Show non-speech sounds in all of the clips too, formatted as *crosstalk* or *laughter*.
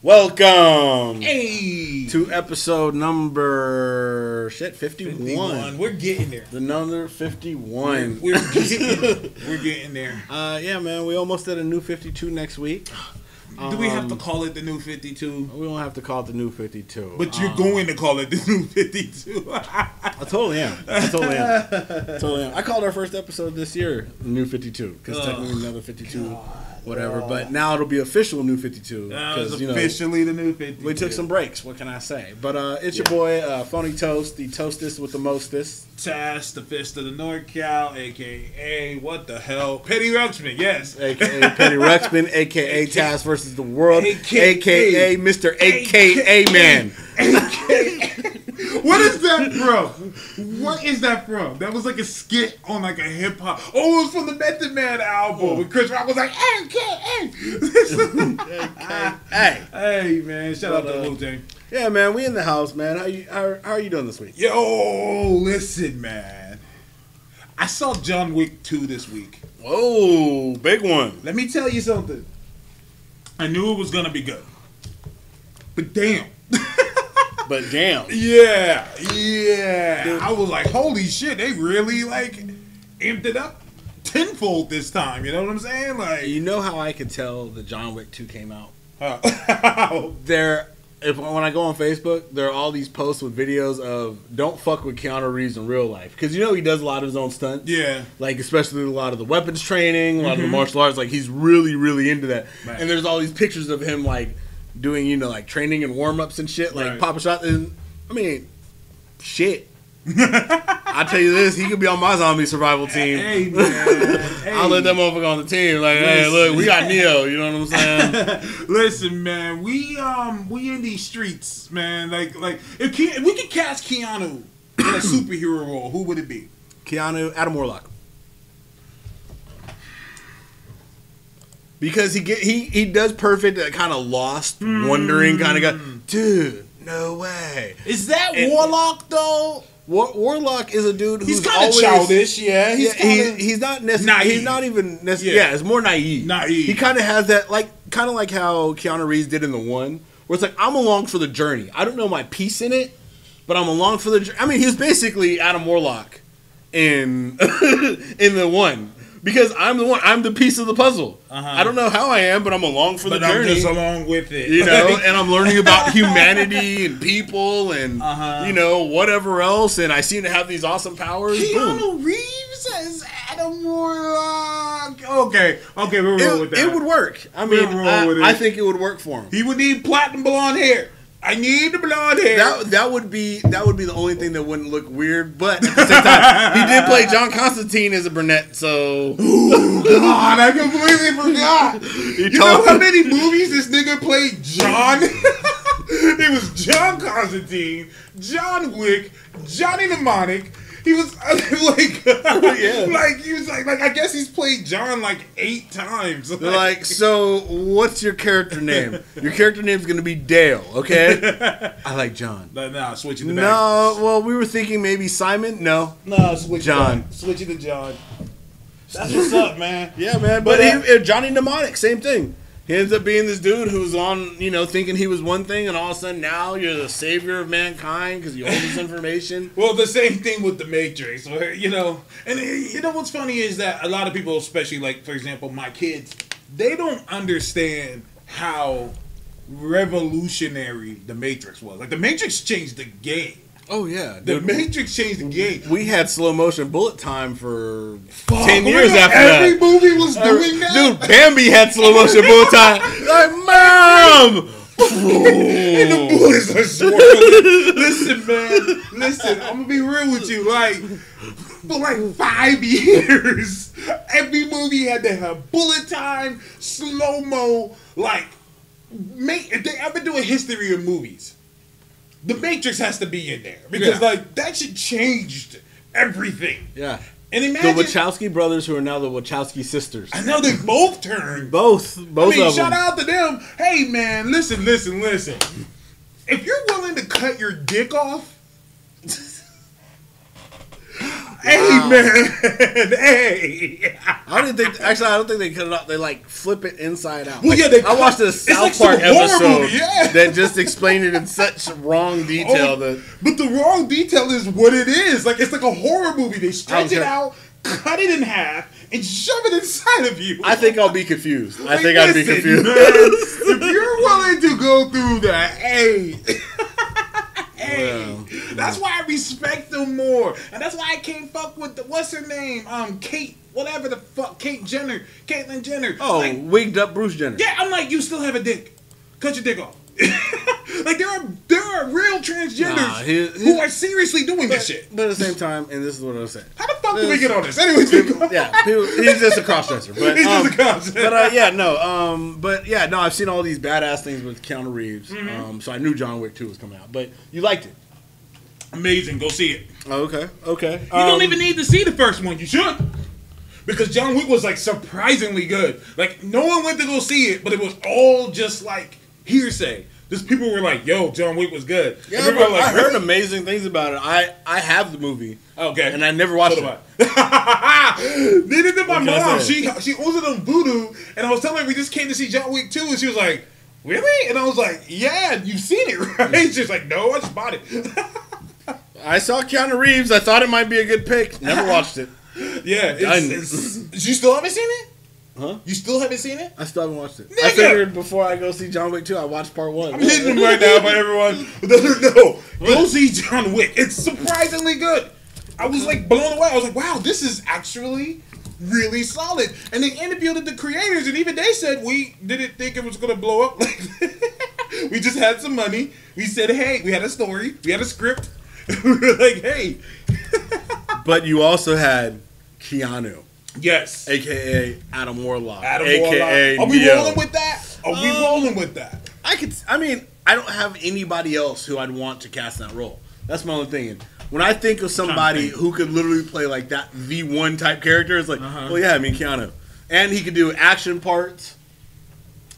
Welcome Hey, to episode number shit 51. 51. We're getting there. The number 51. We're getting, *laughs* we're getting there. Uh, yeah, man, we almost did a new 52 next week. Do we have to Um, call it the new 52? We don't have to call it the new 52. But you're Um, going to call it the *laughs* new 52. I totally am. I totally am. I *laughs* totally am. I called our first episode this year the new 52 because technically another 52, whatever. But now it'll be official new 52 because you know officially the new 52. we took some breaks. What can I say? But uh, it's your boy uh, Phony Toast, the toastest with the mostest. Task, the fist of the NorCal, aka what the hell? Petty Ruxman, yes. aka Petty Ruxpin, aka Task versus the World, AKA aka Mr. AKA Man. What is that from? What is that from? That was like a skit on like a hip hop. Oh, it was from the Method Man album. When Chris Rock was like, AKA. Hey, *laughs* hey, hey, man. Shout out to uh, Wu Tang. yeah, man, we in the house, man. How you how, how are you doing this week? Yo, listen, man. I saw John Wick 2 this week. Whoa, big one. Let me tell you something. I knew it was going to be good. But damn. *laughs* But damn, Yeah, yeah. Dude. I was like, holy shit, they really like amped it up tenfold this time. You know what I'm saying? Like, you know how I could tell the John Wick two came out? uh, *laughs* There, if when I go on Facebook, there are all these posts with videos of don't fuck with Keanu Reeves in real life because you know he does a lot of his own stunts. yeah, like especially a lot of the weapons training, a lot of the martial arts. Like he's really, really into that. Right. And there's all these pictures of him like doing, you know, like training and warm ups and shit, like Right. pop a shot. And I mean, shit. *laughs* I tell you this, he could be on my zombie survival team. hey man, *laughs* hey. I'll let that motherfucker on the team. Like, hey, look, we got Neo. You know what I'm saying? *laughs* Listen, man, we um we in these streets, man. Like like if, Ke- if we could cast Keanu in a *clears throat* superhero role, who would it be? Keanu, Adam Warlock. Because he get he he does perfect uh, that kind of lost, wondering hmm. kind of guy. Dude, no way. Is that And- Warlock though? War, Warlock is a dude who's kind of always, childish, yeah. He's He's yeah, he, he's not necessarily. He's not even necessarily. Yeah. Yeah. it's more naive. Naive. He kind of has that like kind of like how Keanu Reeves did in the one, where it's like I'm along for the journey. I don't know my piece in it, but I'm along for the. I mean, he's basically Adam Warlock in *laughs* in the one because I'm the one. I'm the piece of the puzzle. Uh-huh. I don't know how I am, but I'm along for but the I'm journey just along with it. you know, and I'm learning about *laughs* humanity and people and Uh-huh. you know whatever else, and I seem to have these awesome powers. Boom. Keanu Reeves as Adam Warlock. Okay, okay, we're rolling with It, that. it would work. I mean, I, with. I think it would work for him. He would need platinum blonde hair. I need the blonde hair. That that would be that would be the only thing that wouldn't look weird. But at the same time, he did play John Constantine as a brunette, so *gasps* oh, God, I completely forgot. you know how many movies this nigga played John? *laughs* it was John Constantine, John Wick, Johnny Mnemonic. He was *laughs* like, *laughs* Yeah. like he was like, like I guess he's played John like eight times. *laughs* they're like, so what's your character name? Your character name's gonna be Dale, okay? I like John. no, no, switching the back. No, well, we were thinking maybe Simon. No, No, switch John. It switch it to John. That's what's up, man. Yeah, man. But, But, uh, he, Johnny Mnemonic, same thing. He ends up being this dude who's on, you know, thinking he was one thing, and all of a sudden now you're the savior of mankind because you hold this information. *laughs* Well, the same thing with the Matrix, where you know, and uh, you know what's funny is that a lot of people, especially like for example, my kids, they don't understand how revolutionary the Matrix was. Like the Matrix changed the game. Oh yeah, The dude. Matrix changed the game. we had slow motion bullet time for Fuck, ten years after every that. movie was uh, doing that. Dude, Bambi had slow motion bullet time. *laughs* Like, mom. *laughs* and the bullets are swirling. *laughs* listen, man. Listen, I'm gonna be real with you. Like, for like five years, every movie had to have bullet time, slow mo. Like, make if they ever do a history of movies, The Matrix has to be in there because Yeah. like that shit changed everything. Yeah. And imagine The Wachowski brothers, who are now the Wachowski sisters. I know they both turned. Both, both I mean, of shout them. out to them. Hey, man, listen, listen, listen. If you're willing to cut your dick off, Hey man, *laughs* hey. I don't think. Actually, I don't think they cut it off. They like flip it inside out. Well, Like, yeah, they I watched a South like Park episode movie, yeah. that just explained it in such wrong detail Oh, that but the wrong detail is what it is. Like it's like a horror movie. They stretch it out, cut it in half, and shove it inside of you. I think I'll be confused. I Like, think I'd be confused. man, if *laughs* you're willing to go through that, hey. *laughs* Hey, Well, that's why I respect them more, and that's why I can't fuck with the what's her name, um, Kate, whatever the fuck, Kate Jenner, Caitlyn Jenner. oh, like, wigged up Bruce Jenner. yeah, I'm like, you still have a dick. Cut your dick off. *laughs* like there are there are real transgenders Nah, he- he- who are seriously doing this shit. But at the same time, and this is what I was saying. How the fuck did we get on this? Anyways, Yeah, people, he's just a crossdresser. But *laughs* He's um, just a crossdresser. But uh, yeah, no. Um, but yeah, no. I've seen all these badass things with Keanu Reeves. Mm-hmm. Um, so I knew John Wick Two was coming out. But you liked it. amazing. Go see it. Oh, okay. Okay. You don't even need to see the first one. You should. Because John Wick was like surprisingly good. Like no one went to go see it, but it was all just like hearsay. Just people were like, "Yo, John Wick was good." Yeah, but were I heard "Really?" amazing things about it. I I have the movie, Okay, and I never watched So it. *laughs* Neither did my mom. She she owns it on Vudu, and I was telling her we just came to see John Wick 2, and she was like, "Really?" And I was like, "Yeah, you've seen it, *laughs* right?" She's like, "No, I just bought it." *laughs* I saw Keanu Reeves. I thought it might be a good pick. Never watched it. yeah, it's, it's, you still haven't seen it? Huh? You still haven't seen it? I still haven't watched it. I figured before I go see John Wick 2, I watched part one. I'm hitting him right now, but everyone *laughs* who doesn't go see John Wick. It's surprisingly good. I was like blown away. I was like, wow, this is actually really solid. And they interviewed the creators, and even they said we didn't think it was gonna blow up. *laughs* Like we just had some money. We said, hey, we had a story, we had a script. *laughs* we were like, hey, But you also had Keanu, yes, aka Adam Warlock, Adam aka Warlock. Are we Neo. rolling with that? Are we Um, rolling with that? I could. I mean, I don't have anybody else who I'd want to cast that role. That's my only thing. And when I think of somebody think. who could literally play like that V one type character, it's like, Uh-huh. well, yeah, I mean Keanu, and he could do action parts.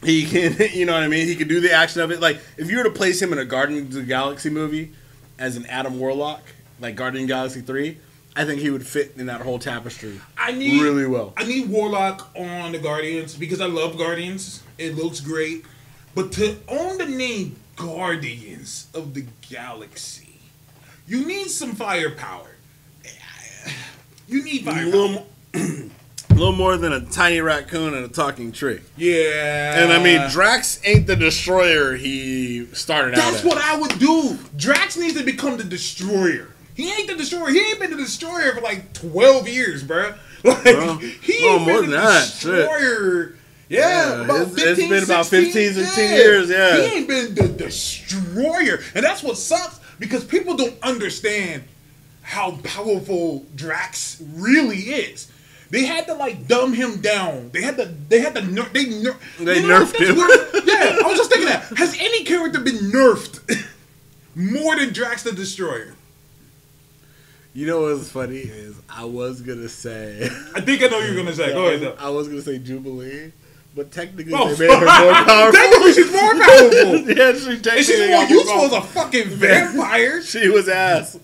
He *laughs* can, you know what I mean. He could do the action of it. Like if you were to place him in a Guardians of the Galaxy movie as an Adam Warlock, like Guardian Galaxy three, I think he would fit in that whole tapestry I need really well. I need Warlock on the Guardians because I love Guardians. It looks great. But to own the name Guardians of the Galaxy, you need some firepower. You need A little, a *clears throat* little more than a tiny raccoon and a talking tree. yeah. And I mean, Drax ain't the destroyer he started out That's what I would do. Drax needs to become the destroyer. He ain't the destroyer. He ain't been the destroyer for like 12 years, bro. *laughs* Like, Well, he ain't been the shit. destroyer. Yeah, Yeah, about it's- 15, it's been about 16, 15, 16 years, yeah. He ain't been the destroyer. And that's what sucks because people don't understand how powerful Drax really is. They had to like dumb him down. They had to. They had to. Ner- they ner- They You know, nerfed him. yeah, *laughs* I was just thinking that. Has any character been nerfed *laughs* more than Drax the Destroyer? You know what's funny is I was gonna say. I think I know what you're gonna say. *laughs* Go ahead. I was gonna say Jubilee, but technically Oh, they made her more powerful. *laughs* Technically, she's more powerful. *laughs* yeah, she technically she's more useful as a fucking vampire. *laughs* She was ass.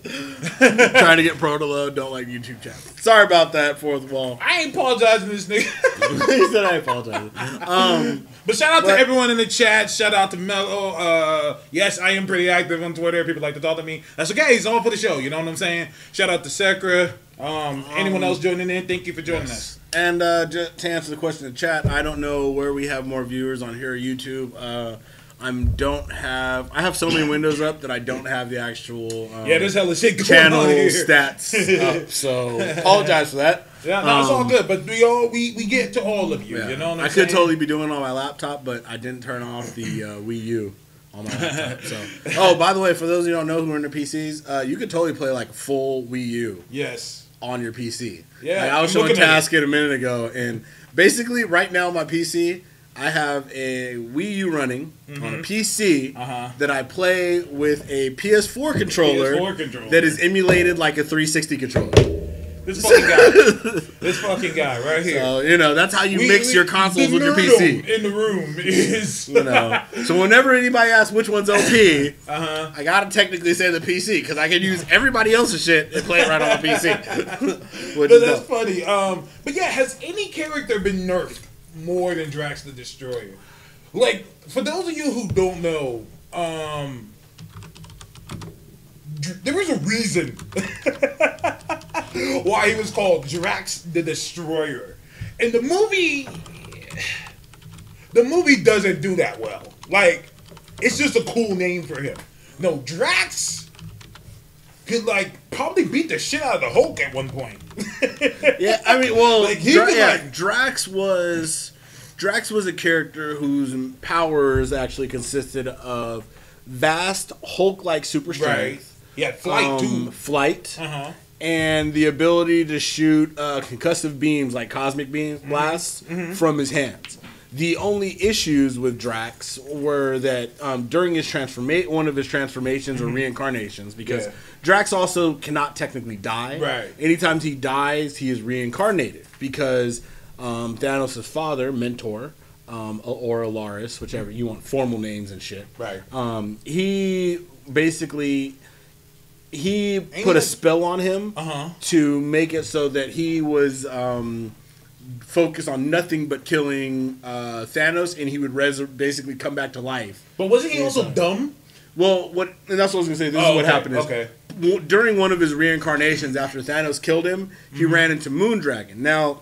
Trying to get Protolo, don't like YouTube chat. Sorry about that, fourth wall. I ain't apologizing to this nigga. he said I apologize. Um, But shout out But- to everyone in the chat. Shout out to Mello. Uh, yes, I am pretty active on Twitter. People like to talk to me. That's okay. It's all for the show. You know what I'm saying? Shout out to Sekra. Um, anyone else joining in? Thank you for joining us. And uh, just to answer the question in the chat, I don't know where we have more viewers on here, or YouTube. Uh, I don't have. I have so many *coughs* windows up that I don't have the actual um, Yeah, there's hella shit going channel on here. stats up. *laughs* So apologize for that. Yeah, no, it's all Um, good. But we all we, we get to all of you. You know what I'm I saying? could totally be doing it on my laptop, but I didn't turn off the uh, Wii U on my laptop. So, oh, by the way, for those of you who don't know who are into PCs, uh, you could totally play like full Wii U Yes. On your PC. Yeah, Like, I was I'm showing looking Task it a minute ago, and basically, right now my PC, I have a Wii U running on a PC Uh-huh. that I play with a PS4 controller, PS4 controller. that is emulated like a 360 controller. This fucking guy. *laughs* this fucking guy right here. So you know that's how you We- mix we- your consoles with your PC. in the room is *laughs* You know. So whenever anybody asks which one's OP, uh-huh. I gotta technically say the PC because I can use everybody else's shit and play it right on the PC. *laughs* Which But is that's dope. funny. Um, but yeah, has any character been nerfed more than Drax the Destroyer? Like, for those of you who don't know, um, there was a reason *laughs* why he was called Drax the Destroyer. And the movie, the movie doesn't do that well. Like, it's just a cool name for him. No, Drax could like probably beat the shit out of the Hulk at one point. *laughs* Yeah, I mean, well, Like, he Dra- could, yeah, like- Drax was Drax was a character whose powers actually consisted of vast Hulk-like super strength, Yeah, flight um, too. flight, Uh huh. and the ability to shoot uh, concussive beams like cosmic beam Mm-hmm. blasts from his hands. The only issues with Drax were that um, during his transformation, one of his transformations or reincarnations, because Mm-hmm. Yeah. Drax also cannot technically die. Right. Anytime he dies, he is reincarnated because um, Thanos' father, Mentor, um, or Alaris, whichever you want, formal names and shit. Right. Um, he basically he Ain't put a spell on him Uh huh. to make it so that he was um, focused on nothing but killing uh, Thanos, and he would res- basically come back to life. But wasn't he also dumb? Well, what and that's what I was gonna say. This Oh, is what okay, happened. Is okay. w- during one of his reincarnations after Thanos killed him, he Mm-hmm. ran into Moondragon. Now,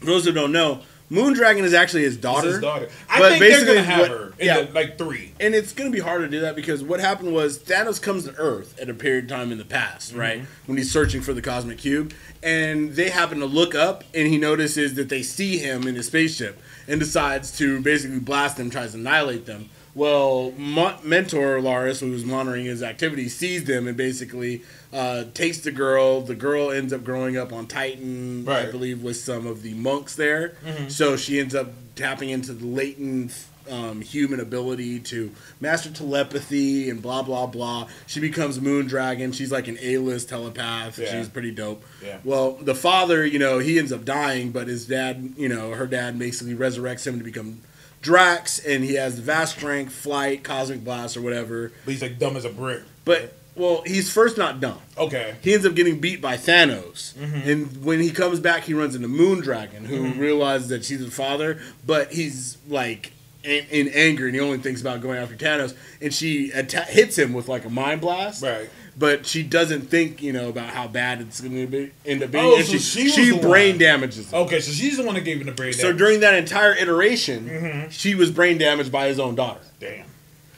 for those who don't know, Moondragon is actually his daughter. His daughter. I But think they're basically gonna have what- her in yeah. the, like three. and it's going to be hard to do that because what happened was Thanos comes to Earth at a period of time in the past, Mm-hmm. right? When he's searching for the cosmic cube, and they happen to look up, and he notices that they see him in his spaceship, and decides to basically blast them, tries to annihilate them. Well, Mo- mentor Laris, who was monitoring his activity, sees them and basically uh, takes the girl. The girl ends up growing up on Titan, I believe, with some of the monks there. So she ends up tapping into the latent um, human ability to master telepathy and blah blah blah. She becomes Moon Dragon. She's like an A-list telepath. Yeah. She's pretty dope. Yeah. Well, the father, you know, he ends up dying, but his dad, you know, her dad basically resurrects him to become Drax, and he has vast strength, flight, cosmic blast, or whatever. But he's like dumb as a brick. But well, he's first not dumb. Okay. He ends up getting beat by Thanos, Mm-hmm. and when he comes back, he runs into Moondragon, who realizes that she's the father, but he's like in, in anger, and he only thinks about going after Thanos, and she atta- hits him with like a mind blast, Right. But she doesn't think, you know, about how bad it's going to be end up being, Oh, and so she she she brain one. damages him. Okay, so she's the one that gave him the brain. Damage. So during that entire iteration, Mm-hmm. she was brain damaged by his own daughter. damn.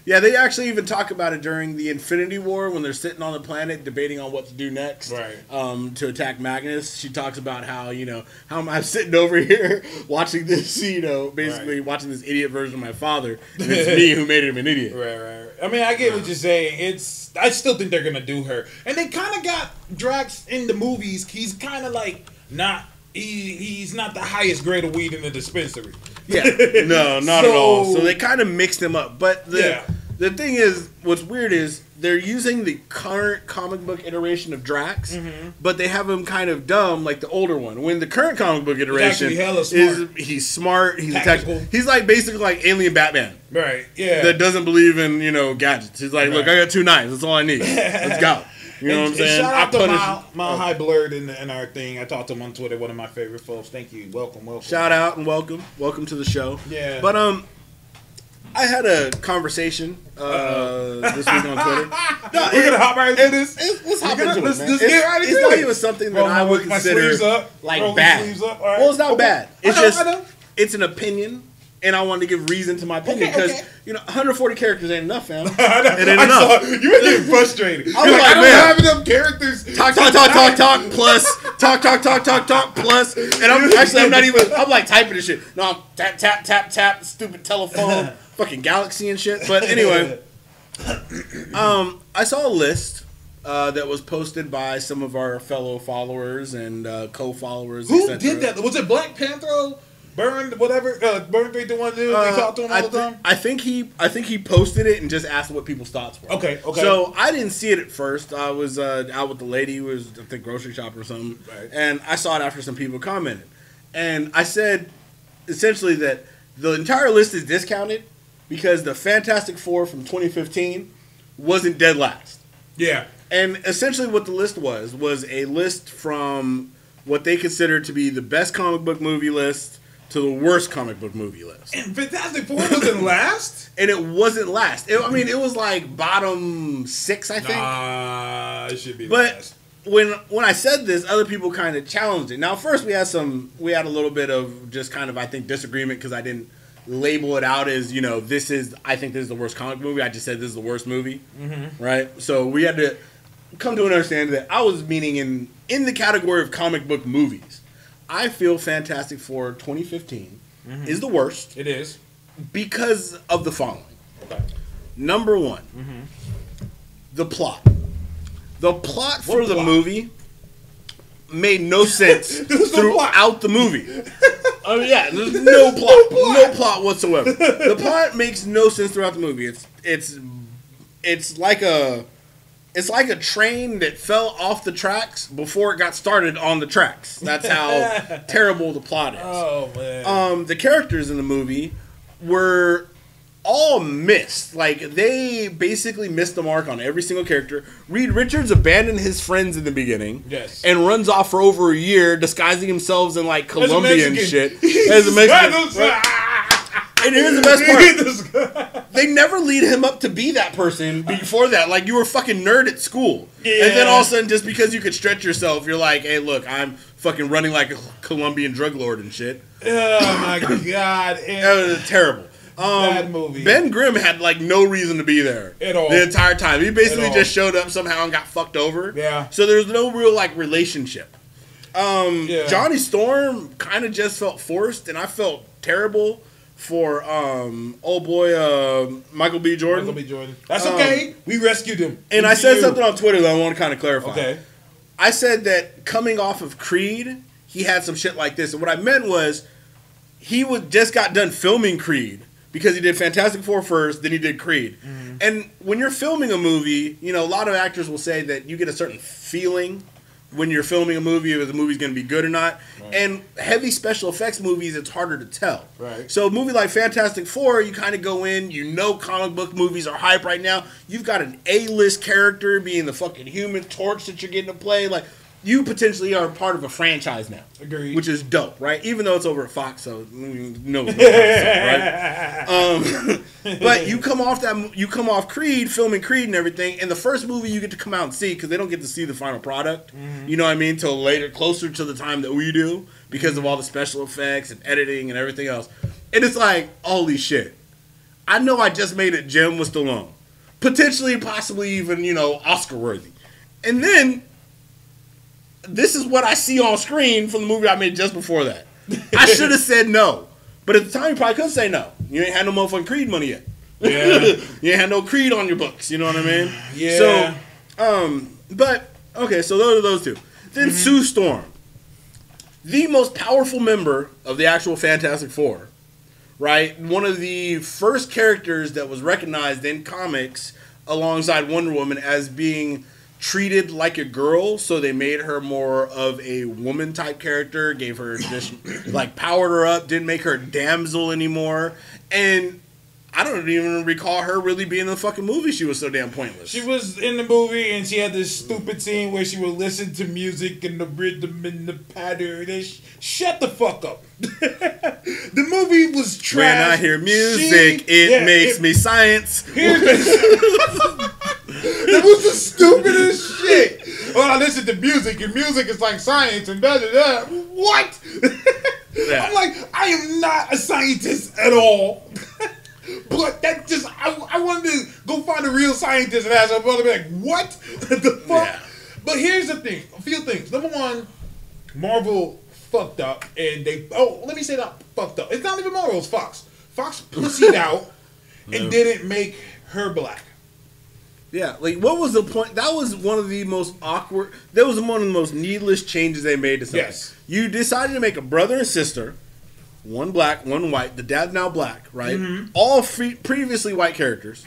Yeah, they actually even talk about it during the Infinity War when they're sitting on the planet debating on what to do next. Right. Um, to attack Magus. She talks about how, you know, how am I *laughs* sitting over here *laughs* watching this, you know, basically Right. watching this idiot version of my father. And it's me who made him an idiot. Right, *laughs* right, right. I mean, I get what you're saying. It's. I still think they're gonna do her, and they kind of got Drax in the movies. He's kind of like not. He, he's not the highest grade of weed in the dispensary. Yeah. *laughs* No, not at all. So they kind of mixed them up. But the Yeah. the thing is, what's weird is they're using the current comic book iteration of Drax, Mm-hmm. but they have him kind of dumb like the older one. When the current comic book iteration hella is he's smart, he's Tactical. he's like basically like alien Batman Right. Yeah. that doesn't believe in you know gadgets. He's like, look, I got two knives. That's all I need. *laughs* Let's go. You know And- what I'm saying? Shout I out to punish- Mile, Mile oh. High Blurred in, in our thing. I talked to him on Twitter. One of my favorite folks. Thank you. Welcome, welcome. Shout out and welcome, welcome to the show. Yeah. But um, I had a conversation uh, this week on Twitter. *laughs* No, We're it- gonna hop right into this. It's, let's hop into let's- it, man. let's it's, get right it's into not even something that Roll I would consider up. like Roll bad. up. Right. Well, it's not Okay. bad. I It's know, just I it's an opinion, and I wanted to give reason to my opinion because okay. you know 140 characters ain't enough, fam. *laughs* I. It ain't I enough. saw- you were getting frustrated. You're like, like, I don't man. have enough characters. Talk, talk, talk, talk, talk, plus talk, talk, talk, talk, talk, plus. And I'm *laughs* actually I'm not even I'm like typing this shit. No, I'm tap, tap, tap, tap, stupid telephone, *laughs* fucking galaxy and shit. But anyway, um, I saw a list. Uh, that was posted by some of our fellow followers and uh, co-followers. Who did that? Was it Black Panther? Burn whatever. Uh, Burn three two one dude. Uh, they talk to him all I the time. I think he, I think he posted it and just asked what people's thoughts were. Okay, okay. So I didn't see it at first. I was uh, out with the lady who was at the grocery shop or something, Right. and I saw it after some people commented, and I said essentially that the entire list is discounted because the Fantastic Four from 2015 wasn't dead last. Yeah. And essentially, what the list was was a list from what they considered to be the best comic book movie list to the worst comic book movie list. And Fantastic Four wasn't *laughs* last. And it wasn't last. It- I mean, it was like bottom six, I think. Nah, it should be But last. when when I said this, other people kind of challenged it. Now, first we had some, we had a little bit of just kind of, I think, disagreement because I didn't label it out as you know this is I think this is the worst comic movie. I just said this is the worst movie, Mm-hmm. right? So we had to come to an understanding that I was meaning in in the category of comic book movies. I feel Fantastic Four 2015 Mm-hmm. is the worst It is. because of the following. Okay. Number one, the plot. The plot for What the plot? movie made no *laughs* sense no plot. throughout the movie. *laughs* Oh yeah, there's no *laughs* plot, no plot whatsoever. The plot makes no sense throughout the movie. It's it's it's like a it's like a train that fell off the tracks before it got started on the tracks. That's how *laughs* terrible the plot is Oh man. um, the characters in the movie were all missed. Like they basically missed the mark on every single character. Reed Richards abandoned his friends in the beginning. Yes. And runs off for over a year, disguising himself in like Colombian shit. *laughs* As a Mexican. And here's the best part. *laughs* They never lead him up to be that person before that. Like you were a fucking nerd at school. And then all of a sudden, just because you could stretch yourself, you're like, hey, look, I'm fucking running like a Colombian drug lord and shit. oh my *coughs* god. And That was terrible. Um, Bad movie. Ben Grimm had like no reason to be there At all. the entire time. He basically just showed up somehow and got fucked over. Yeah. So there's no real like relationship. Um, Yeah. Johnny Storm kind of just felt forced, and I felt terrible for um, old boy uh, Michael B. Jordan. Michael B. Jordan. That's Um, okay. we rescued him. And I said MCU. something on Twitter that I want to kind of clarify. Okay. I said that coming off of Creed, he had some shit like this, and what I meant was he would just got done filming Creed because he did Fantastic Four first, then he did Creed. And when you're filming a movie, you know a lot of actors will say that you get a certain feeling when you're filming a movie if the movie's going to be good or not. And heavy special effects movies, it's harder to tell. Right. So a movie like Fantastic Four, you kind of go in, you know comic book movies are hype right now. You've got an A-list character being the fucking Human Torch that you're getting to play. Like you potentially are part of a franchise now. Agreed. Which is dope, right? Even though it's over at Fox, so no, no right? *laughs* Um, *laughs* but you come off that you come off Creed, filming Creed and everything, and the first movie you get to come out and see because they don't get to see the final product. You know what I mean? Till later, closer to the time that we do, because of all the special effects and editing and everything else. And it's like, holy shit! I know I just made it Jim with Stallone, potentially, possibly even you know Oscar worthy, and then this is what I see on screen from the movie I made just before that. I should have *laughs* said no, but at the time you probably couldn't say no. You ain't had no motherfucking Creed money yet. Yeah. *laughs* you ain't had no Creed on your books. You know what I mean? Yeah. So, um, but okay, so those are those two. Then Sue Storm, the most powerful member of the actual Fantastic Four, right? One of the first characters that was recognized in comics alongside Wonder Woman as being treated like a girl, so they made her more of a woman type character, gave her just *coughs* like powered her up, didn't make her a damsel anymore, and I don't even recall her really being in the fucking movie. She was so damn pointless. She was in the movie and she had this stupid scene where she would listen to music and the rhythm and the pattern. And sh- shut the fuck up. *laughs* the movie was trash. when I hear music, She- it yeah, makes it- me science. *laughs* *laughs* That was the stupidest shit. Well, I listen to music and music is like science and da da da. What? Yeah. I'm like, I am not a scientist at all. But that just, I, I wanted to go find a real scientist and ask my brother, be like, what the fuck? Yeah. But here's the thing, a few things. Number one, Marvel fucked up, and they, oh, let me say that fucked up. It's not even Marvel, it's Fox. Fox pussied *laughs* out and No. didn't make her black. Yeah, like what was the point? That was one of the most awkward. That was one of the most needless changes they made to something. Yes. You decided to make a brother and sister, one black, one white. The dad now black, right? Mm-hmm. All free, previously white characters.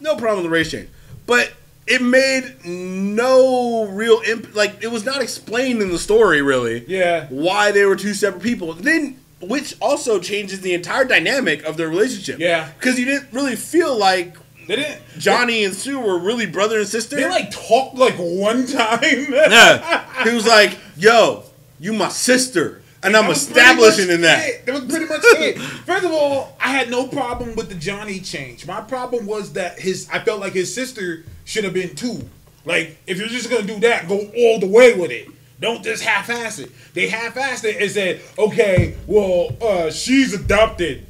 No problem with the race change, but it made no real imp- like it was not explained in the story really. Yeah. why they were two separate people. Then, which also changes the entire dynamic of their relationship. Yeah. because you didn't really feel like They didn't. Johnny and Sue were really brother and sister. They like talked like one time. *laughs* yeah, he was like, "Yo, you my sister." And I'm That establishing in that. it. That was pretty much it. First of all, I had no problem with the Johnny change. My problem was that his I felt like his sister should have been two. Like, if you're just gonna do that, go all the way with it. Don't just half-ass it. They half-assed it and said, "Okay, well, uh, she's adopted.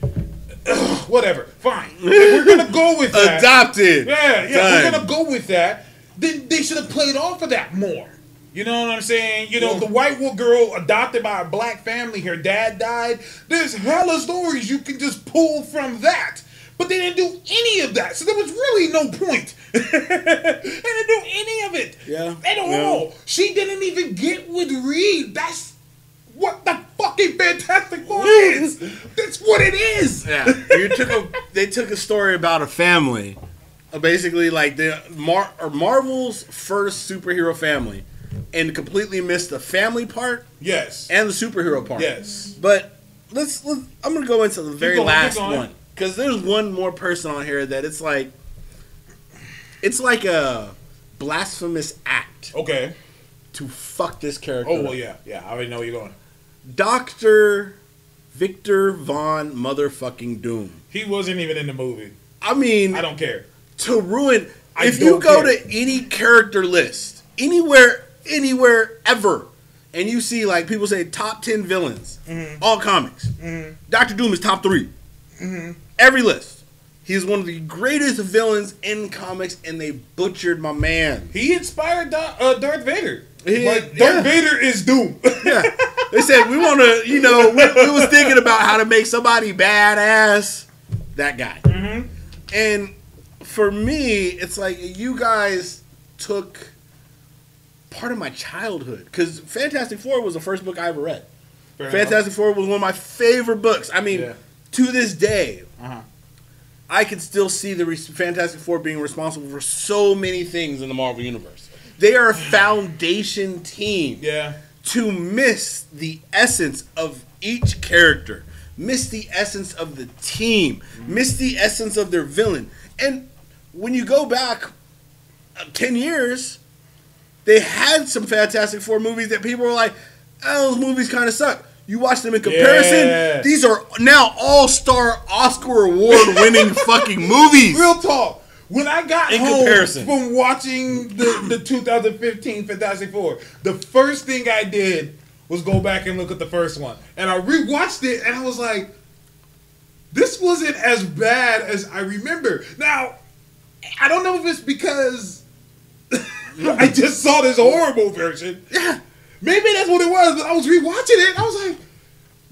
Ugh, *clears throat* whatever, fine. *laughs* If we're gonna go with that. Adopted. Yeah, yeah, Done. we're gonna go with that. Then they should have played off of that more. You know what I'm saying? You know, Yeah. the white girl adopted by a black family, her dad died. There's hella stories you can just pull from that. But they didn't do any of that. So there was really no point. *laughs* they didn't do any of it. Yeah. At Yeah. all. She didn't even get with Reed. That's what the fucking Fantastic Four is. That's what it is. Yeah, *laughs* you took a. They took a story about a family, uh, basically like the Mar- or Marvel's first superhero family, and completely missed the family part Yes. and the superhero part. Yes. But let's. let's I'm gonna go into the very going, last one because there's one more person on here that it's like. It's like a blasphemous act Okay. to fuck this character. Oh well, yeah, yeah. I already know where you're going. Doctor Victor Von Motherfucking Doom. He wasn't even in the movie. I mean, I don't care. to ruin. I if you go care. to any character list, anywhere, anywhere ever, and you see like people say top ten villains, Mm-hmm. all comics, Doctor Doom is top 3 Every list, he's one of the greatest villains in comics, and they butchered my man. He inspired Do- uh, Darth Vader. He- like yeah. Darth Vader is Doom. *laughs* Yeah, they said we want to, you know, we, we was thinking about how to make somebody badass. That guy. Mm-hmm. And for me, it's like you guys took part of my childhood because Fantastic Four was the first book I ever read. Fair Fantastic Four was one of my favorite books. I mean, Yeah. to this day, Uh-huh. I can still see the Fantastic Four being responsible for so many things in the Marvel universe. They are a foundation team Yeah. to miss the essence of each character, miss the essence of the team, miss the essence of their villain. And when you go back uh, 10 years, they had some Fantastic Four movies that people were like, oh, those movies kind of suck. You watch them in comparison, Yeah. these are now all star Oscar award winning *laughs* fucking movies. Real talk. When I got In home comparison. from watching the, the 2015 Fantastic Four, the first thing I did was go back and look at the first one. And I rewatched it and I was like, this wasn't as bad as I remember. Now, I don't know if it's because *laughs* I just saw this horrible version. Yeah. Maybe that's what it was, but I was rewatching it I was like,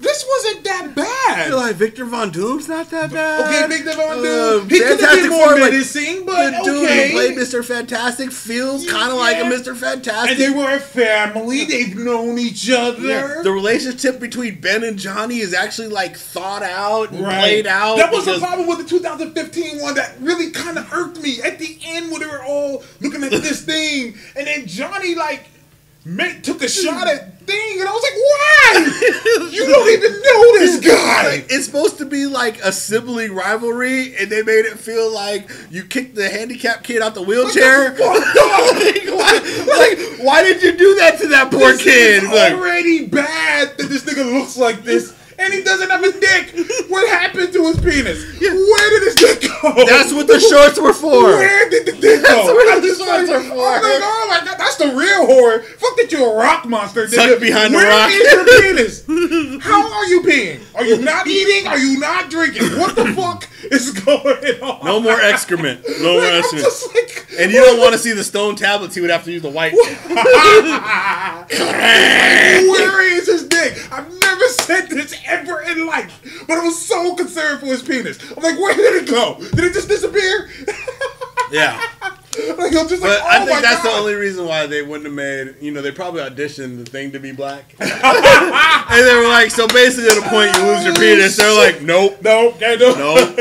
this wasn't that bad. Feel like Victor Von Doom's not that bad. Okay, Victor Von Doom. Uh, he could have been more menacing, but the dude okay. who played Mr. Fantastic feels kind of like a Mr. Fantastic. and they were a family. They've known each other. Yeah, the relationship between Ben and Johnny is actually like thought out and Right. played out. That was the problem with the 2015 one that really kind of irked me. At the end, when they were all looking at this *laughs* thing, and then Johnny like made, took a shot at thing, and I was like, "Why? *laughs* you don't even know this guy." Like, it's supposed to be like a sibling rivalry, and they made it feel like you kicked the handicapped kid out the wheelchair. *laughs* Like, why, like, why did you do that to that poor This kid? is Like, already bad that this nigga looks like this, and he doesn't have a dick. What happened to his penis? Where did his dick go? that's what the shorts were for. Where did the dick go? That's what the shorts like, are for. I'm like, oh my god, that's the real horror. Fuck that you're a rock monster. Tuck nigga. behind the Where rock. is your penis? *laughs* How are you peeing? Are you not eating? Are you not drinking? What the *laughs* fuck is going on? No more excrement. *laughs* No more Like, I'm excrement. like, And you don't want to see the stone tablets. He would have to use the white. Where is his dick? I've never said this ever in life, but I was so concerned for his penis. I'm like, where did it go? Did it just disappear? *laughs* Yeah. *laughs* Like, just like, oh I think that's God. the only reason why they wouldn't have made. You know, they probably auditioned the thing to be black, *laughs* and they were like, so basically, at a point you lose your penis. They're like, nope, nope, can't do nope,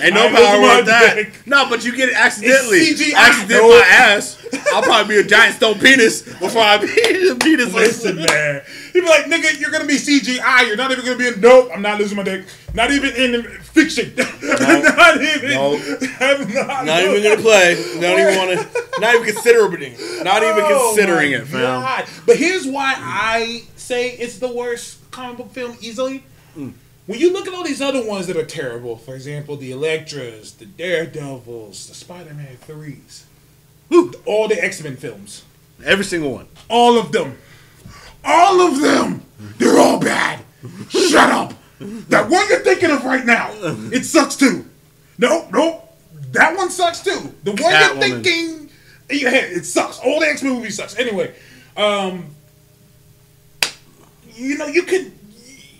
ain't no power with that. dick. No, but you get it accidentally. Accident Nope. my ass. I'll probably be a giant stone penis before I be a penis. Listen, man. He'd be like, nigga, you're gonna be CGI. You're not even gonna be in. Nope, I'm not losing my dick. Not even in fiction. *laughs* not even. Nope. I'm not, Not even gonna play. Don't even want to. Not even considering. Not even Oh, considering it, fam. God. But here's why I say it's the worst comic book film easily. Mm. When you look at all these other ones that are terrible, for example, the Elektras, the Daredevils, the Spider-Man threes, all the X-Men films, Every single one. all of them, all of them, they're all bad. Shut up. That one you're thinking of right now, it sucks too. No, no, that one sucks too. The one you're Catwoman. thinking head, it sucks. All the X Men movies sucks. Anyway, um, you know, you can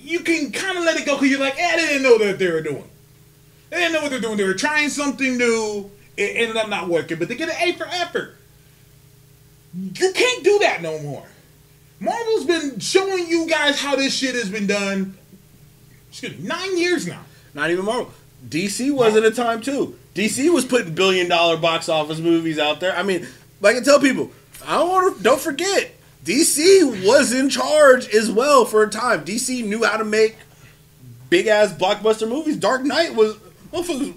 you can kind of let it go because you're like, eh, they didn't know that they were doing. They didn't know what they're doing. They were trying something new. It ended up not working, but they get an A for effort. You can't do that no more. Marvel's been showing you guys how this shit has been done. Excuse me, nine years now. Not even Marvel. DC was at a time too. DC was putting billion dollar box office movies out there. I mean, like I tell people, I don't want to. Don't forget, DC was in charge as well for a time. DC knew how to make big ass blockbuster movies. Dark Knight was. motherfuckers-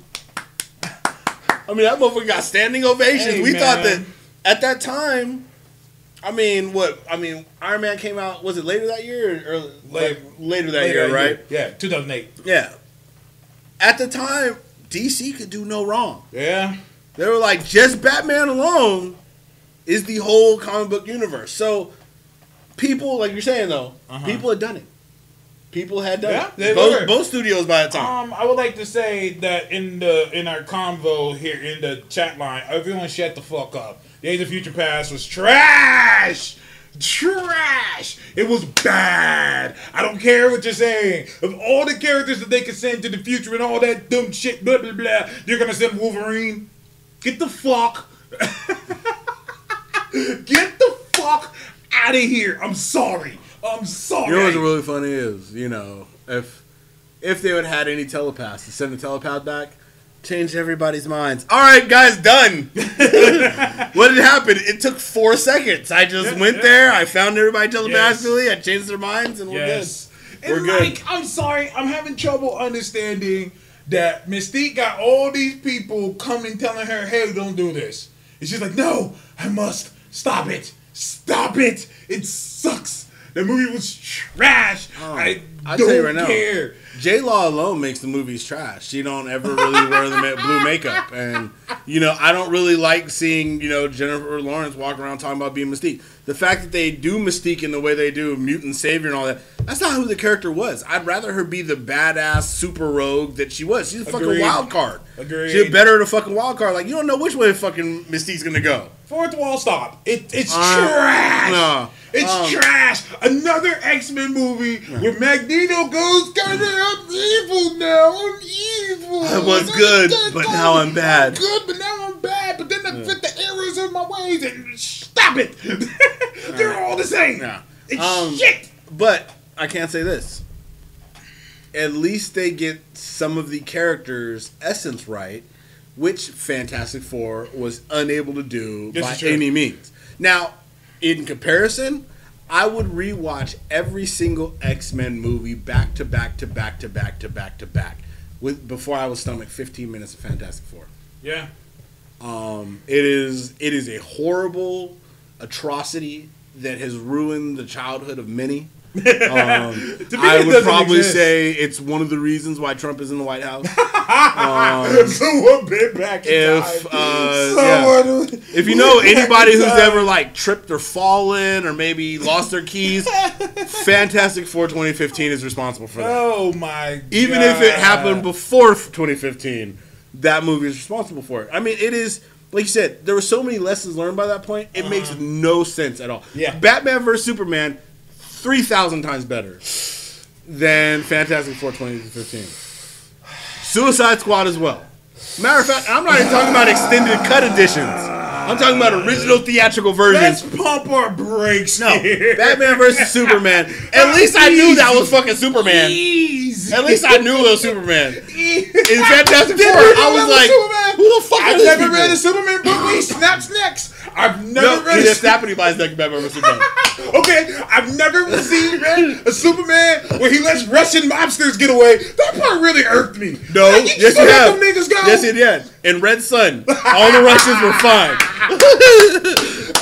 I mean, that motherfucker got standing ovations. Hey, we thought that at that time. I mean, what? I mean, Iron Man came out. Was it later that year or, or like, later that Later year? that Right? Yeah, 2008. Yeah. At the time, DC could do no wrong. Yeah. They were like, just Batman alone is the whole comic book universe. So, people, like you're saying though, Uh-huh. people had done it. People had done Yeah, it. they both, were. both studios by the time. Um, I would like to say that in the in our convo here in the chat line, everyone shut the fuck up. Days of Future Past was trash. Trash. It was bad. I don't care what you're saying. Of all the characters that they could send to the future and all that dumb shit, blah blah blah, you're gonna send Wolverine. Get the fuck. *laughs* Get the fuck out of here. I'm sorry. I'm sorry. you know what's really funny is, you know, if if they would have had any telepaths to send the telepath back, changed everybody's minds. All right, guys, done. *laughs* what had happened? It took four seconds. I just Yeah, went yeah. there. I found everybody telepathically. I changed their minds, and we're Yes. good. We're and good. like, I'm sorry, I'm having trouble understanding that Mystique got all these people coming telling her, hey, don't do this. And she's like, no, I must. Stop it. Stop it. It sucks. The movie was trash. Oh. I Oh, I'll don't tell you right now. care. J Law alone makes the movies trash. She don't ever really wear the blue makeup, and you know I don't really like seeing you know Jennifer Lawrence walk around talking about being Mystique. The fact that they do Mystique in the way they do mutant savior and all that, that's not who the character was. I'd rather her be the badass super rogue that she was. She's a fucking Agreed. wild card. Agreed. She's better at a fucking wild card. Like you don't know which way fucking Mystique's gonna go. Fourth wall stop. It, it's Uh, trash. no. It's Um, trash. Another X Men movie where Magneto goes, of, I'm evil now. I'm evil. I was good, but now I'm bad." I'm good, but now I'm bad. But then I fit the errors of my ways and stop it. *laughs* They're all the same. Yeah. It's Um, shit. But I can't say this. At least they get some of the characters' essence right, which Fantastic Four was unable to do This by any means. Now, in comparison, I would rewatch every single X Men movie back to back to back to back to back to back with before I would stomach 15 minutes of Fantastic Four. Yeah. Um, it is it is a horrible atrocity that has ruined the childhood of many. Um, *laughs* I would probably exist. say it's one of the reasons why Trump is in the White House. *laughs* *laughs* Someone been back in If, uh, Someone if you know anybody who's ever like tripped or fallen or maybe lost their keys, Fantastic Four 2015 is responsible for that. Oh my god. Even if it happened before 2015, that movie is responsible for it. I mean, it is like you said. There were so many lessons learned by that point. It makes no sense at all. Uh-huh. Yeah. Batman vs Superman, three thousand times better than Fantastic Four 2015. Suicide Squad as well. Matter of fact, I'm not even talking about extended cut editions. I'm talking about original theatrical versions. Let's pump our brakes No, here. Batman versus Superman. At *laughs* least I knew that was fucking Superman. Easy. At least I knew it was Superman. In Fantastic Four, I was like, Superman? who the fuck I've never people? read a Superman book he snaps necks. I've never No, read a didn't snap anybody's neck Batman versus Superman. *laughs* Okay, I've never seen a Superman where he lets Russian mobsters get away. That part really irked me. No, Like, yes you have. niggas go. Yes, it did. In Red Son, all the Russians were fine. *laughs*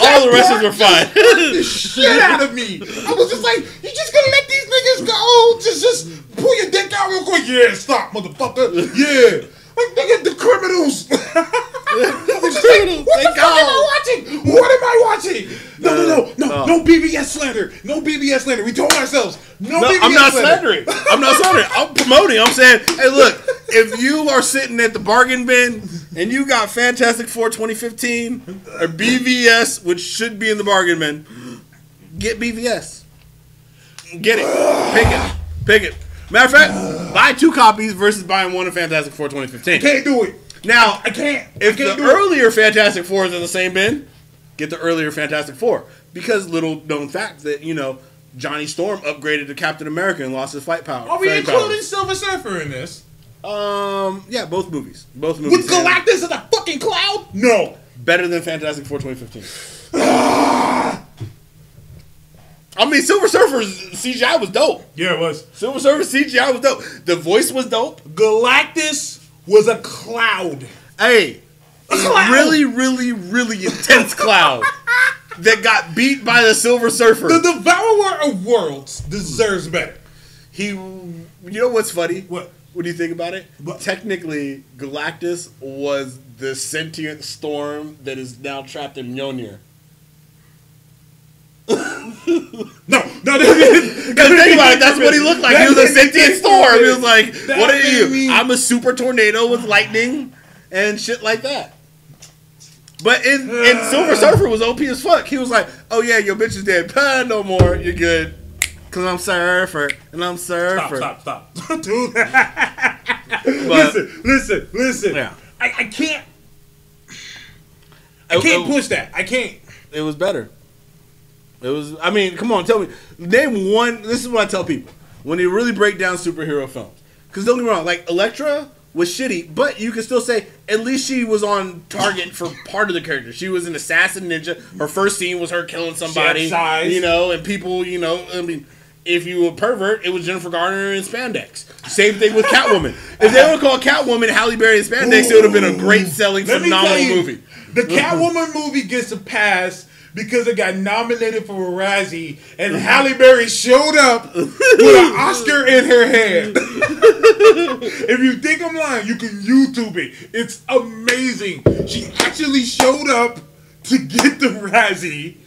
all the Russians were fine. the shit out of me. I was just like, you just gonna let these niggas go? Just, just pull your dick out real quick. Yeah, stop, motherfucker. Yeah. Like, nigga, the criminals. *laughs* I was just like, criminals, what the fuck am I watching? What am I watching? No, no, no, no, uh. no. no BVS slander. No BVS slander. We told ourselves. No, No, BVS I'm not slander. slandering. I'm not slandering. I'm promoting. I'm saying, hey, look, if you are sitting at the bargain bin and you got Fantastic Four 2015 or BVS, which should be in the bargain bin, get BVS. Get it. Pick it. Pick it. Matter of fact, buy two copies versus buying one of Fantastic Four 2015. Can't do it. Now, I can't. if I can't the do it. earlier Fantastic Four is in the same bin, get the earlier Fantastic Four. Because little known fact that, you know, Johnny Storm upgraded to Captain America and lost his fight power. Are we including powers. Silver Surfer in this? Um, yeah, both movies. Both movies. With Galactus as a fucking cloud? No. Better than Fantastic Four 2015. *sighs* I mean, Silver Surfer's CGI was dope. Yeah, it was. Silver Surfer's CGI was dope. The voice was dope. Galactus was a cloud. Hey, a cloud. really, really, really intense cloud that got beat by the Silver Surfer. The Devourer of Worlds deserves better. He, you know what's funny? What? What do you think about it? What? Technically, Galactus was the sentient storm that is now trapped in Mjolnir. No, no, no. Because *laughs* think about it, that's what he looked like. He was a sentient storm. He was like, That "What are you? me- I'm a super tornado with lightning and shit like that." But in, in *sighs* Silver Surfer was OP as fuck. He was like, "Oh yeah, your bitch is dead. Pah, no more. You're good." Cause I'm surfer and I'm surfer. Stop, stop, *laughs* stop. Dude. But listen, listen, listen. Yeah. I, I can't, I it- can't it- push that. I can't. It was better. It was. I mean, come on, tell me. Name one. This is what I tell people when they really break down superhero films. Because don't get me wrong, like Elektra was shitty, but you can still say at least she was on target for part of the character. She was an assassin ninja. Her first scene was her killing somebody, size. you know, and people, you know, I mean. If you were a pervert, it was Jennifer Garner in spandex. Same thing with Catwoman. If they would have called Catwoman Halle Berry in spandex, it would have been a great selling, Let phenomenal you, movie. The Catwoman movie gets a pass because it got nominated for a Razzie, and Halle Berry showed up with an Oscar in her hand. if you think I'm lying, you can YouTube it. It's amazing. She actually showed up to get the Razzie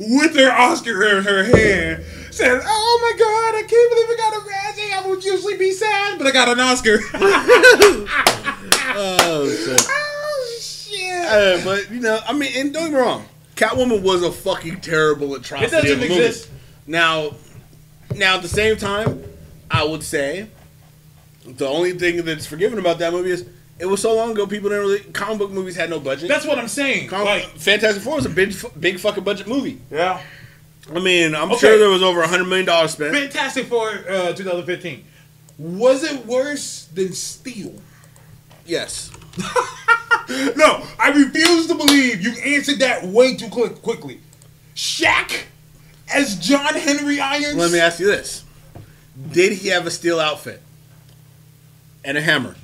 with her Oscar in her hand. Said, "Oh my God, I can't believe I got a Razzie. I would usually be sad, but I got an Oscar." *laughs* Oh, shit. oh shit! Uh, but you know, I mean, and don't get me wrong, Catwoman was a fucking terrible atrocity. It doesn't a movie. exist. Now, now at the same time, I would say the only thing that's forgiven about that movie is it was so long ago. People didn't really comic book movies had no budget. That's what I'm saying. Com- like, Fantastic Four was a big, big fucking budget movie. yeah. I mean, I'm Okay. sure there was over a hundred million dollars spent. Fantastic Four, uh, 2015. Was it worse than Steel? Yes. *laughs* No, I refuse to believe you answered that way too quick, quickly. Shaq as John Henry Irons. Let me ask you this: Did he have a steel outfit and a hammer?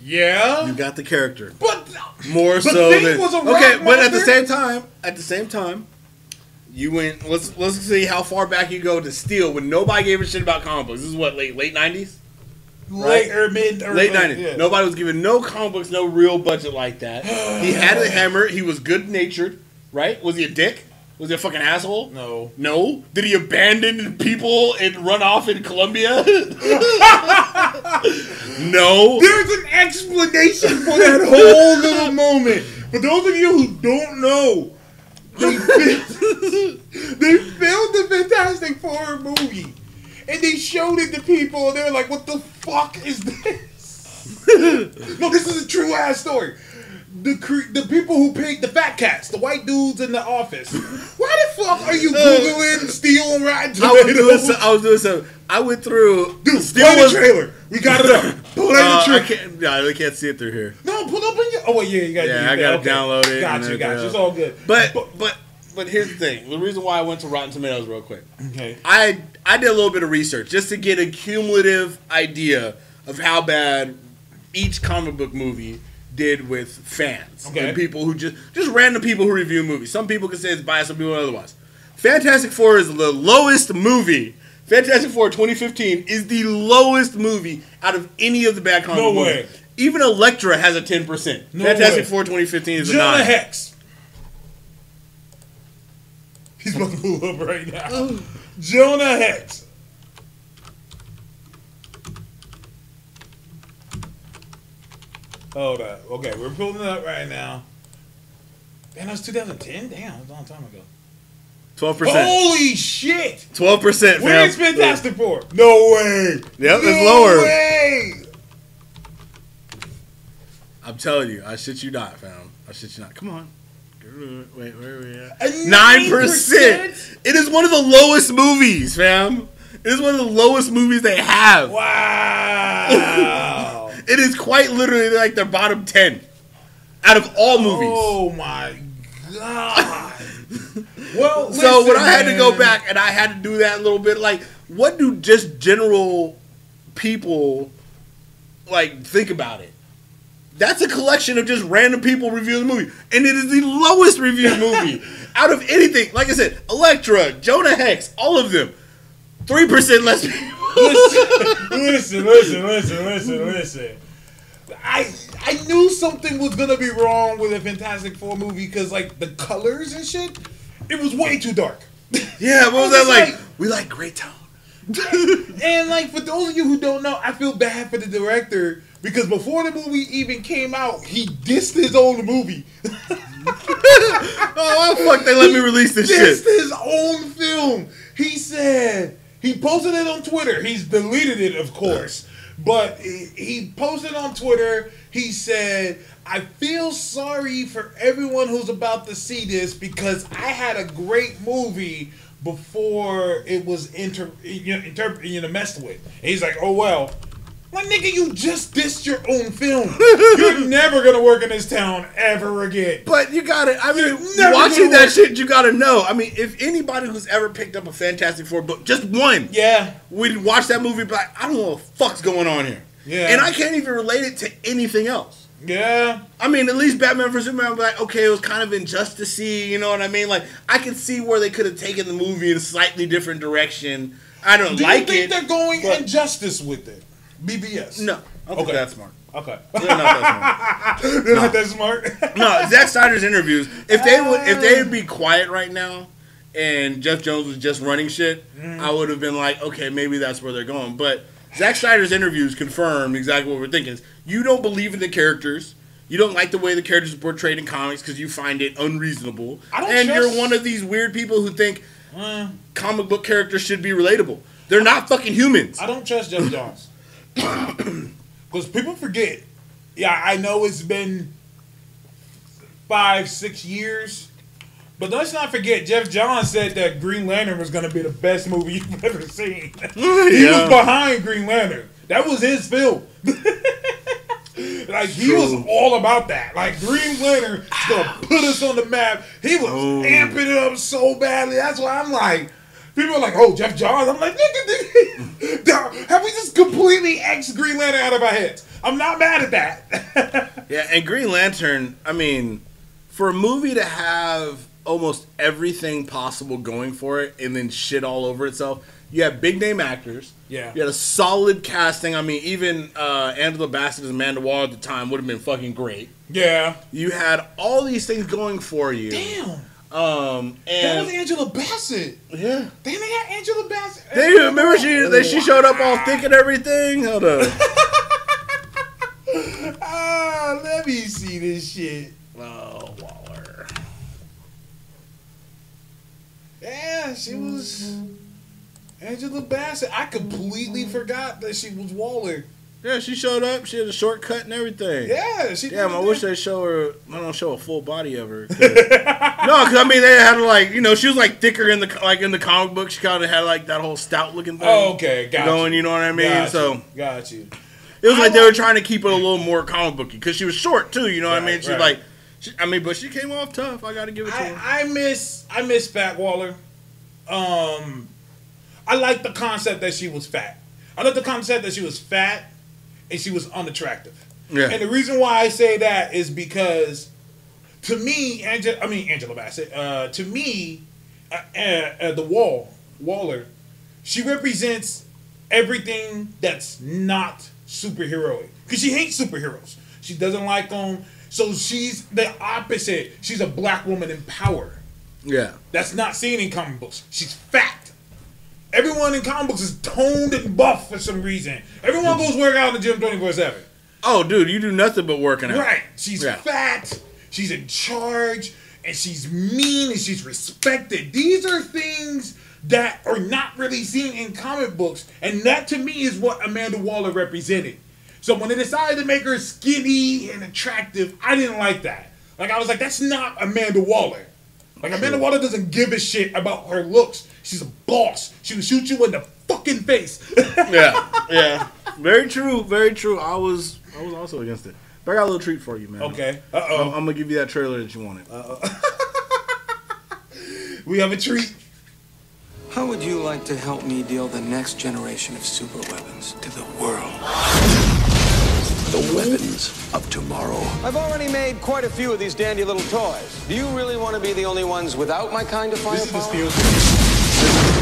Yeah, You got the character. but more The so than was a okay, but at the same time, at the same time, you went. Let's let's see how far back you go to Steel when nobody gave a shit about comic books. This is what late late nineties, late or mid or late nineties. yeah. Nobody was giving no comic books, no real budget like that. he *sighs* had a hammer. He was good natured, right? Was he a dick? Was he a fucking asshole? No. No. Did he abandon people and run off in Colombia? *laughs* no. There's an explanation for that whole little moment. For those of you who don't know, they *laughs* they filmed the Fantastic Four movie, and they showed it to people, and they were like, "What the fuck is this?" *laughs* no, this is a true ass story. the cre- the people who paid the fat cats, the white dudes in the office. Why the fuck are you googling Steel and Rotten I was doing Tomatoes? so, I was doing so. I went through. Dude, Steel play the trailer. We got it up. *laughs* Play Uh, the I can't. Yeah, they can't see it through here. No, pull up in your. Oh wait, yeah, you got. It. Yeah, I gotta download it Got and you, got you. It's all good. But but but here's the thing. The reason why I went to Rotten Tomatoes real quick. okay. I I did a little bit of research just to get a cumulative idea of how bad each comic book movie did with fans Okay. and people who just just random people who review movies. Some people can say it's biased, some people otherwise. Fantastic Four is the lowest movie. Fantastic Four 2015 is the lowest movie out of any of the bad comic No movies. way. Even Elektra has a 10%. No Fantastic way. Four 2015 is a Jonah 9. Hex. He's about to pull up right now. Jonah Hex. Hold up. Okay, we're pulling it up right now. Damn, that was 2010? Damn, that was a long time ago. 12%. Holy shit! 12%, fam. Where's Fantastic Four? No way! Yep, no it's lower. No way! I'm telling you, I shit you not, fam. I shit you not. Come on. Wait, where are we at? Nine percent. It is one of the lowest movies, fam. It is one of the lowest movies they have. Wow! *laughs* It is quite literally like their bottom ten out of all movies. Oh my god! *laughs* well, so when I had to go back and I had to do that a little bit, like, what do just general people like think about it? That's a collection of just random people reviewing the movie, and it is the lowest reviewed movie *laughs* out of anything. Like I said, Elektra, Jonah Hex, all of them, three percent less people. listen, listen, listen, listen, listen. I I knew something was gonna be wrong with a Fantastic Four movie because like the colors and shit, it was way too dark. yeah, what *laughs* was was that like? like- We like gray tone. *laughs* and like for those of you who don't know, I feel bad for the director because before the movie even came out, he dissed his own movie. Oh fuck! They let me release this dissed shit. his own film. He said he posted it on Twitter. He's deleted it, of course, but he, he posted on Twitter. He said, "I feel sorry for everyone who's about to see this because I had a great movie." Before it was inter, you know, inter, you know, messed with. And he's like, oh well, my nigga, you just dissed your own film. *laughs* You're never gonna work in this town ever again. But you gotta, I mean, watching that work. shit, you gotta know. I mean, if anybody who's ever picked up a Fantastic Four book, just one, Yeah, we'd watch that movie, but I don't know what the fuck's going on here. Yeah. And I can't even relate it to anything else. yeah. I mean, at least Batman vs Superman, I'm like, okay, it was kind of injusticey, you know what I mean? Like, I can see where they could have taken the movie in a slightly different direction. I don't Do like you think it. they're going injustice with it? BVS. No, I don't think Okay. that's smart. Okay. They're not that smart. *laughs* They're not that smart. No, Zack Snyder's interviews. If they would, if they would be quiet right now, and Jeff Johns was just running shit, I would have been like, okay, maybe that's where they're going. But Zack Snyder's interviews confirm exactly what we're thinking. Is you don't believe in the characters. You don't like the way the characters are portrayed in comics because you find it unreasonable. I don't and trust- you're one of these weird people who think Uh, comic book characters should be relatable. They're not fucking humans. I don't trust Jeff Johns. *coughs* Because people forget. Yeah, I know it's been five, six years. But let's not forget, Jeff Johns said that Green Lantern was going to be the best movie *laughs* you've ever seen. *laughs* he Yeah. was behind Green Lantern. That was his film. *laughs* like he True. was all about that. Like Green Lantern is gonna put us on the map. He was Oh. amping it up so badly. That's why I'm like, people are like, oh Jeff Johns. I'm like, nigga, nigga, *laughs* have we just completely x Green Lantern out of our heads? I'm not mad at that. *laughs* Yeah, and Green Lantern, I mean, for a movie to have almost everything possible going for it and then shit all over itself, you have big name actors. Yeah. You had a solid casting. I mean, even uh, Angela Bassett as Amanda Waller at the time would have been fucking great. yeah. You had all these things going for you. Damn. Um, and That was Angela Bassett. yeah. Damn, they had Angela Bassett. They remember she that she showed up all thick and everything. Hold on. *laughs* Ah, let me see this shit. oh, Waller. Yeah, she was Angela Bassett. I completely forgot that she was Waller. Yeah, she showed up. She had a shortcut and everything. Yeah, she. Damn, I wish they show her. I don't show a full body of her. 'cause- *laughs* no, because I mean they had like you know she was like thicker in the like in the comic book. She kind of had like that whole stout looking thing. Oh, okay, got going. you. You know what I mean? Got so you. got you. it was I like they were trying to keep it a little more comic booky because she was short too. You know what I mean? She's right. like, she, I mean, but she came off tough. I got to give it to her. I, I miss I miss Fat Waller. Um, I like the concept that she was fat. I like the concept that she was fat and she was unattractive. Yeah. And the reason why I say that is because, to me, Angela, I mean Angela Bassett. Uh, to me, uh, uh, uh, the Wall Waller, she represents everything that's not superheroic because she hates superheroes. She doesn't like them. So she's the opposite. She's a black woman in power. yeah. That's not seen in comic books. She's fat. Everyone in comic books is toned and buff for some reason. Everyone goes work out in the gym 24 7. Oh, dude, you do nothing but working out. Right. She's Yeah. fat. She's in charge. And she's mean and she's respected. These are things that are not really seen in comic books. And that to me is what Amanda Waller represented. So when they decided to make her skinny and attractive, I didn't like that. Like I was like, that's not Amanda Waller. Like Amanda Waller doesn't give a shit about her looks. She's a boss. She will shoot you in the fucking face. *laughs* Yeah, yeah. Very true. Very true. I was, I was also against it. But I got a little treat for you, man. okay. Uh I'm, oh. I'm gonna give you that trailer that you wanted. Uh oh. *laughs* we have a treat. How would you like to help me deal the next generation of super weapons to the world? The weapons of tomorrow. I've already made quite a few of these dandy little toys. Do you really want to be the only ones without my kind of This is the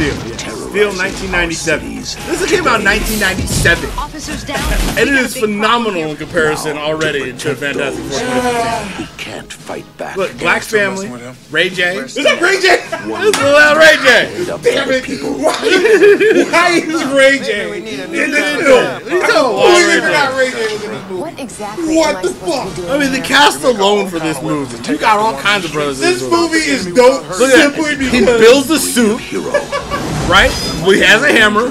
Steel, yeah. Steel, 1997. This came out in 1997, Officers down. and it We got a is big problem phenomenal in comparison already to Fantastic Four. 2015. Who can't fight back. Look, Black Family, messing with him. Ray J. Is that Ray J? This is little Ray J. End up Damn it. Why, why is Ray Maybe J? a in new this film? vampire. He's I a Ray forgot J. Ray J was in this movie. What exactly What the fuck? to be doing I mean, the cast alone for this movie, you got all kinds of brothers. in This movie is dope simply that. He builds the suit, Hero. Right? Well, he has a hammer.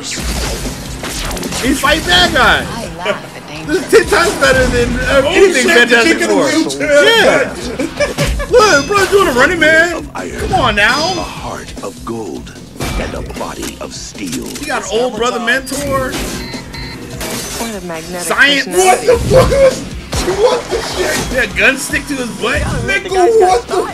He fights bad guy. I laugh at danger. This is ten times better than uh, Oh anything shit, the Fantastic chick in the Four. Yeah. Look, bro's doing a running man. Come on now. A heart of gold. And a body of steel. He got an old brother mentor. What a magnetic Science. What the fuck is? What the shit? Yeah, gun stick to his butt. Nigga, what the?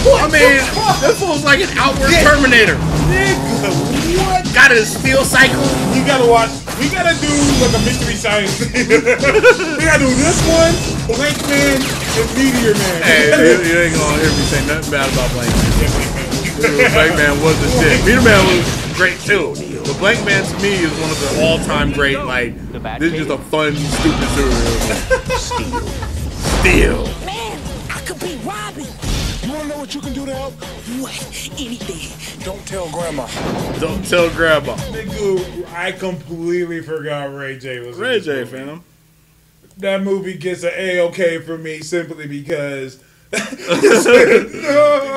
I mean, this fool's like an outward Terminator. Nigga, what? Got his steel cycle. You gotta watch. We gotta do like a mystery science. thing. *laughs* we gotta do this one, Blank Man, and Meteor Man. Hey, you, you ain't gonna hear me say nothing bad about Blankman. Blank Man was the shit. Meteor Man was great too. But Blankman to me is one of the all-time great. Like, this is just a fun, stupid superhero. *laughs* Steel. Steel. Man, I could be Robin. What you can do to help? What? Anything. Don't tell Grandma. Don't tell Grandma. Nigga, I completely forgot Ray J was in Ray J, movie. fam. That movie gets an A okay for me simply because. *laughs*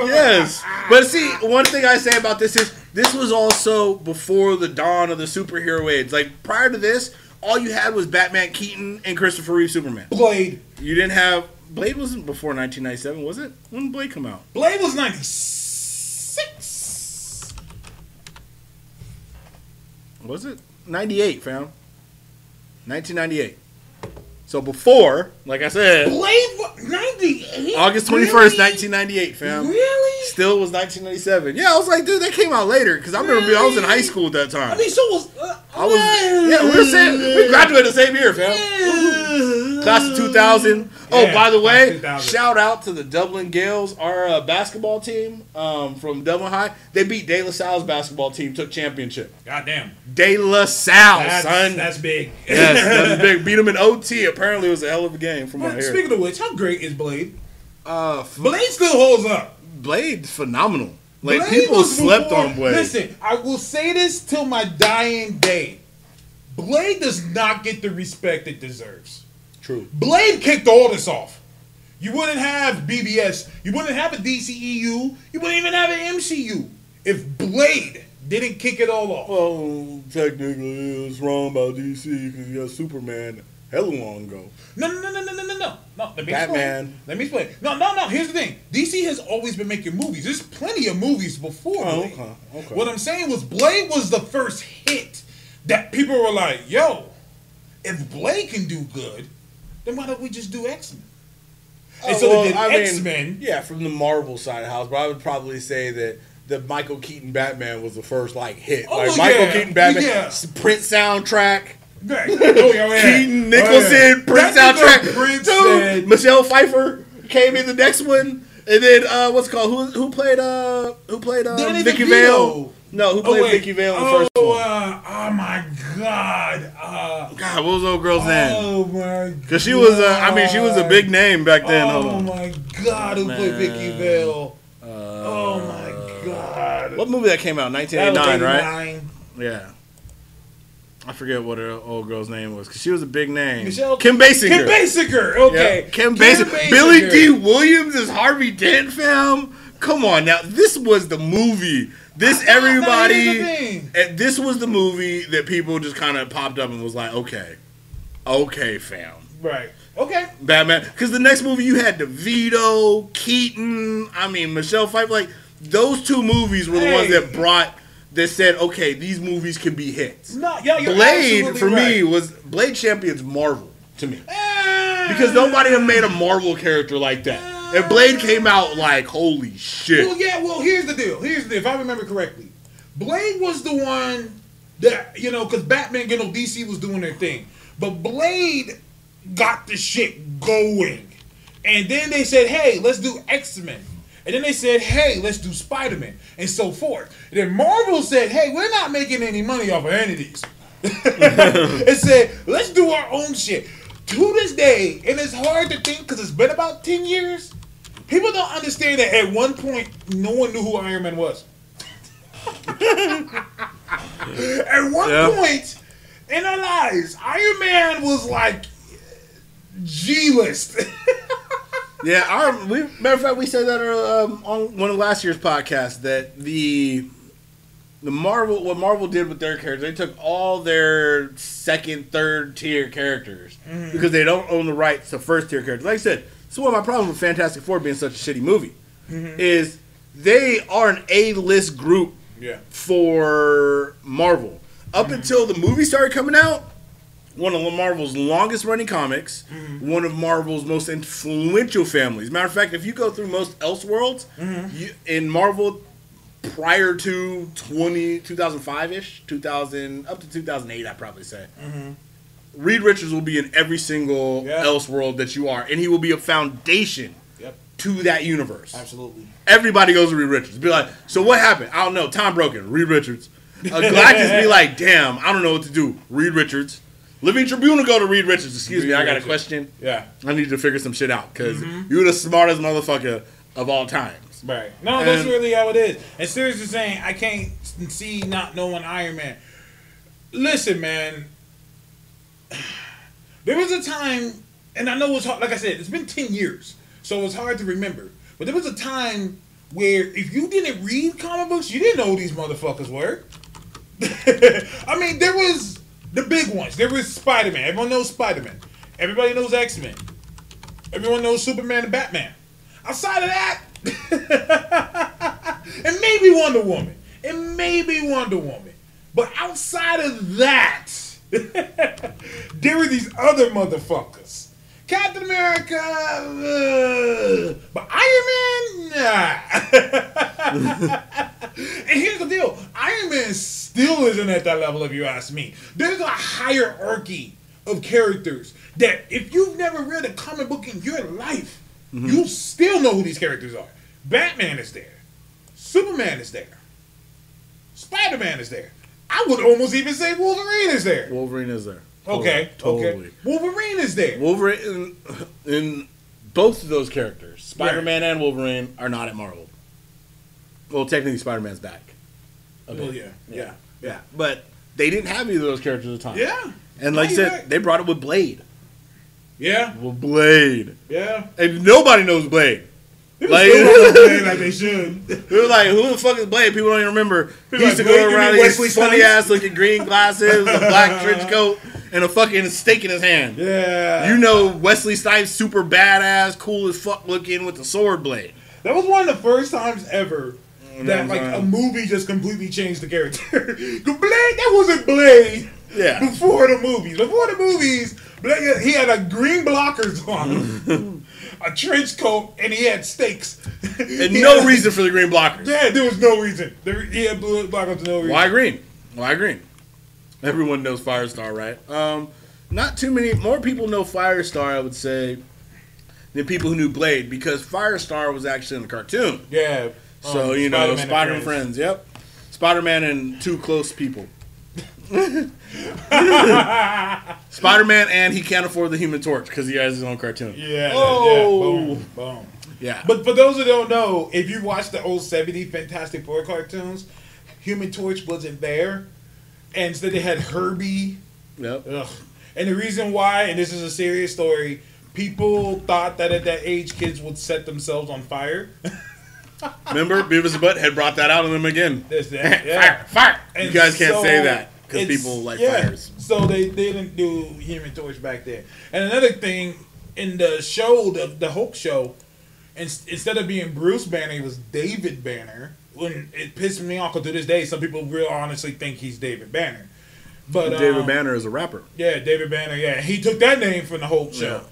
Yes. But see, one thing I say about this is this was also before the dawn of the superhero age. Like prior to this, all you had was Batman Keaton and Christopher Reeve Superman. Blade. You didn't have Blade wasn't before 1997, was it? When did Blade come out? Blade was 96. Was it? 98, fam. 1998. So before, like I said, Blade 98? August 21st, Really? 1998, fam. Really? Still was 1997. Yeah, I was like, dude, that came out later because I remember being- I was in high school at that time. I mean, so was. Uh, I was yeah, we were saying we graduated the same year, fam. Class of 2000. Oh, Yeah, by the way, shout out to the Dublin Gaels, our uh, basketball team um, from Dublin High. They beat De La Salle's basketball team, took championship. Goddamn. De La Salle, That's, son. that's big. yes, that's *laughs* big. Beat them in OT. Apparently, it was a hell of a game from my hair. speaking of which, how great is Blade? Uh, Blade still holds up. Blade's phenomenal. Like Blade people slept before- on Blade. Listen, I will say this till my dying day. Blade does not get the respect it deserves. True. Blade kicked all this off. You wouldn't have BVS. You wouldn't have a DCEU. You wouldn't even have an MCU if Blade didn't kick it all off. Well, technically, it's wrong about DC because you got Superman hella long ago. No, no, no, no, no, no, no, no. No, let me Batman. explain. Let me explain. No, no, no. Here's the thing. DC has always been making movies. There's plenty of movies before. Oh, Blade. okay, okay. What I'm saying was Blade was the first hit that people were like, "Yo, if Blade can do good, then why don't we just do X Men?" And so they did X Men. Yeah, from the Marvel side of the house, but I would probably say that the Michael Keaton Batman was the first like hit. Oh, like Michael yeah, Keaton Batman, yeah. Prince soundtrack. Right. Oh, yeah. Keaton, Oh, Nicholson, yeah. Prince That soundtrack. Prince Dude, said- Michelle Pfeiffer came in the next one, and then uh, what's it called who who played uh who played uh, Danny Vicki DeVito. Vale? No, who Oh, played wait. Vicki Vale in the oh, first one? Uh, oh my god. Uh, God, what was the old girl's name? oh my. Because she was, uh, I mean, she was a big name back then. Oh on. my god, who played Vicki Man. Vale? Uh, Oh my god. What movie that came out? That was 1989, right? Yeah. I forget what her old girl's name was because she was a big name. Michelle Kim Basinger. Kim Basinger. Okay. Yeah, Kim, Basinger. Billy Dee Williams is Harvey Dent fam. Come on now, this was the movie. This everybody. here's the thing. and this was the movie that people just kind of popped up and was like, okay, okay, fam. Right. Okay. Batman. Because the next movie you had DeVito, Keaton, I mean Michelle Pfeiffer. Like those two movies were the ones that brought that said, okay, these movies can be hits. No, yo, you're Blade for me was Blade champions Marvel to me Ah. because nobody had made a Marvel character like that. And Blade came out like holy shit. Well, yeah. Well, here's the deal. Here's the deal. If I remember correctly, Blade was the one that you know, because Batman, you know, DC was doing their thing, but Blade got the shit going, and then they said, "Hey, let's do X Men." And then they said, "Hey, let's do Spider Man," and so forth. And then Marvel said, "Hey, we're not making any money off of any of these." *laughs* and said, "Let's do our own shit." To this day, and it's hard to think because it's been about ten years. People don't understand that at one point, no one knew who Iron Man was. *laughs* at one Yeah. point in our lives, Iron Man was like G list. *laughs* Yeah, our we matter of fact we said that um, on one of last year's podcasts that the the Marvel what Marvel did with their characters they took all their second third tier characters because they don't own the rights to first tier characters. Like I said, it's one of my problems with Fantastic Four being such a shitty movie mm-hmm. is they are an A list group yeah. for Marvel. Up mm-hmm. until the movie started coming out, one of Marvel's longest running comics, mm-hmm. one of Marvel's most influential families. Matter of fact, if you go through most Elseworlds, you, in Marvel prior to 20, 2005-ish, 2000, up to 2008, I'd probably say. Reed Richards will be in every single Yeah. Elseworld that you are, and he will be a foundation Yep. to that universe. Absolutely. Everybody goes to Reed Richards. Be like, so what happened? I don't know. Time broken. Reed Richards. Uh, Galactus be like, damn, I don't know what to do. Reed Richards. Living Tribunal will go to Reed Richards. Excuse me, Reed I got a question. Yeah. I need to figure some shit out because Mm-hmm. you're the smartest motherfucker of all times. Right. No, that's really how it is. And seriously saying, I can't see not knowing Iron Man. Listen, man. There was a time, and I know it's hard. Like I said, it's been ten years, so it's hard to remember. But there was a time where if you didn't read comic books, you didn't know who these motherfuckers were. *laughs* I mean, there was the big ones. There was Spider Man. Everyone knows Spider Man. Everybody knows X Men. Everyone knows Superman and Batman. Outside of that, *laughs* and maybe Wonder Woman, and maybe Wonder Woman, but outside of that, *laughs* there were these other motherfuckers. Captain America, uh, but Iron Man, nah. *laughs* and here's the deal: Iron Man still isn't at that level. If you ask me, there's a hierarchy of characters that if you've never read a comic book in your life, you still know who these characters are. Batman is there, Superman is there, Spider Man is there. I would almost even say Wolverine is there. Wolverine is there. Okay, Totally. okay. Wolverine is there. Wolverine in, in both of those characters, Spider-Man and Wolverine, are not at Marvel. Well, technically, Spider-Man's back. Well, oh, bit. yeah, yeah, Yeah, but they didn't have either of those characters at the time. yeah, And like I said, right. they brought it with Blade. yeah, With Blade. yeah. And nobody knows Blade. Like, *laughs* like they should. we were like, who the fuck is Blade? People don't even remember. He Like, used to go around in his funny ass looking green *laughs* glasses, a black trench coat, and a fucking stake in his hand. Yeah. You know Wesley Snipes, super badass, cool as fuck looking with the sword blade. That was one of the first times ever that like Mhm. a movie just completely changed the character. *laughs* Blade, that wasn't Blade. Yeah. Before the movies, before the movies, Blade, he had a green blockers on, a trench coat, and he had stakes. *laughs* And no had- reason for the green blockers. Yeah, there was no reason. There, he had blue blockers no reason. Why green? Why green? Everyone knows Firestar, right? Um, not too many more people know Firestar, I would say, than people who knew Blade because Firestar was actually in the cartoon. Yeah. So um, you know, Spider-Man Spider friends. Yep, Spider Man and two close people. *laughs* Spider Man and he can't afford the Human Torch because he has his own cartoon. Yeah. Oh. Yeah. Boom. Oh. Boom. Yeah, But for those who don't know, if you watch the old 70 Fantastic Four cartoons, Human Torch wasn't there. And instead they had Herbie. yep. Ugh. And the reason why, and this is a serious story, people thought that at that age kids would set themselves on fire. Remember, Beavis and Butt had brought that out on them again. This, that, *laughs* yeah. Fire, fire! And you guys can't so say that because people like yeah. fires. So they, they didn't do Human Torch back then. And another thing, in the show, the, the Hulk show, in, instead of being Bruce Banner, it was David Banner. When it pissed me off, because to this day, some people real honestly think he's David Banner. But David um, Banner is a rapper. Yeah, David Banner. Yeah, he took that name from the Hulk show.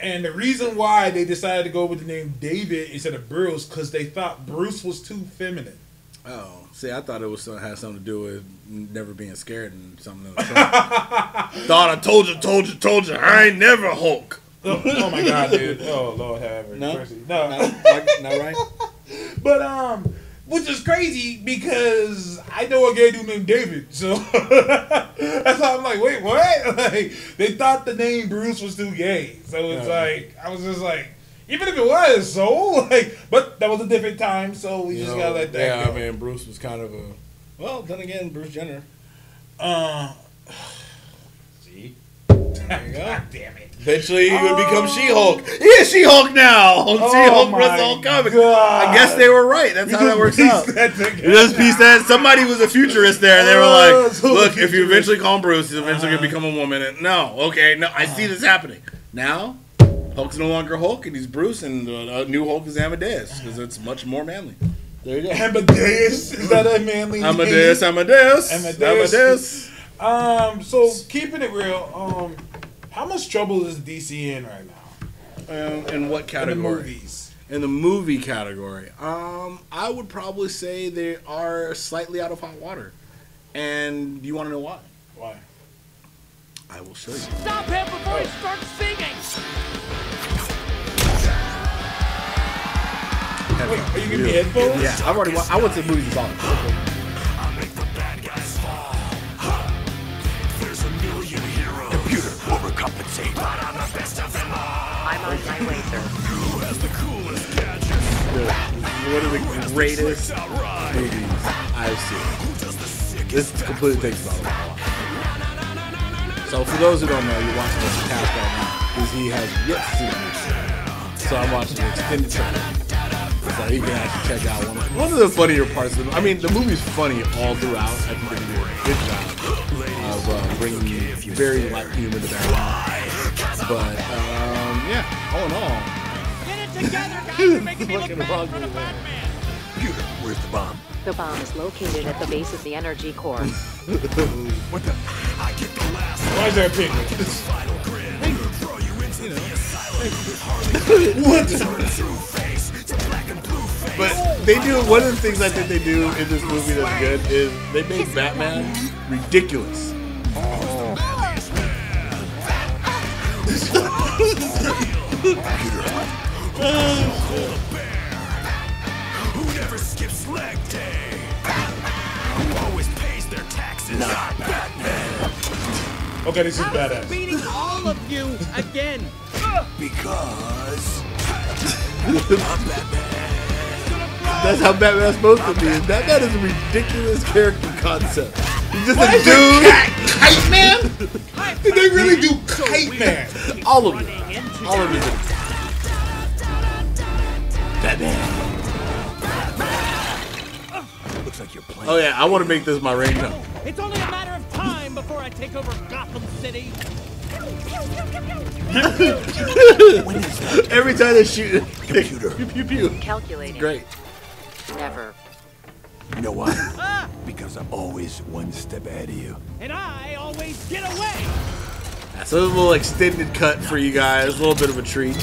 And the reason why they decided to go with the name David instead of Bruce, because they thought Bruce was too feminine. Oh, see, I thought it was had something to do with never being scared and something. Else. *laughs* thought I told you, told you, told you. I ain't never Hulk. Oh, oh my god, dude! Oh Lord, have mercy. No? no, not right. *laughs* But um, which is crazy because I know a gay dude named David, so *laughs* that's why I'm like, wait, what? Like they thought the name Bruce was too gay, so it's Yeah. like I was just like, even if it was, so *laughs* like, but that was a different time, so we just gotta let that yeah, go. I mean, Bruce was kind of a. Well, then again, Bruce Jenner. uh, *sighs* See, *laughs* God damn it! eventually he would become She-Hulk. He is She-Hulk now. *laughs* She-Hulk my versus Hulk comics. God. I guess they were right. That's how that works out. that. You just piece that. Somebody was a futurist there, and they were Oh, like, so "Look, if you eventually call him Bruce, he's eventually gonna become a woman." And no, okay, no, I see this happening now. Hulk's no longer Hulk, and he's Bruce, and the uh, new Hulk is Amadeus because it's much more manly. There you go. Amadeus is that a manly name? Amadeus, Amadeus, Amadeus. Amadeus. Um, so keeping it real, um, how much trouble is DC in right now Um, in what in the category? movies? In the movie category, um, I would probably say they are slightly out of hot water. And you want to know why? Why? I will show you. Stop him before he starts singing. Wait, are you giving me headphones? Yeah, I've already. Wa- I went to movies about him. I'll make the movies and saw it. Computer overcompensate. I'm on my way, sir. Who has the coolest gadgets? One of the greatest movies I've seen. This completely takes about a while. So for those who don't know, you're watching this cast right now because he has yet to see the movie. So I'm watching the extended trailer. So he can actually check out one of, one of the funnier parts of the I mean, the movie's funny all throughout. I think they do a good job of uh, bringing very light humor to that. But, um, yeah, all in all, Get it together, guys. You're making me look bad wrong in front of with. Batman. Computer, where's the bomb? The bomb is located at the base of the energy core. *laughs* What the? I get the last Why is there a penguin? *laughs* throw you into the *laughs* But they do one of the things I think they do in this movie that's good is they make Batman ridiculous. who never skips leg day. Who always pays their taxes. Not Batman. Okay, this is badass. Beating all of you again. Because I'm Batman. That's how Batman's supposed to be. Batman is a ridiculous character concept. He's just Why a is dude. Kite, kite man? Did they really do Kite Man? All of it. All of it. That Looks like you're playing. Oh yeah, I want to make this my ringtone. It's only a matter of time before I take over Gotham City. *laughs* Every time they shoot, Computer. *laughs* pew pew pew. Calculating. Great. Never. You know why? *laughs* Ah! because I'm always one step ahead of you. And I always get away. So a little extended cut for you guys, a little bit of a treat.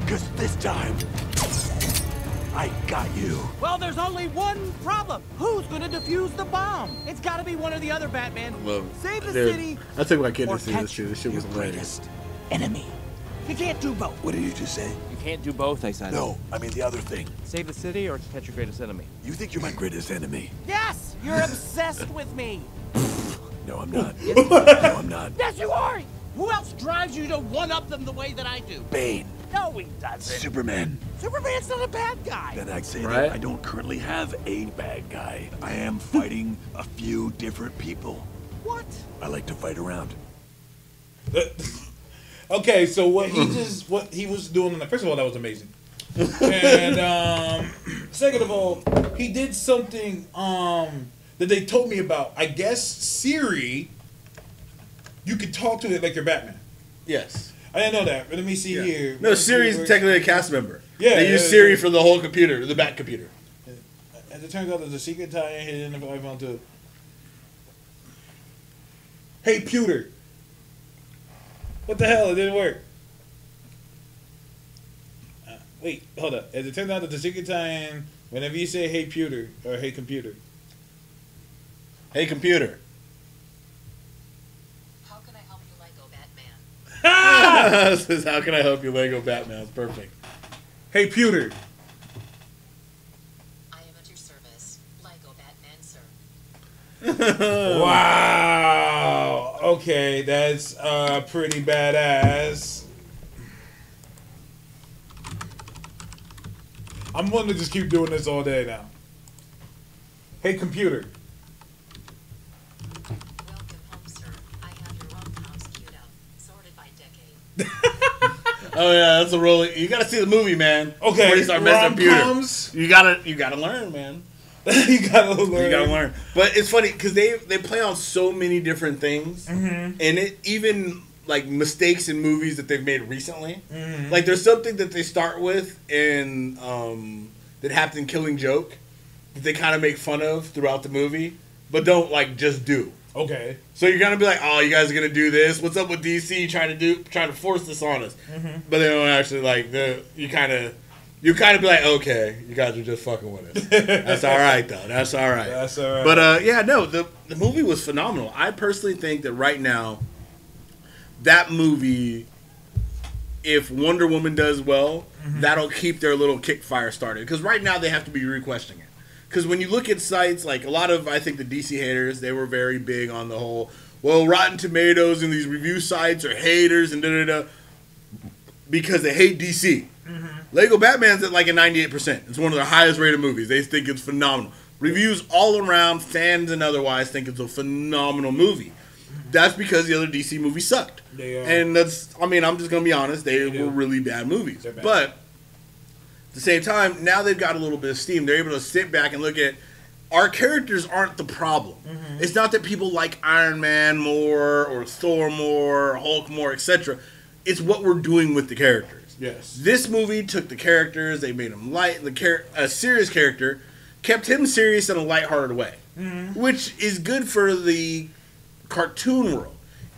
Because this time, I got you. Well, there's only one problem. Who's gonna defuse the bomb? It's gotta be one or the other, Batman. Love Save the city. I took my kid or to see this catch shit. This shit was Your hilarious. greatest enemy. You can't do both. What did you just say? You can't do both, I said. No, I mean the other thing. Save the city or catch your greatest enemy. You think you're my greatest enemy? Yes, you're obsessed with me. *laughs* No, I'm not. *laughs* no, I'm not. Yes, you are. Who else drives you to one up them the way that I do? Bane. No, he doesn't. Superman. Superman's not a bad guy. Then I'd say Right. that I don't currently have a bad guy. I am fighting a few different people. What? I like to fight around. *laughs* Okay, so what he *clears throat* just what he was doing. First of all, that was amazing. and um, *clears throat* second of all, he did something um, that they told me about. I guess Siri, you could talk to it like you're Batman. Yes. I didn't know that. But Let me see Yeah. here. No, Siri's technically a cast member. Yeah, They use Siri yeah. for the whole computer, the back computer. As it turns out, there's a secret tie-in hidden in the iPhone too. Hey, Pewter. What the hell? It didn't work. Uh, wait, hold up. As it turns out, there's a secret tie-in whenever you say "Hey, Pewter" or "Hey, computer." Hey, computer. *laughs* Batman? this is how can I help you, Lego Batman? It's perfect. Hey, Pewter. I am at your service. Lego Batman, sir. *laughs* Wow. Okay, that's uh pretty badass. I'm going to just keep doing this all day now. Hey, computer. Welcome home, sir. I have your rom-coms queued up, sorted by decade. Oh yeah, that's a really. You gotta see the movie, man. Okay, Before you start messing rom-coms. You gotta, you gotta learn, man. *laughs* you gotta learn. You gotta learn. But it's funny because they they play on so many different things, and it even like mistakes in movies that they've made recently. Like there's something that they start with in um, that happened in Killing Joke that they kind of make fun of throughout the movie, but don't like just do. Okay. So you're gonna be like, oh, you guys are gonna do this. What's up with DC trying to do, trying to force this on us? But they don't actually like the. You kind of, you kind of be like, okay, you guys are just fucking with us. *laughs* That's all right though. That's all right. That's all right. But uh, yeah, no, the the movie was phenomenal. I personally think that right now, that movie, if Wonder Woman does well, that'll keep their little kick fire started. Because right now they have to be requesting it. Because when you look at sites like a lot of, I think the DC haters, they were very big on the whole, well, Rotten Tomatoes and these review sites are haters and da da da, because they hate DC. Mm-hmm. Lego Batman's at like a 98%. It's one of the highest rated movies. They think it's phenomenal. Reviews all around, fans and otherwise, think it's a phenomenal movie. Mm-hmm. That's because the other DC movies sucked. They are. And that's, I mean, I'm just going to be honest, they do. were really bad movies. They're bad. But at the same time, now they've got a little bit of steam. They're able to sit back and look at our characters aren't the problem. Mm-hmm. It's not that people like Iron Man more or Thor more, or Hulk more, etc. It's what we're doing with the characters. yes. This movie took the characters, they made them light, the char- a serious character, kept him serious in a lighthearted way, which is good for the cartoon world.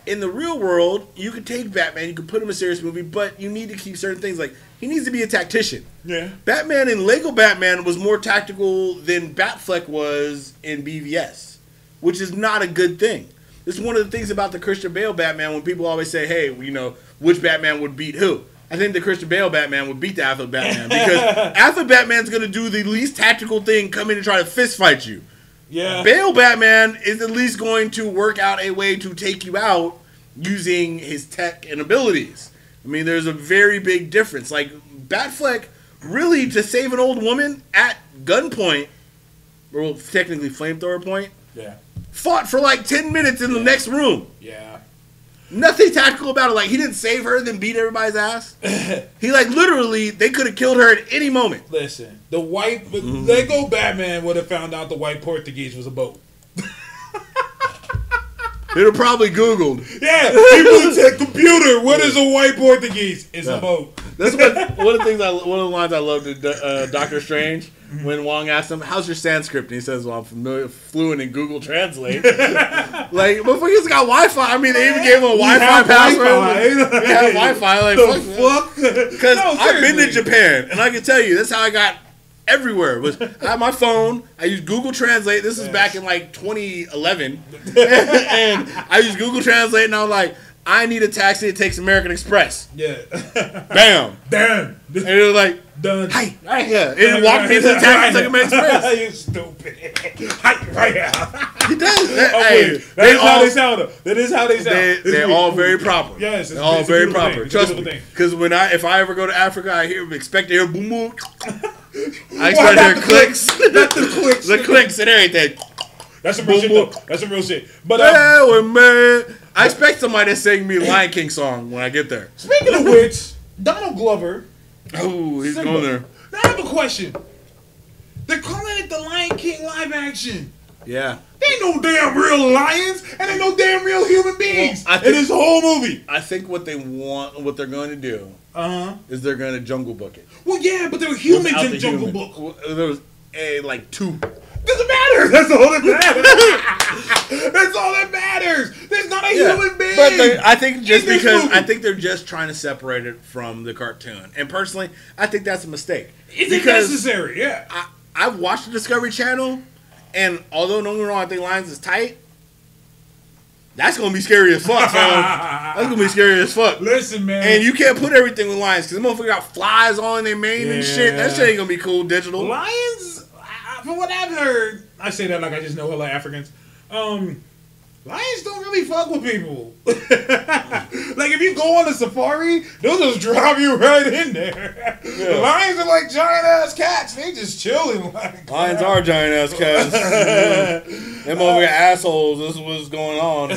In the real world, you could take Batman, you could put him in a serious movie, but you need to keep certain things like he needs to be a tactician. Yeah. Batman in Lego Batman was more tactical than Batfleck was in BVS, which is not a good thing. This is one of the things about the Christian Bale Batman when people always say, hey, you know, which Batman would beat who? I think the Christian Bale Batman would beat the Affleck Batman because *laughs* Affleck Batman's going to do the least tactical thing, come in and try to fist fight you. Yeah. Bale Batman is at least going to work out a way to take you out using his tech and abilities. I mean, there's a very big difference. Like Batfleck, really to save an old woman at gunpoint, or well, technically flamethrower point, Yeah. fought for like ten minutes in the next room. Yeah. Nothing tactical about it. Like he didn't save her, then beat everybody's ass. *laughs* he like literally, they could have killed her at any moment. Listen, the white Mm-hmm. Lego Batman would have found out the white Portuguese was a boat. *laughs* They'd have probably Googled. Yeah, people said, "Computer, what is a white Portuguese? It's a boat." That's what one of the things. I, one of the lines I loved in uh, Doctor Strange when Wong asked him, "How's your Sanskrit?" and he says, "Well, I'm familiar, fluent in Google Translate." *laughs* like, motherfuckers got Wi-Fi. I mean, they even gave him a Wi-Fi password. Wi-Fi. They have Wi-Fi. Like, The fuck? Because No, I've been to. Japan, and I can tell you that's how I got everywhere. Was I had my phone? I used Google Translate. This is back in like 2011, *laughs* and I used Google Translate, and I was like, I need a taxi. It takes American Express. Yeah, *laughs* Bam, damn, and it was like, done. Hey, right here. It walked me to the taxi. Took American *laughs* Express. you stupid. Hi, right here. He does. *laughs* That, Oh, hey, wait, that they is how they sound. That is how they sound. they, It's they're be- all very proper. Yes, it's- they're all it's very beautiful proper. thing. It's a Trust me. Because when I, if I ever go to Africa, I hear expect to hear boom boom. I expect to hear the clicks, Not the clicks. the clicks and everything. That's some real Boom, shit. boom. That's some real shit. But um, Yeah, well, man. I expect somebody to sing me Lion King song when I get there. speaking of which, Donald Glover. Oh, he's Simba. going there. Now I have a question. They're calling it the Lion King live action. Yeah. They ain't no damn real lions, and ain't no damn real human beings Well, I in this whole movie. I think what they want, what they're going to do, Uh huh. is they're going to jungle book it. Well, yeah, but there were humans Without in the Jungle human. Book. Well, There was a like two. Doesn't matter. *laughs* That's all that matters. *laughs* That's all that matters. There's not a human being. But I think just because movie. I think they're just trying to separate it from the cartoon, and personally, I think that's a mistake. is it necessary? Yeah. I, I've watched the Discovery Channel, and although get me wrong, I think Lions is tight. That's gonna be scary as fuck, fam. *laughs* That's gonna be scary as fuck. Listen, man. And you can't put everything with lions because the motherfucker got flies on their mane and shit. That shit ain't gonna be cool digital. Lions, from what I've heard, I say that like I just know hella Africans. Um, lions don't really fuck with people. *laughs* like if you go on a safari, they'll just drop you right in there. Lions are like giant ass cats. They just chilling. *laughs* Like Lions are giant ass cats. *laughs* Them motherfucking assholes. This is what's going on.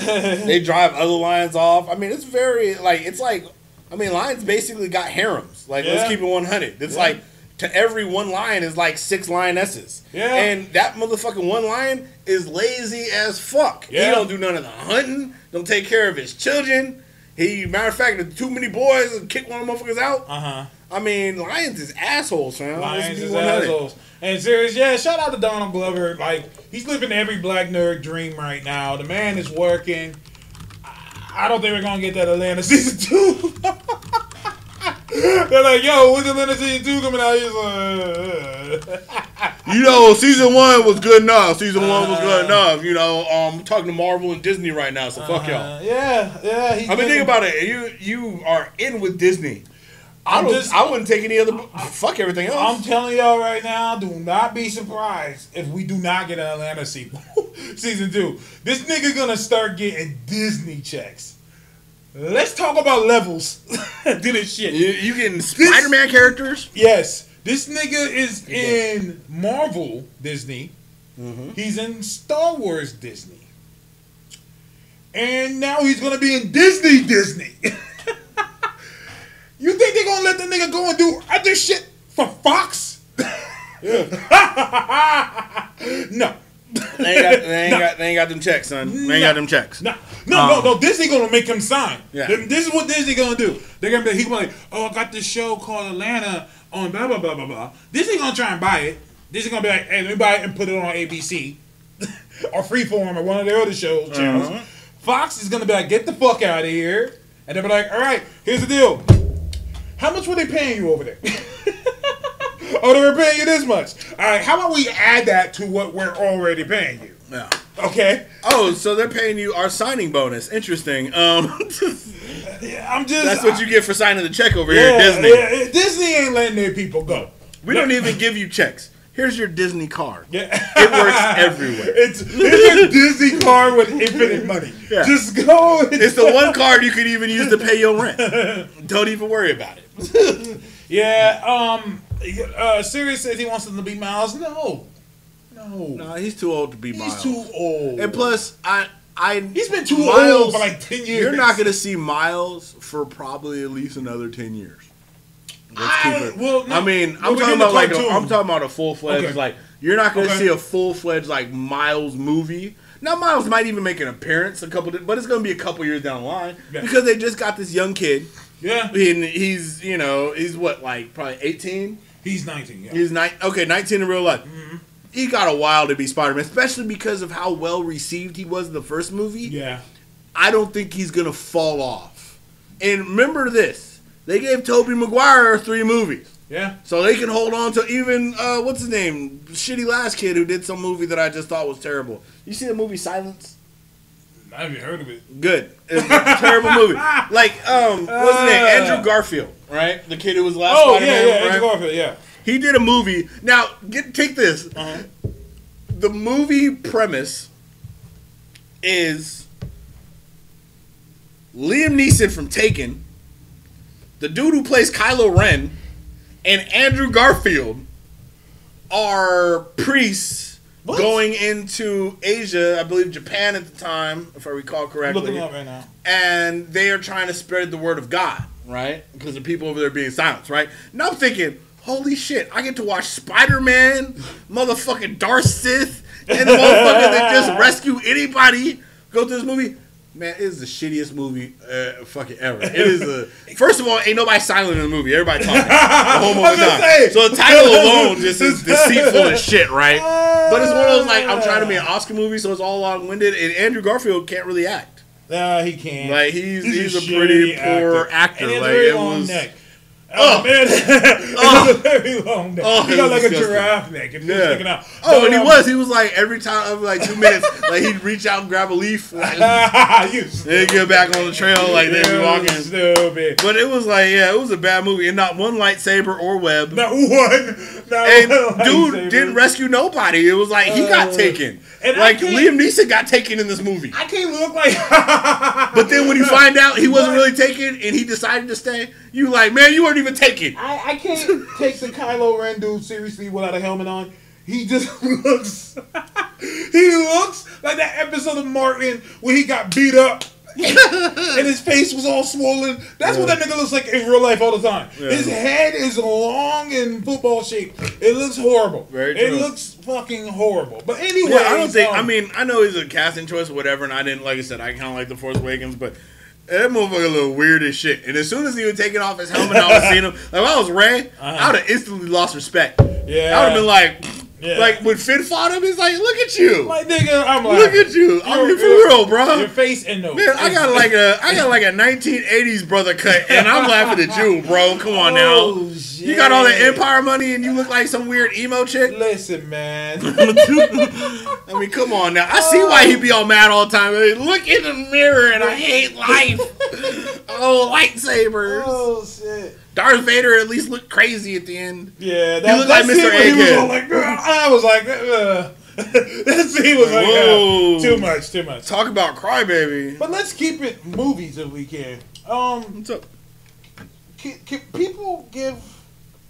They drive other lions off. I mean, it's very like it's like. I mean, lions basically got harems. Like, Yeah. let's keep it one hundred. It's like to every one lion is like six lionesses. Yeah. And that motherfucking one lion is lazy as fuck. Yeah. He don't do none of the hunting. Don't take care of his children. He matter of fact, too many boys and kick one of the motherfuckers out. Uh huh. I mean, lions is assholes, fam. Let's Lions is 100. assholes. And serious, yeah. Shout out to Donald Glover. Like he's living every black nerd dream right now. The man is working. I I don't think we're gonna get that Atlanta season two. *laughs* *laughs* They're like, yo, when's Atlanta season two coming out? He's like, uh, *laughs* You know, season one was good enough. Season one was Uh. good enough. You know, um, I'm talking to Marvel and Disney right now, so fuck y'all. uh, yeah, yeah. I mean, think about it. You you are in with Disney. I I'm don't. just- I wouldn't take any other. fuck everything else. I'm telling y'all right now, do not be surprised if we do not get an Atlanta sequel, *laughs* season two. This nigga gonna start getting Disney checks. Let's talk about levels *laughs* to this shit. you, you getting Spider-Man characters? Yes, this nigga is in Marvel Disney. Mm-hmm. He's in Star Wars Disney. And now he's gonna be in Disney Disney. *laughs* you think they're gonna let the nigga go and do other shit for Fox? *laughs* no. They ain't got. They ain't got. They ain't got them checks, son. They ain't got them checks. No, no, no, no. Disney gonna make him sign. Yeah. This is what Disney gonna do. They're gonna be. He gonna be like, oh, I got this show called Atlanta on blah blah blah blah blah. Disney gonna try and buy it. Disney gonna be like, hey, let me buy it and put it on ABC *laughs* or Freeform or one of their other shows uh-huh. channels. Fox is gonna be like, get the fuck out of here, and they'll be like, all right, here's the deal. How much were they paying you over there? *laughs* *laughs* oh, they were paying you this much. All right, how about we add that to what we're already paying you? Yeah. Okay. Oh, so they're paying you our signing bonus. Interesting. Um, *laughs* I'm just. that's what you get for signing the check over here Yeah, at Disney. yeah, Disney ain't letting their people go. We don't even give you checks. Here's your Disney card. Yeah. It works everywhere. *laughs* It's, it's a Disney card with infinite money. Yeah. Just go. and- It's the one card you can even use to pay your rent. Don't even worry about it. Yeah. Um. Uh. Sirius says he wants them to be Miles. No. No. No, he's too old to be He's Miles. He's too old. And plus, I I He's been too old for like 10 years. You're not gonna see Miles for probably at least another ten years. I- well, no, I mean, I'm talking about like a. I'm talking about a full fledged Okay. like you're not gonna Okay. see a full fledged like Miles movie. Now Miles might even make an appearance a couple, but it's gonna be a couple years down the line Yeah. because they just got this young kid. Yeah, And he's you know he's what like probably 18. He's 19. Yeah. He's nine. Okay, 19 in real life. Mm-hmm. He got a while to be Spider Man, especially because of how well received he was in the first movie. yeah. I don't think he's gonna fall off. And remember this: they gave Tobey Maguire three movies, Yeah. so they can hold on to even uh, what's his name, shitty last kid who did some movie that I just thought was terrible. You see the movie Silence? I haven't heard of it. Good, it's a terrible movie. *laughs* Like um, what's his name? Uh. Andrew Garfield, right? The kid who was last. Oh, Spider-Man, yeah, yeah. right? Andrew Garfield, yeah. He did a movie. Now, get take this. Uh-huh. The movie premise is Liam Neeson from Taken, the dude who plays Kylo Ren, and Andrew Garfield are priests What? going into Asia, I believe Japan at the time, if I recall correctly Looking up right now. and they are trying to spread the word of God, right? Because the people over there being silenced, right? Now I'm thinking, holy shit, I get to watch Spider Man, motherfucking Darth Sith, and the motherfucker that just *laughs* rescue anybody go through this movie. Man, it is the shittiest movie uh, fucking ever. It is a first of all, ain't nobody silent in the movie. Everybody talking the whole movie. I was time. So the title *laughs* alone just is deceitful as shit, right? But it's one of those like I'm trying to be an Oscar movie, so it's all long winded, and Andrew Garfield can't really act. Nah, he can't. Like he's he's, a, shitty pretty poor actor. Has like a very it was. neck. Oh, man, *laughs* it was a very long neck. Oh, he got was like a giraffe neck. Just Yeah. sticking out. Oh, and he was. He was like every time, every like two minutes, like he'd reach out and grab a leaf, *laughs* like, *laughs* then get back on the trail, like they'd be walking. Stupid. But it was like, yeah, it was a bad movie, and not one lightsaber or web. Not one. Not and one dude didn't rescue nobody. It was like he got Uh, taken. and Like Liam Neeson got taken in this movie. I can't look like. But then when you find out he wasn't really taken and he decided to stay, you like, man, you weren't even taking. I, I can't take the Kylo Ren dude seriously without a helmet on. He just *laughs* looks. he looks like that episode of Martin where he got beat up. *laughs* and his face was all swollen. That's what that nigga looks like in real life all the time. His head is long and football shape. It looks horrible. Very It looks fucking horrible. But anyway, Yeah, I don't think. um, I mean, I know he's a casting choice or whatever, and I didn't like I said. I kind of like the Force Awakens, but that motherfucker little weird as shit. And as soon as he was taking off his helmet, I was seeing him. Like if I was Rey, I would have instantly lost respect. Uh-huh. Yeah. I would have been like, Yeah. like when Finn fought him, he's like, look at you, like nigga, I'm like, look at you. I'm for real, bro. Your face and nose. Man, I got like a, *laughs* I got like a 1980s brother cut, and I'm laughing at you, bro. Come on oh, now. Oh, You got all the. Empire money, and you look like some weird emo chick. Listen, man. *laughs* I mean, come on now. I see why he be all mad all the time. I mean, look in the mirror and I hate life. *laughs* oh, lightsabers. oh shit. Darth Vader at least looked crazy at the end. Yeah, that, look that like Mr. He Egghead. all like, I was like, uh, *laughs* that scene was like, uh, too much, too much. Talk about crybaby. But let's keep it movies if we can. Um, What's up? can, can people give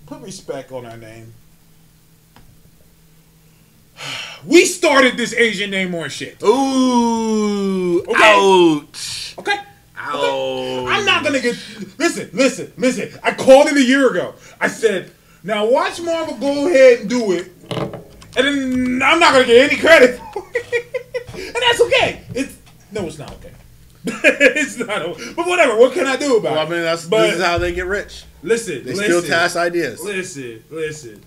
put respect on our name? *sighs* We started this Asian Namor shit. Ooh, Okay. ouch. Okay. I'm not gonna get. Listen, listen, listen. I called it a year ago. I said, now watch Marvel go ahead and do it, and then I'm not gonna get any credit, *laughs* and that's okay. It's no, it's not okay. *laughs* it's not. o- But whatever. What can I do about it? I mean, that's But- this is how they get rich. Listen, They listen, steal task ideas. Listen, listen.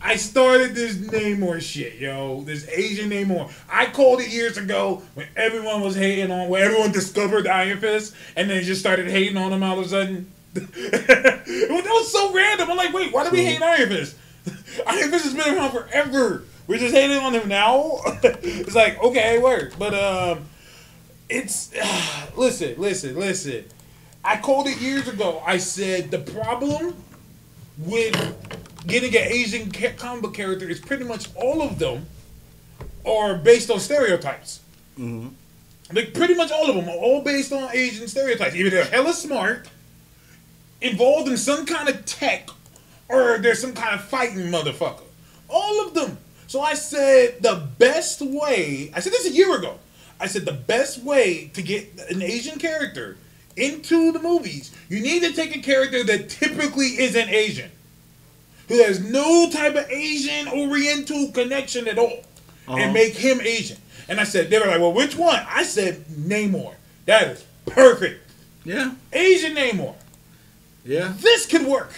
I started this Namor shit, yo. This Asian Namor. I called it years ago when everyone was hating on, when everyone discovered Iron Fist, and then just started hating on him all of a sudden. *laughs* it was, that was so random. I'm like, wait, why do we hate Iron Fist? *laughs* Iron Fist has been around forever. We're just hating on him now. *laughs* it's like, okay, word. But um, it's *sighs* listen, listen, listen. I called it years ago. I said the problem with getting an Asian comic book character is pretty much all of them are based on stereotypes. Mm-hmm. Like pretty much all of them are all based on Asian stereotypes. Either they're hella smart, involved in some kind of tech, or they're some kind of fighting motherfucker. All of them. So I said the best way. I said this a year ago. I said the best way to get an Asian character into the movies, you need to take a character that typically isn't Asian, who has no type of Asian Oriental connection at all, and uh-huh. make him Asian. And I said, they were like, well, which one? I said Namor. That is perfect. Yeah. Asian Namor. Yeah. This could work.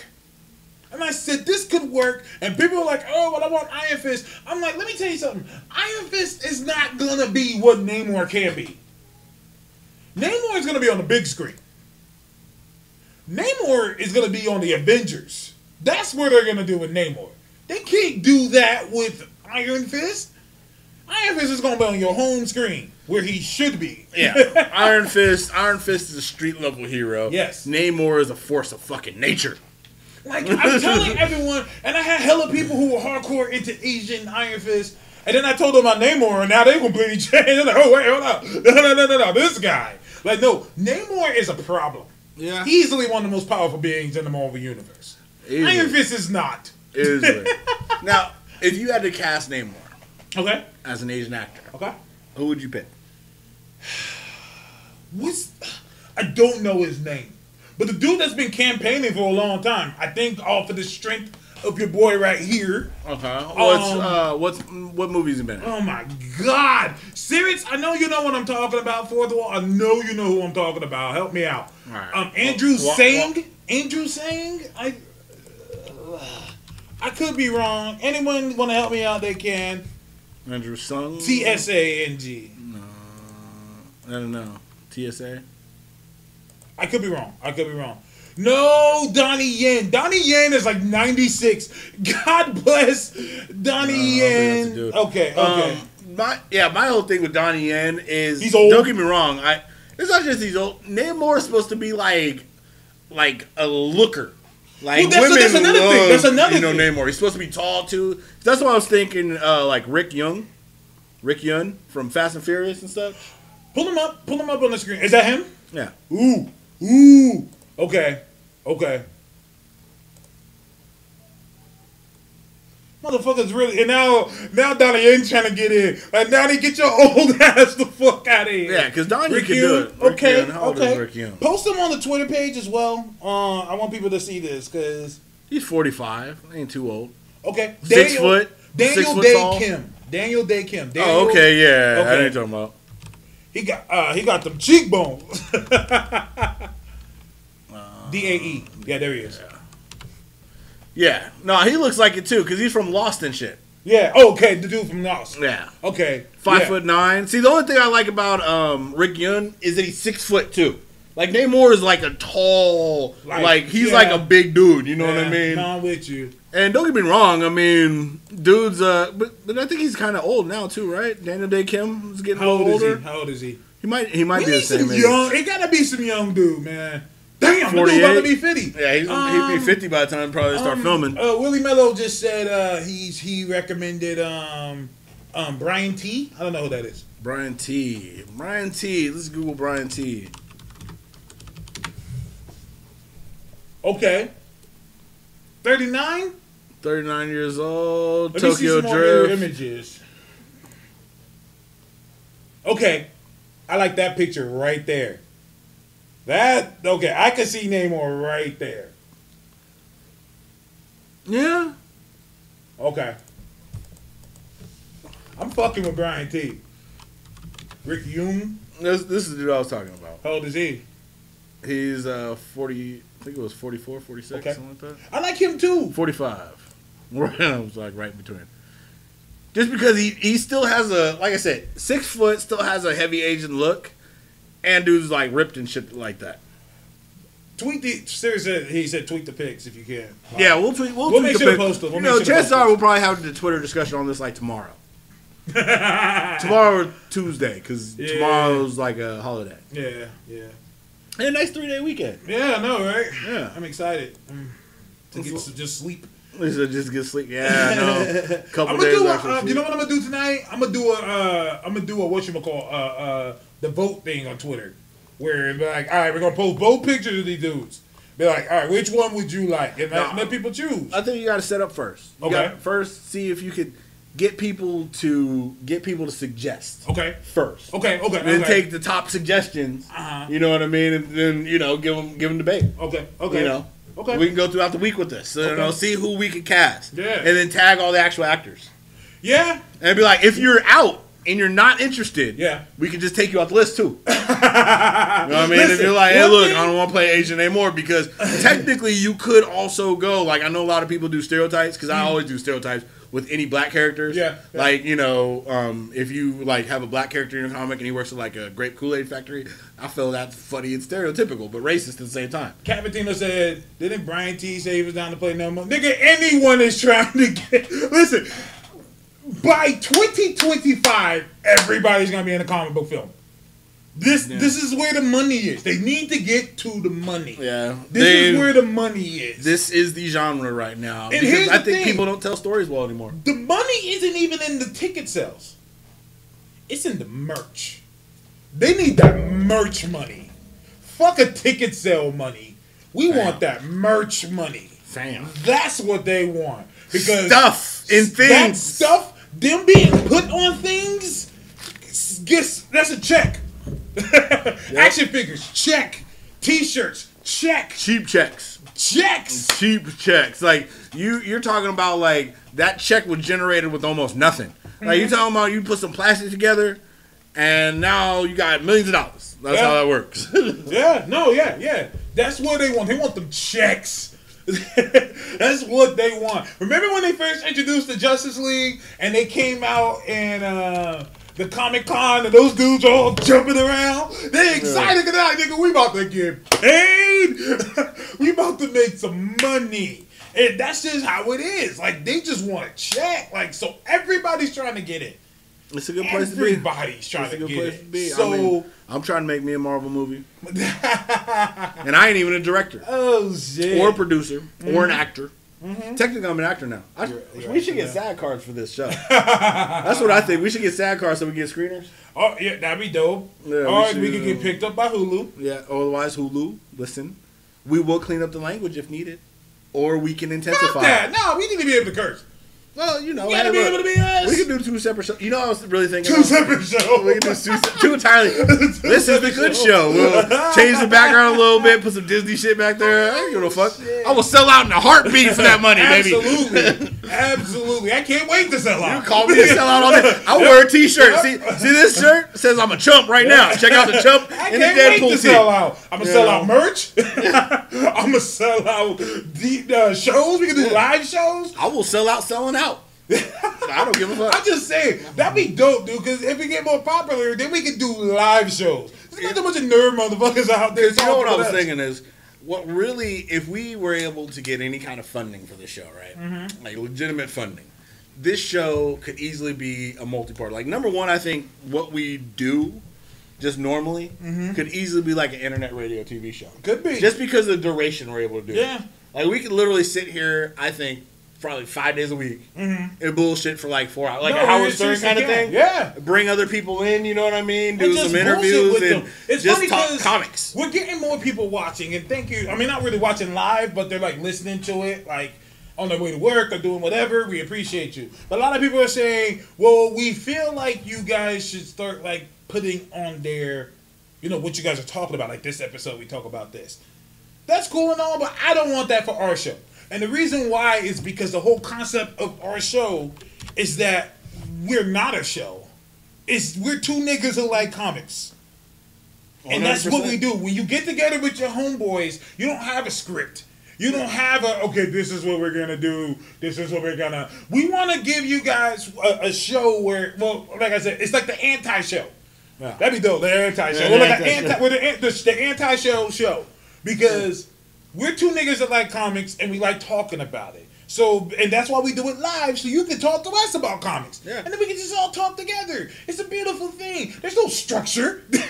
And I said, this could work. And people were like, oh, well, I want Iron Fist. I'm like, let me tell you something. Iron Fist is not going to be what Namor can be. Namor is going to be on the big screen. Namor is going to be on the Avengers. That's what they're going to do with Namor. They can't do that with Iron Fist. Iron Fist is going to be on your home screen where he should be. Yeah. *laughs* Iron Fist. Iron Fist is a street level hero. Yes. Namor is a force of fucking nature. Like I'm telling everyone, and I had hella people who were hardcore into Asian Iron Fist, and then I told them about Namor, and now they completely changed. *laughs* They're like, oh wait, hold up, *laughs* no, no, no, no, no, this guy. Like, no, Namor is a problem. Yeah. Easily one of the most powerful beings in the Marvel universe. Easily. Iron Fist is not. Easily. *laughs* now, if you had to cast Namor Okay. as an Asian actor, Okay. who would you pick? *sighs* What's I don't know his name, but the dude that's been campaigning for a long time. I think off of the strength of your boy right here. Okay. What's Um, uh what's what movies he been in? Oh my God, serious? I know you know what I'm talking about. Fourth wall. I know you know who I'm talking about. Help me out. All right. Um, Andrew wha- Sang. Andrew Sang. I. I could be wrong. Anyone want to help me out? They can. Andrew Sung. I don't know. T S A. I could be wrong. I could be wrong. No, Donnie Yen. Donnie Yen is like 96. God bless Donnie No, I don't think that's Yen. Okay, okay. Um, my yeah, my whole thing with Donnie Yen is He's old. Don't get me wrong. I it's not just he's old. Namor is supposed to be like like a looker. Like Well, that's- women that's another love, thing. That's another you know thing. Namor. He's supposed to be tall too. That's what I was thinking. Uh, like Rick Yune, Rick Yune from Fast and Furious and stuff. Pull him up. Pull him up on the screen. Is that him? Yeah. Ooh, ooh. Okay, okay. Motherfuckers really, and now now Donnie Yen trying to get in. Like now they get your *laughs* old ass the fuck out of here. Yeah, because Donnie Rick can Young, do it. Rick okay, old okay. is Rick Yune? Post him on the Twitter page as well. Uh, I want people to see this because He's forty five. Ain't too old. okay, Six foot, Daniel six foot Day tall. Kim, Daniel Dae Kim. Daniel, Oh, okay, yeah. Okay. I ain't talking about. He got uh, he got them cheekbones. *laughs* D A E. Yeah, there he is. Yeah, no, he looks like it too because he's from Lost and shit. Yeah. Oh, okay, the dude from Lost. Yeah, Okay. five yeah. foot nine. See, the only thing I like about um, Rick Yune is that he's six foot two. Like Namor is like a tall, like, Like, he's yeah. like a big dude. You know what I mean? No, I'm with you. And don't get me wrong. I mean, dude's uh, but but I think he's kind of old now too, right? Daniel Dae Kim is getting How old little is older. he? How old is he? He might he might be the same age. young. It gotta be some young dude, man. Damn, the dude about to be fifty. Yeah, he's he'll be Um, fifty by the time probably start Um, filming. Uh, Willie Mello just said uh, he's he recommended um, um, Brian Tee. I don't know who that is. Brian Tee. Brian Tee. Let's Google Brian Tee. Okay. Thirty nine. Thirty nine years old. Let me see Tokyo Drift. images. Okay, I like that picture right there. That okay, I can see Namor right there. Yeah. Okay. I'm fucking with Brian Tee. Rick Yune. This this is the dude I was talking about. How old is he? He's uh 40 I think it was 44, 46, Okay. something like that. I like him too. 45. *laughs* I was like right in between. Just because he, he still has a like I said, six foot, still has a heavy Asian look, and dude's like ripped and shit like that. Tweet the seriously. He said tweet the pics if you can. Yeah, we'll tweet. We'll, We'll tweet make the sure to post it. We'll you know, sure chances are we'll probably have the Twitter discussion on this like tomorrow. *laughs* tomorrow or Tuesday, because Yeah. tomorrow's like a holiday. Yeah, yeah, And a nice three day weekend. yeah. I know, right? Yeah. I'm excited mm, to get to just sleep. *laughs* Lisa just get sleep. Yeah, I know. *laughs* Couple I'm gonna days do. A, uh, you know what I'm gonna do tonight? I'm gonna do a. Uh, I'm gonna do a what you call uh, uh, the vote thing on Twitter, where it'd be like, all right, we're gonna post both pictures of these dudes. Be like, all right, which one would you like? And let, No. let people choose. I think you got to set up first. You Okay. first, see if you could get people to get people to suggest Okay. first. Okay. Okay. And then okay. take the top suggestions. Uh-huh. You know what I mean? And then you know give them give them debate. Okay. Okay. You know. Okay. We can go throughout the week with this. So, you know, see who we can cast. Yeah. And then tag all the actual actors. yeah. And be like, if you're out and you're not interested, Yeah. we can just take you off the list too. *laughs* you know what I mean? if you're like, hey, look, thing- I don't want to play Asian anymore because *laughs* technically you could also go. Like I know a lot of people do stereotypes because I always do stereotypes with any black characters. Yeah, yeah. Like you know, um, if you like have a black character in a comic and he works at like a grape Kool Aid factory, I feel that's funny and stereotypical, but racist at the same time. Cavatino said, didn't Brian Tee say he was down to play no more? Nigga, anyone is trying to get. *laughs* Listen, by 2025, everybody's to be in a comic book film. This this is where the money is. They need to get to the money. Yeah. This They- is where the money is. this is the genre right now. And here's I the think thing. people don't tell stories well anymore. the money isn't even in the ticket sales. It's in the merch. They need that merch money. Fuck a ticket sale money. We want that merch money. Fam. That's what they want. Because Stuff that things. stuff, them being put on things, gets that's a check. *laughs* Action figures, check. T-shirts, check. Cheap checks. Checks. cheap checks. Like you, you're talking about like that check was generated with almost nothing. Like Mm-hmm. you talking about you put some plastic together, and now you got millions of dollars. That's Yeah. how that works. *laughs* Yeah, no, yeah, yeah. That's what they want. They want them checks. *laughs* That's what they want. Remember when they first introduced the Justice League and they came out in uh, the Comic Con and those dudes all jumping around? They excited because like, nigga, we about to get paid. *laughs* we about to make some money. And that's just how it is. Like they just want a check. Like so everybody's trying to get it. It's a good place to be. Everybody's trying It's a to good get place it. to be. So I mean, I'm trying to make me a Marvel movie, *laughs* and I ain't even a director Oh shit. or a producer or an actor. Technically, I'm an actor now. I, you're we should get SAG cards for this show. *laughs* That's what I think. We should get SAG cards so we get screeners. Oh yeah, that'd be dope. Yeah, we or should, we could get um, picked up by Hulu. Yeah. Otherwise, Hulu. Listen, we will clean up the language if needed, or we can intensify. that. No, we need to be able to curse. Well, you know, We gotta hey, be look, able to be us. We can do two separate shows. You know, I was really thinking. Two separate shows. We can do two, two entirely. *laughs* this is the good show. We'll change the background a little bit, put some Disney shit back there. I don't give a fuck. I will sell out in a heartbeat for that money, baby. Absolutely, *laughs* absolutely. I can't wait to sell out. You call me a sellout all day. I'll *laughs* wear a t-shirt. See, see this shirt says I'm a chump right now. Check out the chump I and the can't wait Deadpool to sell out. I'm gonna sell out merch. I'm gonna sell out the uh, shows. We can do live shows. I will sell out selling out. I don't give a fuck. I'm just saying that'd be dope, dude. Because if we get more popular, then we can do live shows. There's not a bunch of nerd motherfuckers out there. You know what I was us. thinking is, what really, if we were able to get any kind of funding for this show, right, Mm-hmm. like legitimate funding, this show could easily be a multi-part. Like number one, I think what we do, just normally, could easily be like an internet radio TV show. Mm-hmm. Could be. Just because of the duration we're able to do. it. Yeah. Like we could literally sit here, I think, probably five days a week and bullshit for like four hours, like Mm-hmm. No, a Howard it's Stern kind of thing. yeah. Bring other people in, you know what I mean? Do some interviews and. It's just funny talk comics. We're getting more people watching, and thank you. I mean, not really watching live, but they're like listening to it, like on their way to work or doing whatever. We appreciate you. But a lot of people are saying, "Well, we feel like you guys should start like putting on their, you know, what you guys are talking about. Like this episode, we talk about this. That's cool and all, but I don't want that for our show. And the reason why is because the whole concept of our show is that we're not a show. It's we're two niggas who like comics. And that's what we do. When you get together with your homeboys, you don't have a script. You don't have a okay. This is what we're gonna do. This is what we're gonna. We want to give you guys a, a show where, well, like I said, it's like the anti-show. Yeah. That'd be dope. The anti-show. Yeah, the like anti-show. anti. We're the, the, the anti-show show because we're two niggas that like comics and we like talking about it. So, and that's why we do it live, so you can talk to us about comics. Yeah. And then we can just all talk together. It's a beautiful thing. There's no structure. *laughs* There's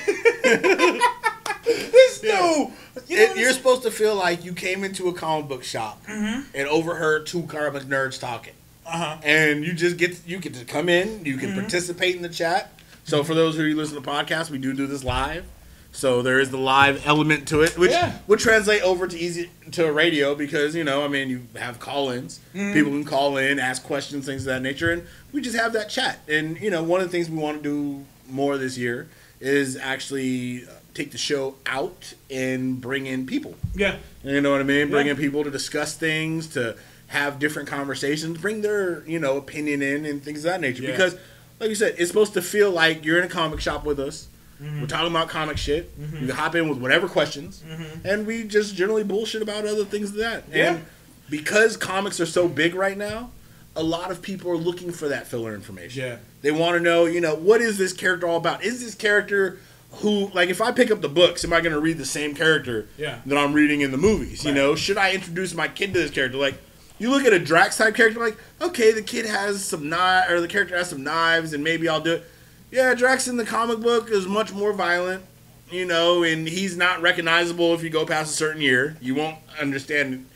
no. You know it, you're supposed to feel like you came into a comic book shop mm-hmm. and overheard two comic nerds talking, uh-huh. and you just get you get to come in. You can mm-hmm. participate in the chat. So mm-hmm. for those who listen to podcasts, we do do this live. So there is the live element to it, which Yeah. would translate over to easy to radio because you know, I mean, you have call-ins. Mm-hmm. People can call in, ask questions, things of that nature, and we just have that chat. And you know, one of the things we want to do more this year is actually uh, take the show out and bring in people. Yeah. You know what I mean? Bring Yeah. in people to discuss things, to have different conversations, bring their you know opinion in and things of that nature. Yeah. Because, like you said, it's supposed to feel like you're in a comic shop with us. Mm-hmm. We're talking about comic shit. You can hop in with whatever questions, and we just generally bullshit about other things than that. Yeah. And because comics are so big right now, a lot of people are looking for that filler information. Yeah. They want to know, you know, what is this character all about? Is this character who, like, if I pick up the books, am I going to read the same character Yeah. that I'm reading in the movies? You know, should I introduce my kid to this character? Like, you look at a Drax type character, like, okay, the kid has some knife, or the character has some knives, and maybe I'll do it. Yeah, Drax in the comic book is much more violent, you know, and he's not recognizable if you go past a certain year. You won't understand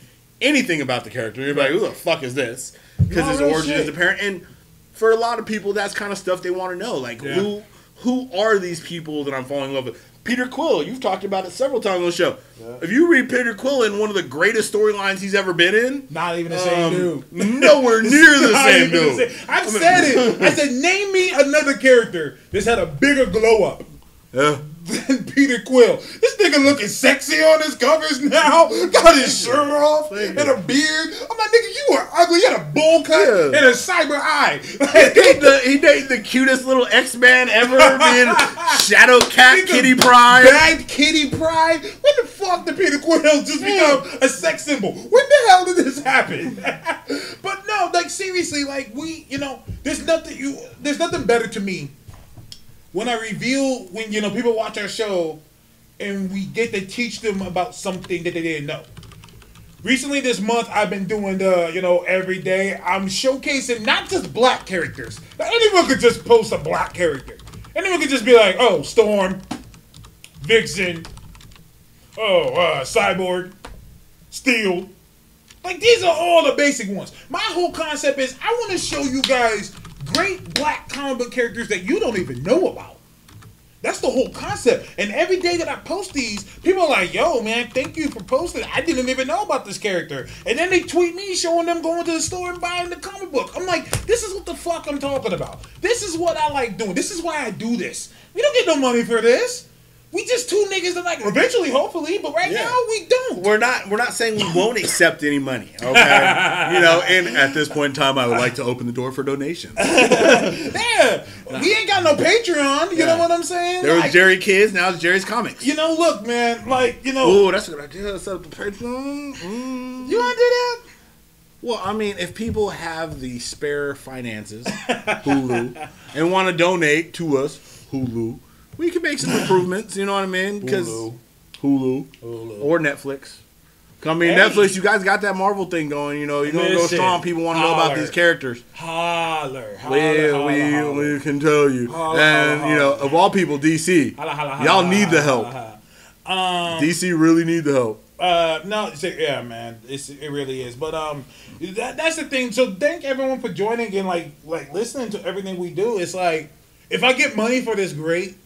anything about the character. You're like, who the fuck is this? Because his origin shit. is apparent. And for a lot of people, that's kind of stuff they want to know. Like, Yeah. who who are these people that I'm falling in love with? Peter Quill, you've talked about it several times on the show. If you read Peter Quill in one of the greatest storylines he's ever been in, Not even the same um, dude. nowhere *laughs* near the same even the dude. same- I've said it. I said, name me another character that's had a bigger glow up Yeah. than Peter Quill. This nigga looking sexy on his covers now. *laughs* Got his shirt off and a beard. I'm like, nigga, you are ugly. You had a bowl cut Yeah. and a cyber eye. *laughs* He the, he dated the cutest little X Man ever, being *laughs* Shadow Cat Nigga Kitty Pryde. Bagged Kitty Pryde. When the fuck did Peter Quill just become a sex symbol? When the hell did this happen? but no, like seriously, like we, you know, there's nothing you, there's nothing better to me when I reveal when you know people watch our show and we get to teach them about something that they didn't know. Recently, this month, I've been doing the, you know, every day. I'm showcasing not just black characters. Anyone could just post a black character. Anyone could just be like, oh, Storm, Vixen, oh, uh, Cyborg, Steel. Like, these are all the basic ones. My whole concept is I want to show you guys great black comic book characters that you don't even know about. That's the whole concept. And every day that I post these, people are like, yo, man, thank you for posting. I didn't even know about this character. And then they tweet me showing them going to the store and buying the comic book. I'm like, this is what the fuck I'm talking about. This is what I like doing. This is why I do this. We don't get no money for this. We just two niggas that like eventually, hopefully, but right Yeah. now we don't. We're not we're not saying we won't accept any money, okay? *laughs* you know, and at this point in time, I would like to open the door for donations. *laughs* Yeah, we ain't got no Patreon. You Yeah. know what I'm saying? There was Like, Jerry Kids, now it's Jerry's Comics. You know, look, man, like you know, Oh, that's a good idea. Set up the Patreon. Mm. you want to do that? Well, I mean, if people have the spare finances, *laughs* Hulu, and want to donate to us, Hulu, we can make some improvements. You know what I mean? Because Hulu. Hulu, or Netflix. I mean, Hey. Netflix, you guys got that Marvel thing going. You know, you're gonna go strong. People want to know about these characters. Holler, holler, Well, holler, we, holler. we can tell you. Holla, and, holla, you know, of all people, DC. Holla, holla, Y'all holla, need the holla, help. holla. Um, DC really need the help. uh, no, it's, yeah, man, it's, it really is. But um, that, that's the thing. So thank everyone for joining and like like listening to everything we do. It's like if I get money for this, great.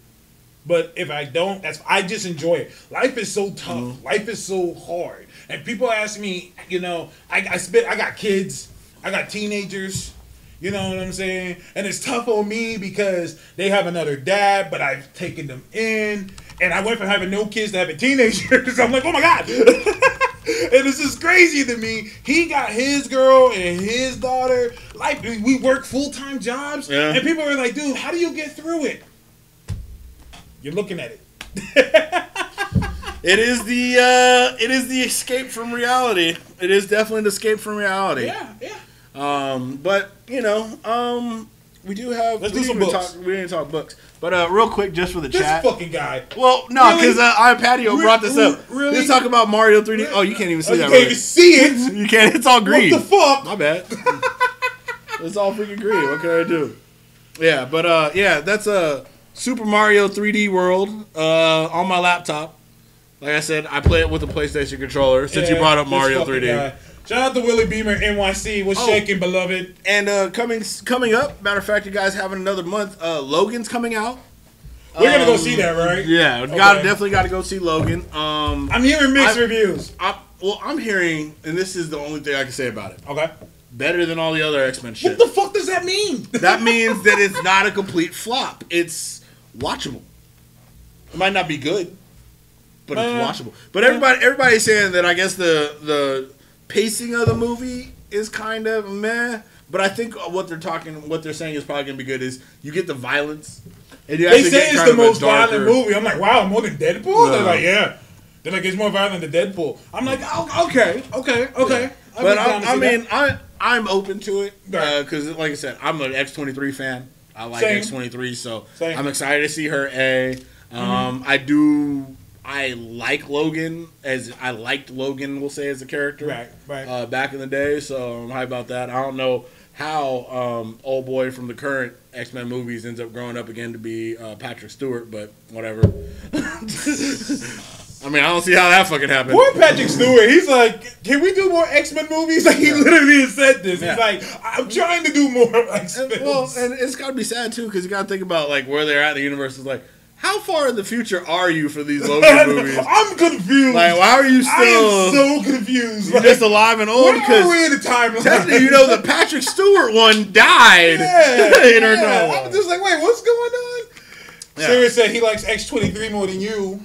But if I don't, that's I just enjoy it. Life is so tough. Mm-hmm. Life is so hard. And people ask me, you know, I, I spit. I got kids. I got teenagers. You know what I'm saying? And it's tough on me because they have another dad, but I've taken them in. And I went from having no kids to having teenagers. *laughs* I'm like, oh my God. *laughs* and it's just crazy to me. He got his girl and his daughter. Like, we work full time jobs. Yeah. And people are like, dude, how do you get through it? You're looking at it. *laughs* It is the uh, it is the escape from reality. It is definitely the escape from reality. Yeah, yeah. Um, but you know, um, we do have. Let's we do some books. Talk, we didn't talk books, but uh, real quick, just for the This chat. fucking guy. Well, no, Really? because uh, I Patio Re- brought this up. really? Let's talk about Mario 3D. Oh, you can't even see Oh, you that. can't right? even see it. *laughs* You can't. It's all green. What the fuck? My bad. *laughs* it's all freaking green. What can I do? Yeah, but uh, yeah, that's a Super Mario 3D World uh, on my laptop. Like I said, I play it with a PlayStation controller. Since you brought up Mario 3D, guy. Shout out to Willie Beamer, NYC. What's Oh. shaking, beloved? and uh, coming coming up. Matter of fact, you guys having another month. Uh, Logan's coming out. We're gonna go Um, see that, right? Yeah, got definitely got to go see Logan. Um, I'm hearing mixed I- reviews. I, well, I'm hearing, and this is the only thing I can say about it. Okay. Better than all the other X Men shit. What the fuck does that mean? that *laughs* means that it's not a complete flop. It's watchable. It might not be good, but Uh, it's watchable. But everybody, everybody's saying that I guess the the pacing of the movie is kind of meh. But I think what they're talking, what they're saying is probably gonna be good. Is you get the violence, and you They say it's the most violent movie. I'm like, wow, more than Deadpool? They're like, yeah. They're like, it's more violent than Deadpool. I'm like, oh, okay, okay, okay. I'd But I, I mean, that. I I'm open to it because, like I said, I'm an X23 fan. I like Same. X23, so Same. Mm-hmm. I'm excited to see her. A, um, I do. I like Logan as I liked Logan. We'll say as a character, Right, right. Uh, back in the day, so I'm hyped about that. I don't know how um, old boy from the current X Men movies ends up growing up again to be uh, Patrick Stewart, but whatever. *laughs* *laughs* I mean, I don't see how that fucking happened. Poor Patrick Stewart. He's like, can we do more X Men movies? *laughs* Like he literally said this. Yeah. He's like, I'm trying to do more *laughs* X Men. well, and it's got to be sad too because you got to think about like where they're at in the universe. Is like, how far in the future are you for these Logan *laughs* movies? I'm confused. Like, why are you still so confused. you're just alive and old? Where are we in the timeline? technically, you know, the Patrick Stewart one died yeah, in her yeah. I'm just like, wait, what's going on? Yeah. Said he likes X23 more than you.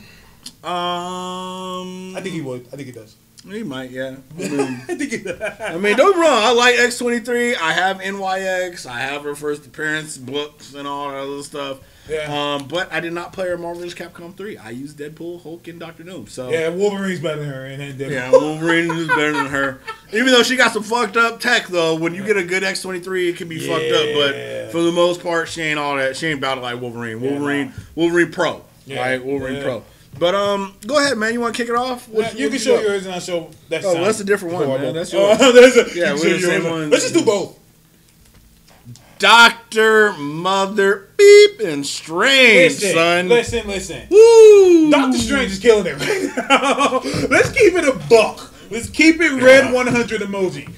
Um, I think he would. I think he does. he might, yeah. *laughs* I mean, I think he does. I mean, don't be wrong. I like X twenty three. I have NYX. I have her first appearance books and all that other stuff. Yeah. Um, but I did not play her Marvel vs. Capcom three. I used Deadpool, Hulk, and Doctor Doom. So Yeah, Wolverine's better than her. And Deadpool. Yeah, Wolverine is better than her. Even though she got some fucked up tech, though, when you get a good X twenty three, it can be fucked up. But for the most part, she ain't all that. She ain't about it like Wolverine. Wolverine, no. Wolverine Pro, Yeah, right? Wolverine yeah. Pro. But um, go ahead, man. You want to kick it off? Yeah, you what can show got? yours and I'll show that. Oh, that's a different one, man. That's yours. Oh, *laughs* that's a, Yeah, we're the same one. Let's just do both. Doctor Mother Beep and Strange, Listen, son. listen, listen. Woo! Doctor Strange is killing it right *laughs* now. Let's keep it a buck. Let's keep it red 100 emoji.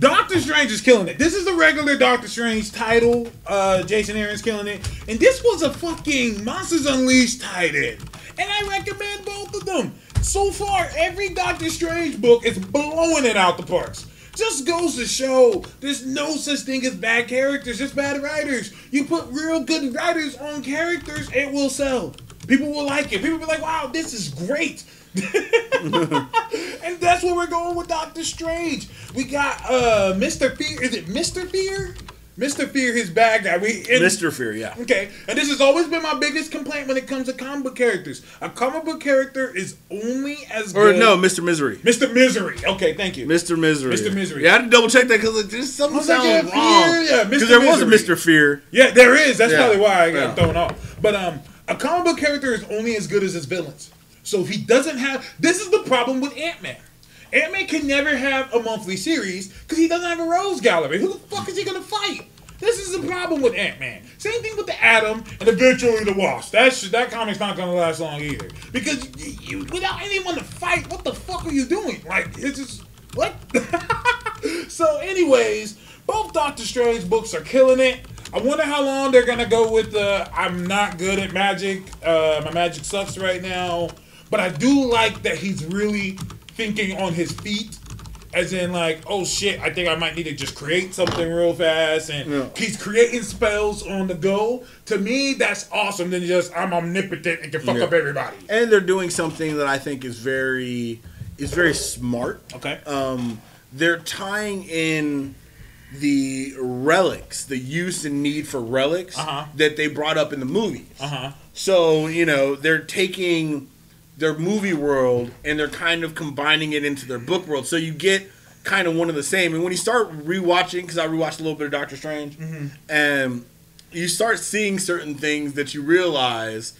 Doctor Strange is killing it. This is the regular Doctor Strange title. Uh, Jason Aaron's killing it. And this was a fucking Monsters Unleashed title. And I recommend both of them. So far, every Doctor Strange book is blowing it out the parks. Just goes to show there's no such thing as bad characters, just bad writers. You put real good writers on characters, it will sell. People will like it. People will be like, wow, this is great. *laughs* and that's where we're going with Doctor Strange. We got uh Mr. Fear. Is it Mr. Fear? Mr. Fear, his bad guy. We and- Mr. Fear, yeah. Okay, and this has always been my biggest complaint when it comes to comic book characters. A comic book character is only as Or good. no, Mr. Misery. Mr. Misery. Okay, thank you. Mr. Misery. Mr. Misery. Yeah, I had to double check that because there's something was like, sounds yeah, wrong. Fear, yeah, Because there was a Mr. Fear. Yeah, there is. That's Yeah. probably why I got Yeah. thrown off. But um, a comic book character is only as good as his villains. So if he doesn't have, this is the problem with Ant Man. Ant Man can never have a monthly series because he doesn't have a Rogues Gallery. Who the fuck is he gonna fight? This is the problem with Ant Man. Same thing with the Atom and eventually the Wasp. That sh- that comic's not gonna last long either because without anyone to fight, what the fuck are you doing? Like it's just what. *laughs* so, anyways, both Doctor Strange books are killing it. I wonder how long they're gonna go with the I'm not good at magic. Uh, my magic sucks right now. But I do like that he's really thinking on his feet. As in, like, oh shit, I think I might need to just create something real fast. And Yeah. he's creating spells on the go. To me, that's awesome than just I'm omnipotent and can fuck Yeah. up everybody. And they're doing something that I think is very is very smart. Okay. Um, they're tying in the relics, the use and need for relics Uh-huh. that they brought up in the movies. Uh huh. So, you know, they're taking their movie world and they're kind of combining it into their book world. So you get kind of one of the same. And when you start rewatching, because I rewatched a little bit of Doctor Strange, and you start seeing certain things that you realize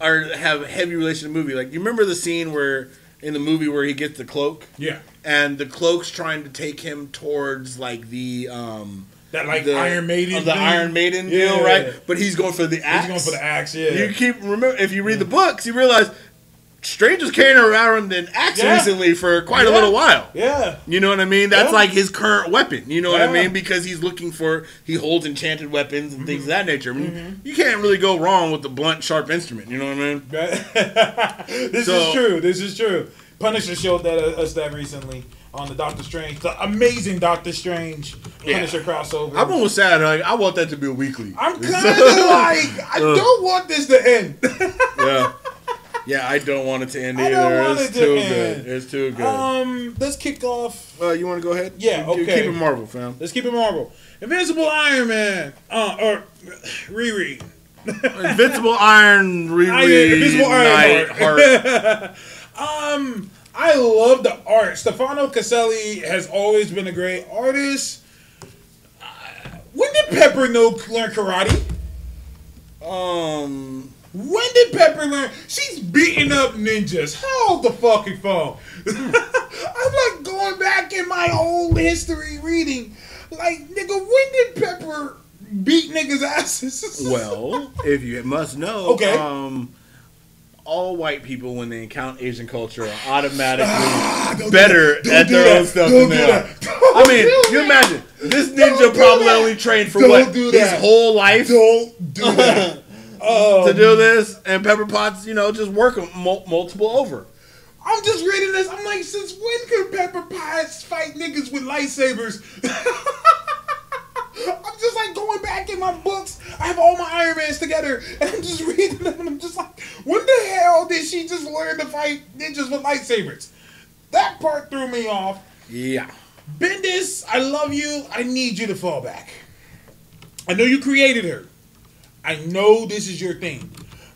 are have a heavy relation to the movie. Like you remember the scene where in the movie where he gets the cloak Yeah. and the cloak's trying to take him towards like the um That like the, Iron Maiden. of the thing. Iron Maiden Yeah. deal, right? But he's going for the axe. He's going for the axe. Yeah. You keep remember if you read the mm. books, you realize Strange was carrying around an axe Yeah. recently for quite a little while. Yeah. You know what I mean? That's Yeah. like his current weapon. You know what I mean? Because he's looking for he holds enchanted weapons and things of that nature. I mean, Mm-hmm. you can't really go wrong with the blunt, sharp instrument. You know what I mean? *laughs* this So- is true. This is true. Punisher showed that uh, us that recently on the Doctor Strange, the amazing Doctor Strange Yeah. Punisher crossover. I'm almost sad. Like I want that to be a weekly. I'm *laughs* kind of like I don't want this to end. *laughs* yeah, yeah. I don't want it to end I either. don't want It's it to too end. good. It's too good. um, let's kick off. uh, you want to go ahead? Yeah, You- okay. Keep it Marvel, fam. Let's keep it Marvel. Invincible Iron Man. Uh, or *sighs* Riri. *laughs* Invincible Iron Riri Invincible Iron Night Heart. *laughs* Um, I love the art. Stefano Caselli has always been a great artist. Uh, when did Pepper know learn karate? Um, When did Pepper learn? She's beating up ninjas. Hold the fucking phone. *laughs* I'm like going back in my old history reading. Like, nigga, when did Pepper beat niggas' asses? *laughs* well, if you must know, Okay. Um, all white people, when they encounter Asian culture, are automatically Ah, better at their that. own stuff Don't than they are. *laughs* I mean, you imagine this ninja probably only trained for Don't what his whole life Don't do that. Um, to do this, and Pepper Potts, you know, just work mul- multiple over. I'm just reading this. I'm like, since when could Pepper Potts fight niggas with lightsabers? *laughs* I'm just like going back in my books. I have all my Iron Mans together, *laughs* and I'm just reading them, and I'm just like, when the hell did she just learn to fight ninjas with lightsabers? That part threw me off. Yeah. Bendis, I love you. I need you to fall back. I know you created her. I know this is your thing.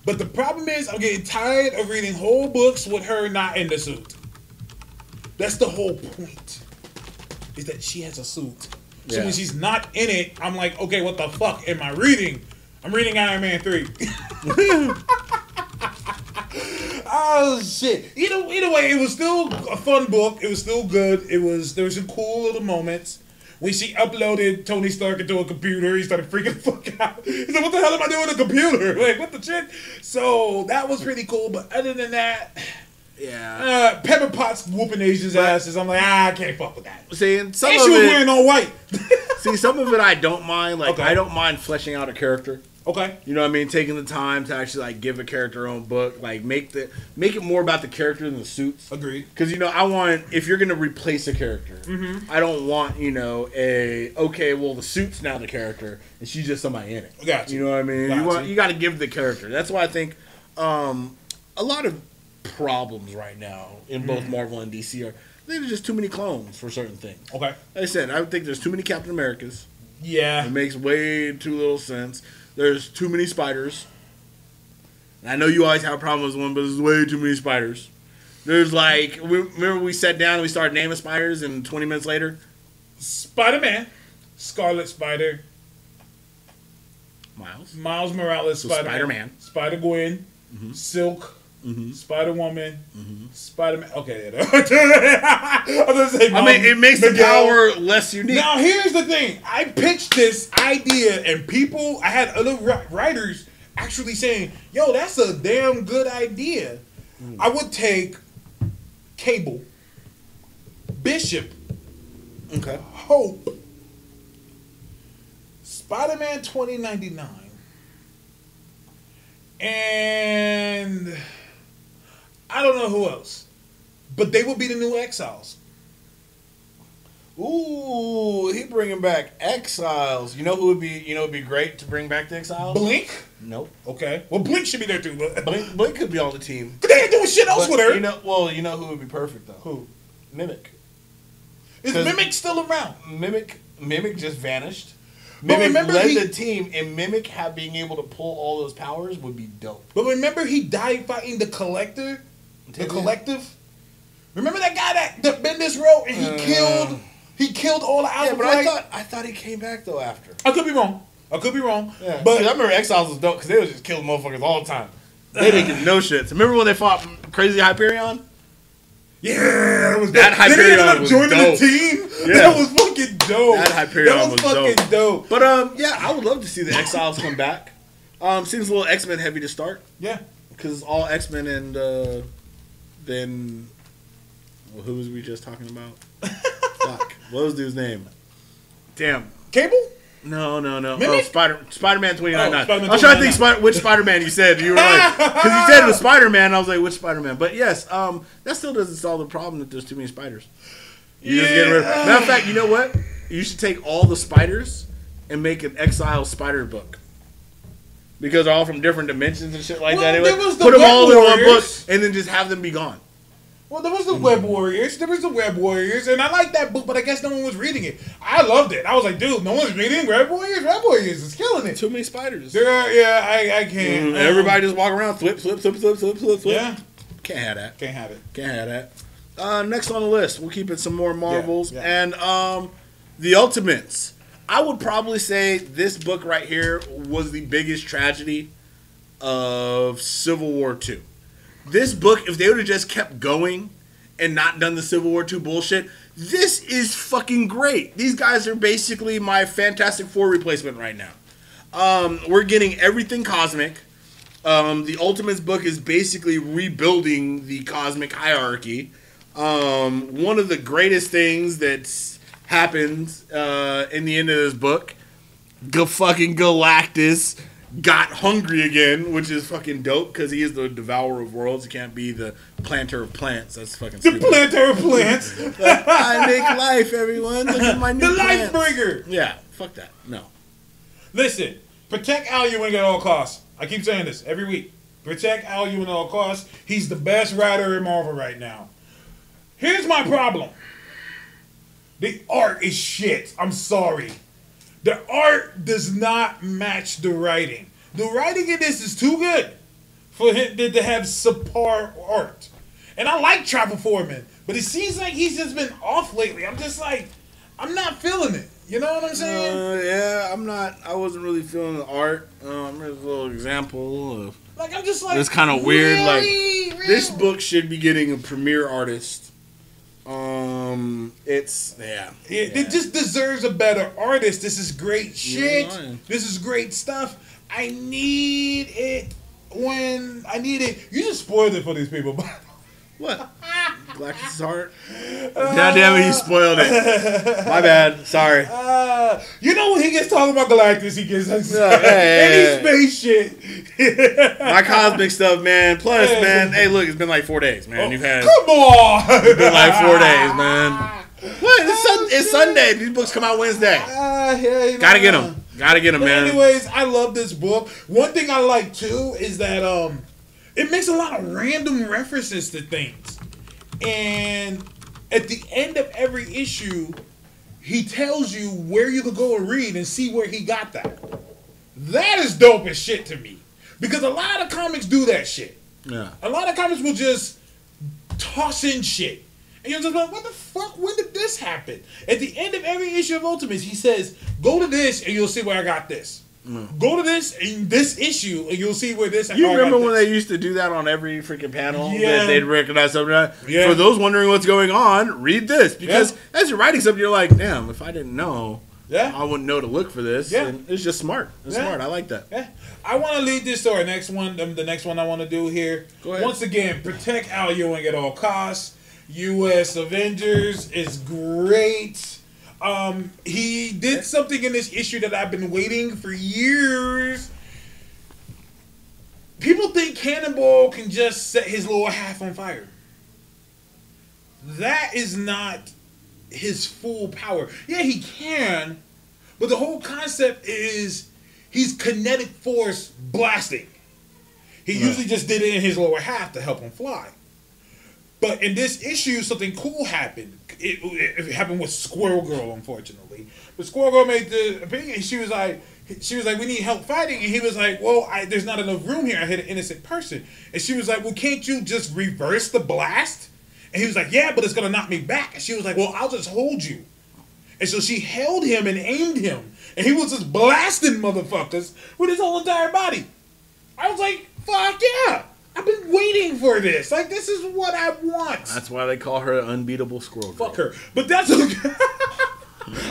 But the problem is, I'm getting tired of reading whole books with her not in the suit. That's the whole point. Is that she has a suit. So Yeah. when she's not in it, I'm like, okay, what the fuck am I reading? I'm reading Iron Man 3. *laughs* oh shit. Either either way, it was still a fun book. It was still good. It was there was some cool little moments. When she uploaded Tony Stark into a computer, he started freaking the *laughs* fuck out. He said, What the hell am I doing with a computer? *laughs* Like, what the shit? So that was pretty cool. But other than that, Yeah. uh, Pepper Potts whooping Asians' asses. I'm like, ah, I can't fuck with that. See, and some And of she was it, wearing all white. see, some of it I don't mind. Like, Okay. I don't mind fleshing out a character. Okay. You know what I mean? Taking the time to actually like give a character her own book, like make the make it more about the character than the suits. Agreed. Because you know, I want if you're gonna replace a character, Mm-hmm. I don't want you know a okay, well the suit's now the character and she's just somebody in it. Got you. You know what I mean? Got you want you. got to give the character. That's why I think um, a lot of problems right now in both Marvel and DC are there's just too many clones for certain things. Okay. Like I said, I would think there's too many Captain Americas. Yeah. It makes way too little sense. There's too many spiders. And I know you always have a problem with one, but there's way too many spiders. There's like, we, remember we sat down and we started naming spiders, and 20 minutes later, Spider Man, Scarlet Spider, Miles. Miles Morales, So Spider Spider-Man. Spider Gwen, mm-hmm. Silk, Mhm. Spider Woman, Spider Man. Okay, yeah. *laughs* I was say. I mean, it makes the power less unique. Now here's the thing. I pitched this idea, and people, I had other writers actually saying, "Yo, that's a damn good idea." I would take Cable, Bishop, Okay. Hope, Spider Man 2099, and I don't know who else. But they will be the new exiles. Ooh, he bringing back Exiles. You know who would be? You know, would be great to bring back the Exiles. Blink? Nope. Okay. Well, Blink should be there too. But *laughs* Blink, Blink could be on the team. But they ain't doing shit else But with her. you know, well, you know who would be perfect though? Who? Mimic. Is 'cause- Mimic still around? Mimic. Mimic just vanished. But remember led he- the team, and Mimic have being able to pull all those powers would be dope. But remember, he died fighting the Collector, the Yeah. Collective. Remember that guy that, that Bendis wrote, and he Uh. killed, he killed all the Yeah, but I thought I thought he came back though after. I could be wrong. I could be wrong. Yeah, but but I remember Exiles was dope because they was just killing motherfuckers all the time. They didn't give no shits. Remember when they fought Crazy Hyperion? yeah, that was That dope. Then he ended Hyperion up was joining dope. the team. Yeah. That was fucking dope. That Hyperion that was, was fucking dope. But um, yeah, I would love to see the Exiles come back. Um, seems a little X Men heavy to start Yeah. because it's all X Men and uh, then well, who was we just talking about? *laughs* Fuck. What was dude's name? Damn. Cable? No, no, no. Oh, Spider Spider Man twenty nine Oh, nine. I Spider-Man was trying to think Spider- which Spider Man you said. You were like because you said it was Spider Man. I was like, which Spider Man? But yes, um, that still doesn't solve the problem that there's too many spiders. You just get rid of. Yeah. Matter of fact, you know what? You should take all the spiders and make an Exile Spider book. Because they're all from different dimensions and shit like Well, that. Anyway, there was the put them Web all in one book and then just have them be gone. Well, there was the Web Warriors. There was the Web Warriors, and I liked that book, but I guess no one was reading it. I loved it. I was like, dude, no one's reading Web Warriors. Web Warriors is killing it. Too many spiders. There are, yeah, I, I can't. Mm, um, Everybody just walk around, flip, flip, flip, flip, flip, flip, flip. Yeah, Can't have that. can't have it. Can't have that. Uh, next on the list, we'll keep it some more Marvels yeah. and um, the Ultimates. I would probably say this book right here was the biggest tragedy of Civil War Two. This book, if they would have just kept going and not done the Civil War Two bullshit, this is fucking great. These guys are basically my Fantastic Four replacement right now. Um, we're getting everything cosmic. Um, the Ultimates book is basically rebuilding the cosmic hierarchy. Um, one of the greatest things that's happened uh, in the end of this book, G- fucking Galactus got hungry again, which is fucking dope because he is the devourer of worlds. He can't be the planter of plants. That's fucking The stupid. planter of plants. *laughs* I make life, everyone. Look at my the new life plants. bringer. Yeah, fuck that. No. Listen, protect Al Ewing at all costs. I keep saying this every week. Protect Al Ewing at all costs. He's the best writer in Marvel right now. Here's my problem. The art is shit. I'm sorry. The art does not match the writing. The writing in this is too good for him to have subpar art. And I like Travel Foreman, but it seems like he's just been off lately. I'm just like, I'm not feeling it. You know what I'm saying? Uh, yeah, I'm not. I wasn't really feeling the art. Um, here's a little example of Like I'm just like It's kinda weird, like, really? this book should be getting a premier artist. Um, it's yeah. It, it just deserves a better artist. This is great shit. This is great stuff. I need it when I need it. You just spoiled it for these people. *laughs* What? *laughs* Galactus' heart. God damn it, he spoiled it. My bad. Sorry. *laughs* Uh, you know when he gets talking about Galactus, he gets like, yeah, *laughs* any space shit. My cosmic stuff, man. Plus, Hey. man. Hey, look, it's been like four days, man. You've had Come on. been like four days, man. What? It's, sun- it's Sunday. These books come out Wednesday. Ah, yeah, you Gotta get them. Gotta get them, man. anyways, I love this book. One thing I like too is that um, it makes a lot of random references to things, and at the end of every issue, he tells you where you could go and read and see where he got that. That is dope as shit to me because a lot of comics do that shit. Yeah. A lot of comics will just toss in shit. And you're just like, what the fuck? When did this happen? At the end of every issue of Ultimates, he says, go to this and you'll see where I got this. Go to this and this issue and you'll see where this. You I got remember when this. they used to do that on every freaking panel? Yeah. That they'd recognize something. Yeah. For those wondering what's going on, read this. Because Yeah. as you're writing something, you're like, damn, if I didn't know, Yeah. I wouldn't know to look for this. Yeah. And it's just smart. It's Yeah. smart. I like that. Yeah. I want to lead this to our next one. Um, the next one I want to do here. Go ahead. Once again, protect Al Ewing at all costs. U.S. Avengers is great. Um, he did something in this issue that I've been waiting for years. People think Cannonball can just set his lower half on fire. That is not his full power. Yeah, he can, but the whole concept is he's kinetic force blasting. He usually just did it in his lower half to help him fly. But in this issue, something cool happened. It, it, happened with Squirrel Girl, unfortunately. But Squirrel Girl made the opinion. She was like, she was like, we need help fighting, and he was like, well, I, there's not enough room here. I hit an innocent person, and she was like, well, can't you just reverse the blast? And he was like, yeah, but it's gonna knock me back. And she was like, well, I'll just hold you. And so she held him and aimed him, and he was just blasting motherfuckers with his whole entire body. I was like, fuck yeah. I've been waiting for this. Like, this is what I want. That's why they call her an unbeatable squirrel. Girl. Fuck her. But that's okay. *laughs*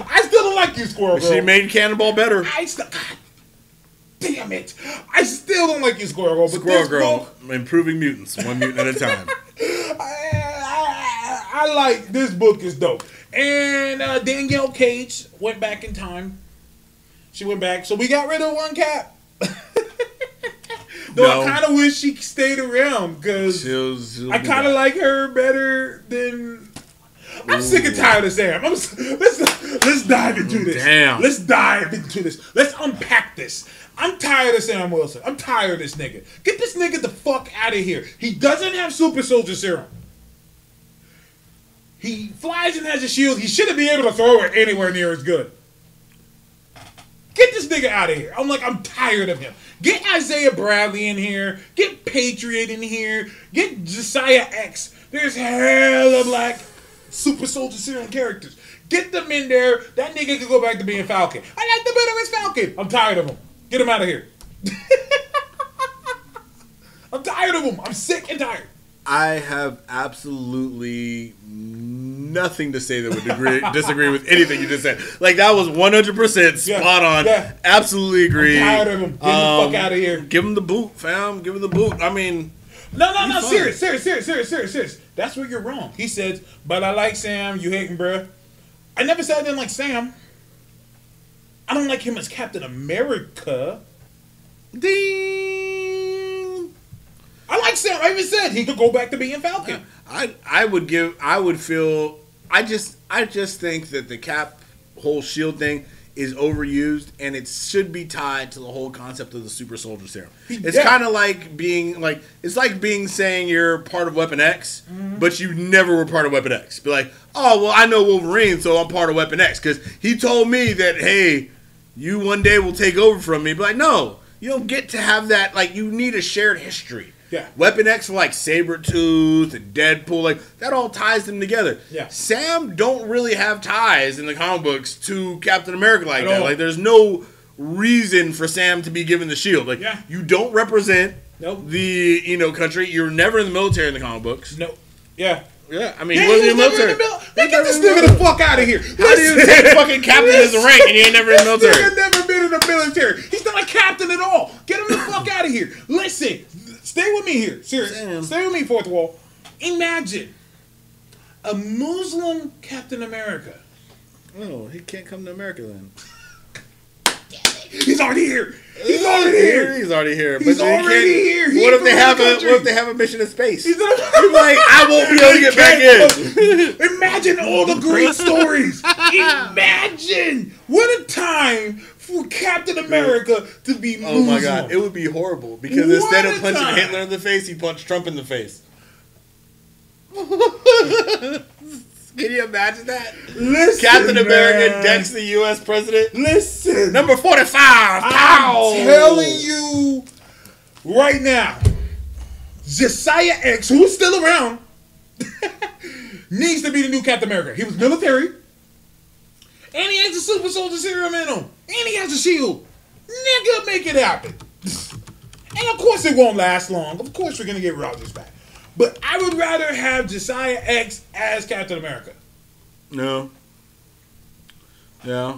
I still don't like you, Squirrel Girl. She made Cannonball better. I still. God damn it. I still don't like you, Squirrel Girl. But Squirrel Girl, book- improving mutants, one mutant at a time. *laughs* I, I like this book is dope. And uh, Danielle Cage went back in time. She went back, so we got rid of one cap. *laughs* Though No. I kind of wish she stayed around because I kind of like her better than. I'm sick and tired of Sam. I'm, let's let's dive into this. Damn. Let's dive into this. Let's unpack this. I'm tired of Sam Wilson. I'm tired of this nigga. Get this nigga the fuck out of here. He doesn't have super soldier serum. He flies and has a shield. He shouldn't be able to throw it anywhere near as good. Get this nigga out of here. I'm like, I'm tired of him. Get Isaiah Bradley in here. Get Patriot in here. Get Josiah X. There's hella black super soldier serum characters. Get them in there. That nigga can go back to being Falcon. I like the better as Falcon. I'm tired of him. Get him out of here. *laughs* I'm tired of him. I'm sick and tired. I have absolutely nothing to say that would agree, *laughs* disagree with anything you just said. Like that was one hundred percent Yeah, spot on. yeah. Absolutely agree. tired of him. Get the fuck um, out of here. Give him the boot, fam. Give him the boot. I mean, No, no, no, serious, serious, serious, serious, serious, serious. That's where you're wrong. He says, but I like Sam, you hating, bruh. I never said I didn't like Sam. I don't like him as Captain America. ding. I like Sam. I even said he could go back to being Falcon. I I would give. I would feel. I just I just think that the cap whole shield thing is overused, and it should be tied to the whole concept of the super soldier serum. It's Yeah. kind of like being like it's like being saying you're part of Weapon X, mm-hmm. but you never were part of Weapon X. Be like, oh well, I know Wolverine, so I'm part of Weapon X because he told me that hey, you one day will take over from me. Be like, no, you don't get to have that. Like you need a shared history. Yeah. Weapon X for like Sabretooth and Deadpool, like that all ties them together. Yeah. Sam don't really have ties in the comic books to Captain America like At that. all. Like there's no reason for Sam to be given the shield. Like Yeah. you don't represent Nope. the you know country. You're never in the military in the comic books. No. Yeah. Yeah, I mean Yeah, he wasn't in the never in military. the mil- Man, get this nigga the fuck out of here. How do you take fucking captain as a rank and you ain't never in the This military? nigga never been in the military. He's not a captain at all. Get him the fuck out of here. Listen, stay with me here. Serious. Damn. Stay with me, fourth wall. Imagine a Muslim Captain America. Oh, he can't come to America then. He's already here. He's uh, already here. He's already here. He's then he already here. He What if they have the a country. What if they have a mission in space? He's He's *laughs* like, I won't be able to get back in. Imagine all the great *laughs* stories. Imagine what a time for Captain America to be Oh my god, it would be horrible because What instead of punching time. Hitler in the face, he punched Trump in the face. *laughs* Can you imagine that? Listen, Captain America decks the U.S. president. Listen, Number forty-five. I'm telling you right now, Josiah X, who's still around, *laughs* needs to be the new Captain America. He was military, and he has a super soldier serum in him, and he has a shield. Nigga, make it happen. And of course, it won't last long. Of course, we're gonna get Rogers back. But I would rather have Josiah X as Captain America. No. Yeah.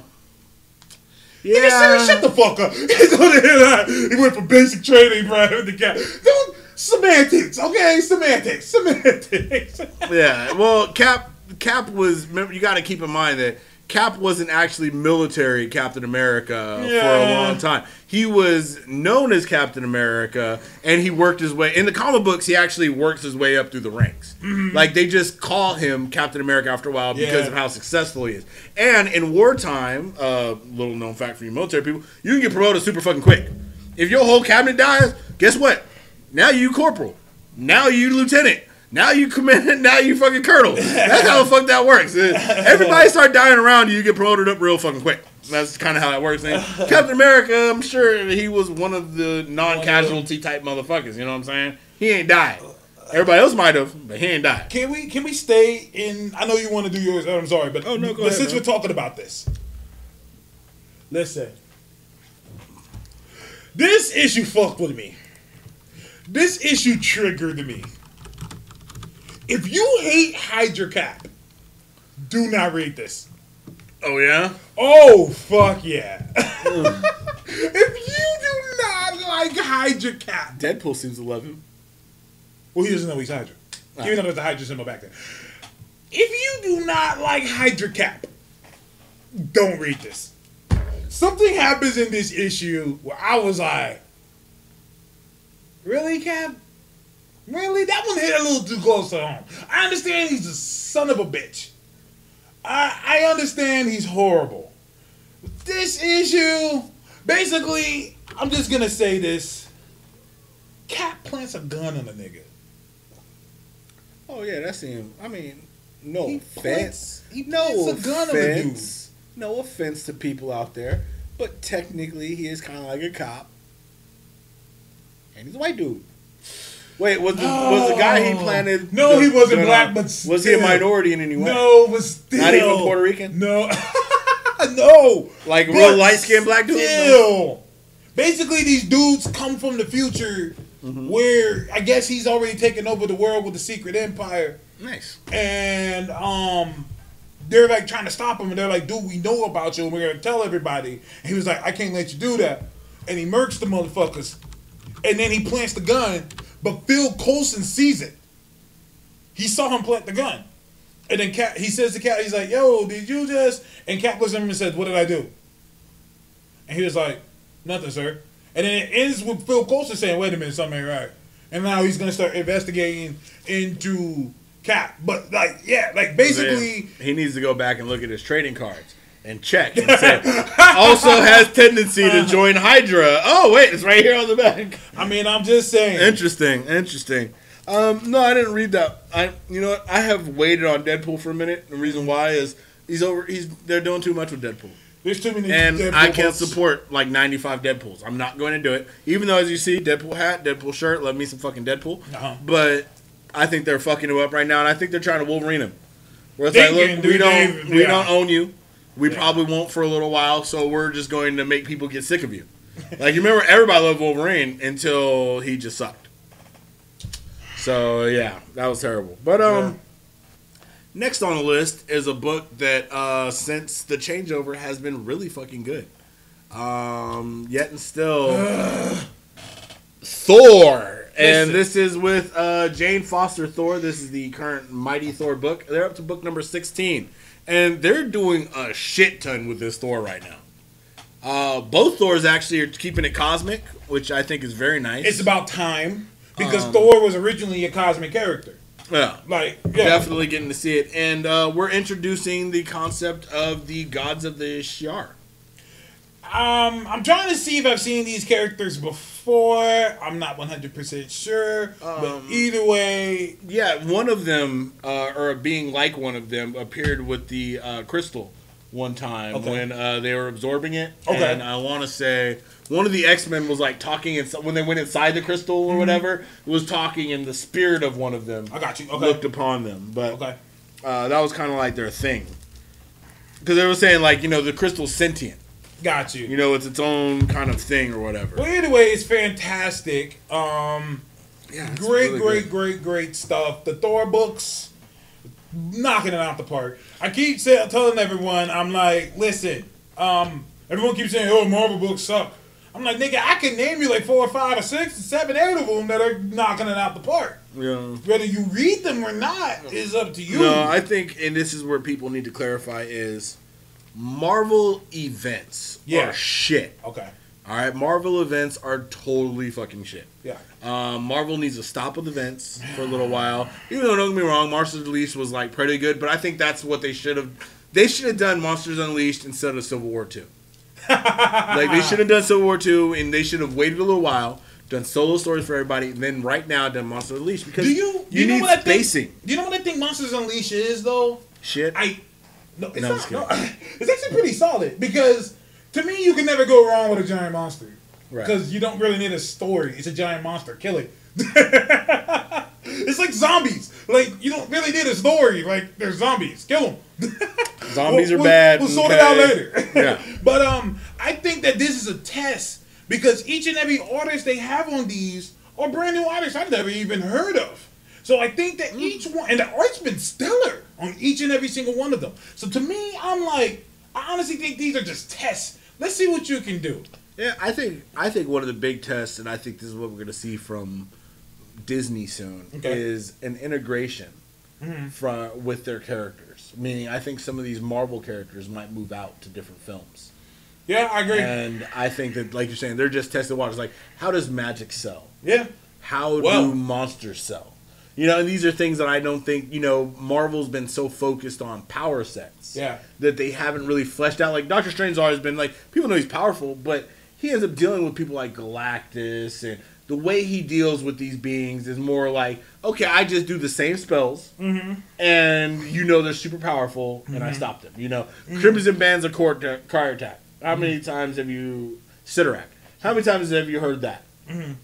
Nigga, shut the fuck up. He's on the head. He went for basic training, bro. With the guy. Don't semantics, okay? Semantics, *laughs* semantics. Yeah. Well, Cap Cap was. Remember, you got to keep in mind that Cap wasn't actually military Captain America for a long time. He was known as Captain America, and he worked his way in the comic books. He actually works his way up through the ranks. Like they just call him Captain America after a while because Mm-hmm. Yeah. of how successful he is. And in wartime, uh, little known fact for you military people, you can get promoted super fucking quick. If your whole cabinet dies, guess what? Now you corporal. Now you lieutenant. Now you command. *laughs* Now you fucking colonel. That's how the fuck that works. Everybody start dying around you. You get promoted up real fucking quick. That's kind of how that works. And *laughs* Captain America, I'm sure he was one of the non-casualty type motherfuckers. You know what I'm saying? He ain't died. Everybody else might have, but he ain't died. Can we can we stay in? I know you want to do yours. I'm sorry, but Oh, no, go but ahead, since we're talking about this, listen. This issue fucked with me. This issue triggered me. If you hate Hydra Cap, do not read this. Oh yeah. Oh fuck yeah! *laughs* if you do not like Hydra Cap, Deadpool seems to love him. well he doesn't know he's Hydra. Even ah. though there's a Hydra symbol back there. if you do not like Hydra Cap, don't read this. Something happens in this issue where I was like, really, Cap? Really? That one hit a little too close to home. I understand he's a son of a bitch. I I understand he's horrible. This issue, basically, I'm just gonna say this. Cat plants a gun on a nigga. Oh yeah, that's him. I mean, no He offense. plants- he no plants a gun on the offense. No offense to people out there, but technically he is kind of like a cop, and he's a white dude. Wait, was the, was the guy he planted? No, the he wasn't black, on- but was he a minority in any way? No, but still. Not even Puerto Rican? No. *laughs* no. Like But real light skinned black dude. Still. Basically, these dudes come from the future Mm-hmm. where I guess he's already taken over the world with the secret empire. Nice. And um they're like trying to stop him and they're like, dude, we know about you and we're gonna tell everybody. And he was like, I can't let you do that. And he murks the motherfuckers. And then he plants the gun, but Phil Coulson sees it. He saw him plant the gun. And then Cap, he says to Cap, he's like, yo, did you just and Cap looks at him and says, What did I do? And he was like, Nothing, sir. And then it ends with Phil Coulson saying, Wait a minute, something ain't right. And now he's gonna start investigating into Cap. But like, yeah, like basically he needs to go back and look at his trading cards and check and also has tendency to join Hydra. Oh wait, it's right here on the back. I mean, I'm just saying. Interesting, interesting. Um, no, I didn't read that. I, you know, what? I have waited on Deadpool for a minute. The reason why is he's over. He's they're doing too much with Deadpool, There's too many and Deadpool I can't support like 95 Deadpools. I'm not going to do it. Even though, as you see, Deadpool hat, Deadpool shirt, love me some fucking Deadpool. Uh-huh. But I think they're fucking him up right now, and I think they're trying to Wolverine him. Where it's They like, look, do we don't, we yeah. don't own you. We Yeah. probably won't for a little while, so we're just going to make people get sick of you. Like you remember, everybody loved Wolverine until he just sucked. So yeah, that was terrible. But um, next on the list is a book that uh, since the changeover has been really fucking good. Um, yet and still, *sighs* Thor, and this is with uh, Jane Foster Thor. This is the current Mighty Thor book. They're up to book number sixteen, and they're doing a shit ton with this Thor right now. Uh, both Thors actually are keeping it cosmic, which I think is very nice. It's about time because Um, Thor was originally a cosmic character. yeah, Like, yeah, definitely getting to see it, and uh, we're introducing the concept of the gods of the Shi'ar. Um, I'm trying to see if I've seen these characters before. I'm not 100 percent sure, but Um, either way, Yeah, one of them, uh, or being like one of them, appeared with the uh, crystal one time Okay. when uh, they were absorbing it. Okay. And I want to say one of the X Men was like talking when they went inside the crystal Mm-hmm. or whatever, was talking, and the spirit of one of them I got you. Okay, looked upon them. But okay, uh, that was kind of like their thing. Because they were saying, like, you know, the crystal's sentient. Got you. You know, it's its own kind of thing or whatever. Well, either way, it's fantastic. Um, Yeah, great, really great, good. great, great stuff. The Thor books, knocking it out the park. I keep say, telling everyone, I'm like, listen, um, everyone keeps saying, oh, Marvel books suck. I'm like, nigga, I can name you like four or five or six or seven, eight of them that are knocking it out the park. Yeah. Whether you read them or not is up to you. No, I think, and this is where people need to clarify is Marvel events Yeah. are shit. okay. All right, Marvel events are totally fucking shit. Yeah. Um, Marvel needs to stop with events for a little while. Even though, don't get me wrong, Monsters Unleashed was like pretty good, but I think that's what they should have. They should have done Monsters Unleashed instead of Civil War Two. *laughs* like they should have done Civil War Two, and they should have waited a little while, done solo stories for everybody, and then right now done Monsters Unleashed because Do you, you, you know need what I spacing. think? Do you know what I think Monsters Unleashed is though? Shit. I no, it's No, not. No, *clears throat* it's actually pretty solid because to me, you can never go wrong with a giant monster Right. because you don't really need a story. It's a giant monster. Kill it. *laughs* it's like zombies. Like you don't really need a story. Like they're zombies. Kill them. *laughs* Zombies We'll- are we'll- bad. We'll sort it out later. *laughs* Yeah. but um, I think that this is a test because each and every artist they have on these are brand new artists I've never even heard of. So I think that mm. each one and the art's been stellar on each and every single one of them. So to me, I'm like, I honestly think these are just tests. Let's see what you can do. Yeah, I think I think one of the big tests, and I think this is what we're going to see from Disney soon, Okay. is an integration mm-hmm. from with their characters. Meaning, I think some of these Marvel characters might move out to different films. Yeah, I agree. And I think that, like you're saying, they're just testing waters. Like, how does magic sell? yeah. How Well- do monsters sell? You know, and these are things that I don't think, you know, Marvel's been so focused on power sets. Yeah. That they haven't really fleshed out. Like, Doctor Strange's always been like, people know he's powerful, but he ends up dealing with people like Galactus, and the way he deals with these beings is more like, okay, I just do the same spells, mm-hmm. and you know they're super powerful, and I mm-hmm. stop them. You know, mm-hmm. Crimson Band's a core, car attack. How many times have you, Cyttorak, how many times have you heard that?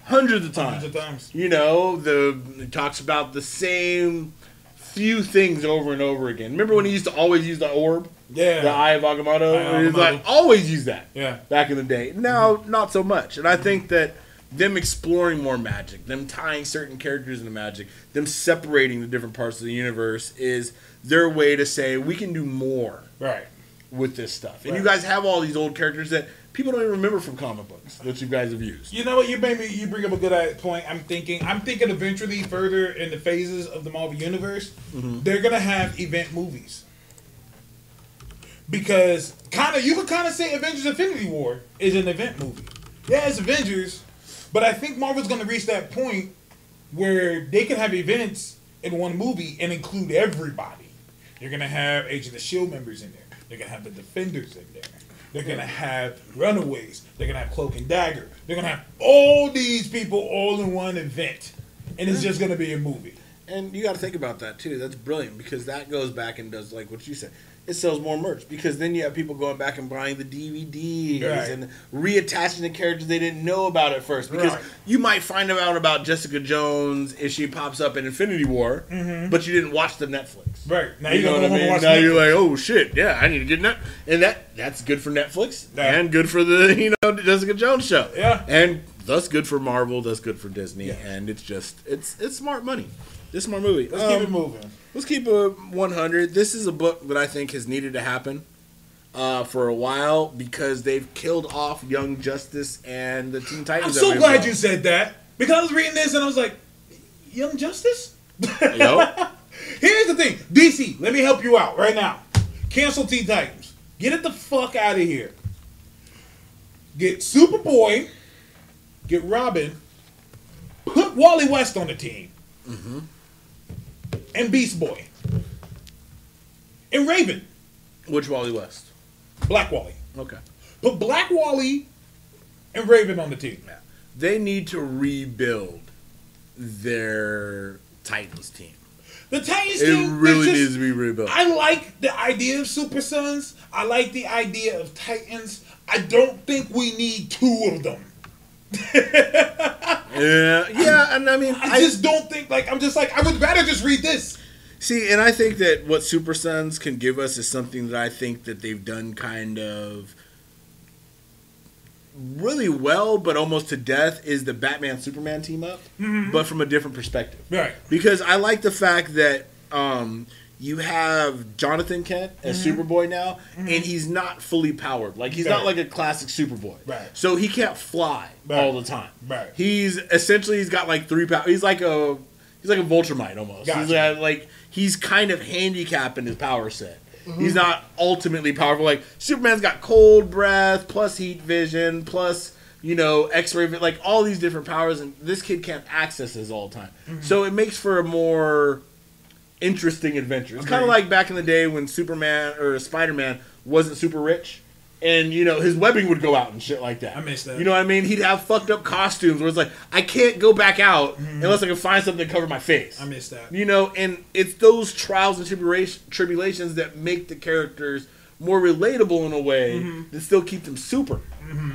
Hundreds of times. Hundreds of times. You know, the it talks about the same few things over and over again. Remember when he used to always use the orb, Yeah. the Eye of Agamotto? He's like always use that. Yeah. Back in the day. Now, mm-hmm. not so much. And I mm-hmm. think that them exploring more magic, them tying certain characters into magic, them separating the different parts of the universe is their way to say we can do more Right. with this stuff. And you guys have all these old characters that people don't even remember from comic books that you guys have used. You know what? You made me. You bring up a good uh, point. I'm thinking. I'm thinking eventually further in the phases of the Marvel universe, they're gonna have event movies. Because kind of you could kind of say Avengers: Infinity War is an event movie. Yeah, it's Avengers, but I think Marvel's gonna reach that point where they can have events in one movie and include everybody. You're gonna have Agent of the Shield members in there. They're gonna have the Defenders in there. They're gonna have Runaways. They're gonna have Cloak and Dagger. They're gonna have all these people all in one event, and it's just gonna be a movie. And you got to think about that too. That's brilliant because that goes back and does like what you said. It sells more merch because then you have people going back and buying the DVDs Right. and reattaching the characters they didn't know about at first. Because Right. you might find out about Jessica Jones if she pops up in Infinity War, but you didn't watch the Netflix. Right now, You you know what I mean? Now you're like, oh shit, yeah, I need to get that, and that that's good for Netflix Yeah. and good for the *laughs* you know Jessica Jones show. Yeah. and that's good for Marvel. That's good for Disney, Yeah. and it's just it's it's smart money. It's smart movie. Let's keep Um, it moving. Let's keep a 100. This is a book that I think has needed to happen uh, for a while because they've killed off Young Justice and the Teen Titans. I'm so glad got. you said that because I was reading this and I was like, Young Justice. Yo, *laughs* Here's the thing, DC. Let me help you out right now. Cancel Teen Titans. Get it the fuck out of here. Get Superboy. Get Robin. Put Wally West on the team. And Beast Boy. And Raven. which Wally West? Black Wally. Okay. Put Black Wally and Raven on the team. Yeah. They need to rebuild their Titans team. The Titans It team. really just- needs to be rebuilt. I like the idea of Super Sons. I like the idea of Titans. I don't think we need two of them. *laughs* yeah, yeah, and I mean, I, just don't think like I'm just like I would rather just read this. See, and I think that what Super Sons can give us is something that I think that they've done kind of really well, but almost to death, is the Batman Superman team up, but from a different perspective. Right. Because I like the fact that um, you have Jonathan Kent as mm-hmm. Superboy now, mm-hmm. and he's not fully powered. Like he's not like a classic Superboy. Right. So he can't fly Right. all the time. Right. He's essentially he's got like three power. He's like a he's like a Vulturemite almost. He's Gotcha. got, like he's kind of handicapped in his power set. Mm-hmm. He's not ultimately powerful. Like Superman's got cold breath plus heat vision plus you know X-ray like all these different powers, and this kid can't access this all the time. So it makes for a more interesting adventure. It's kind of like back in the day when Superman or Spider Man wasn't super rich. And you know his webbing would go out and shit like that. I miss that. You know what I mean? He'd have fucked up costumes where it's like I can't go back out unless I can find something to cover my face. Mm-hmm. I miss that. You know, and it's those trials and tribulation, tribulations that make the characters more relatable in a way Mm-hmm. that still keep them super.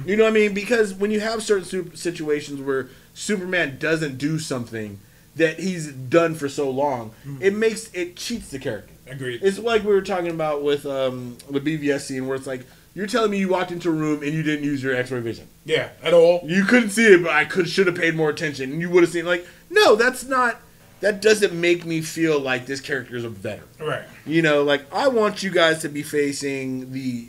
You know what I mean? Because when you have certain super situations where Superman doesn't do something that he's done for so long, it makes it cheats the character. Mm-hmm. Agreed. It's like we were talking about with um, the BVS scene where it's like you're telling me you walked into a room and you didn't use your X-ray vision. yeah, at all. You couldn't see it, but I could should have paid more attention, and you would have seen like, no, that's not. That doesn't make me feel like this character is a veteran. Right. You know, like I want you guys to be facing the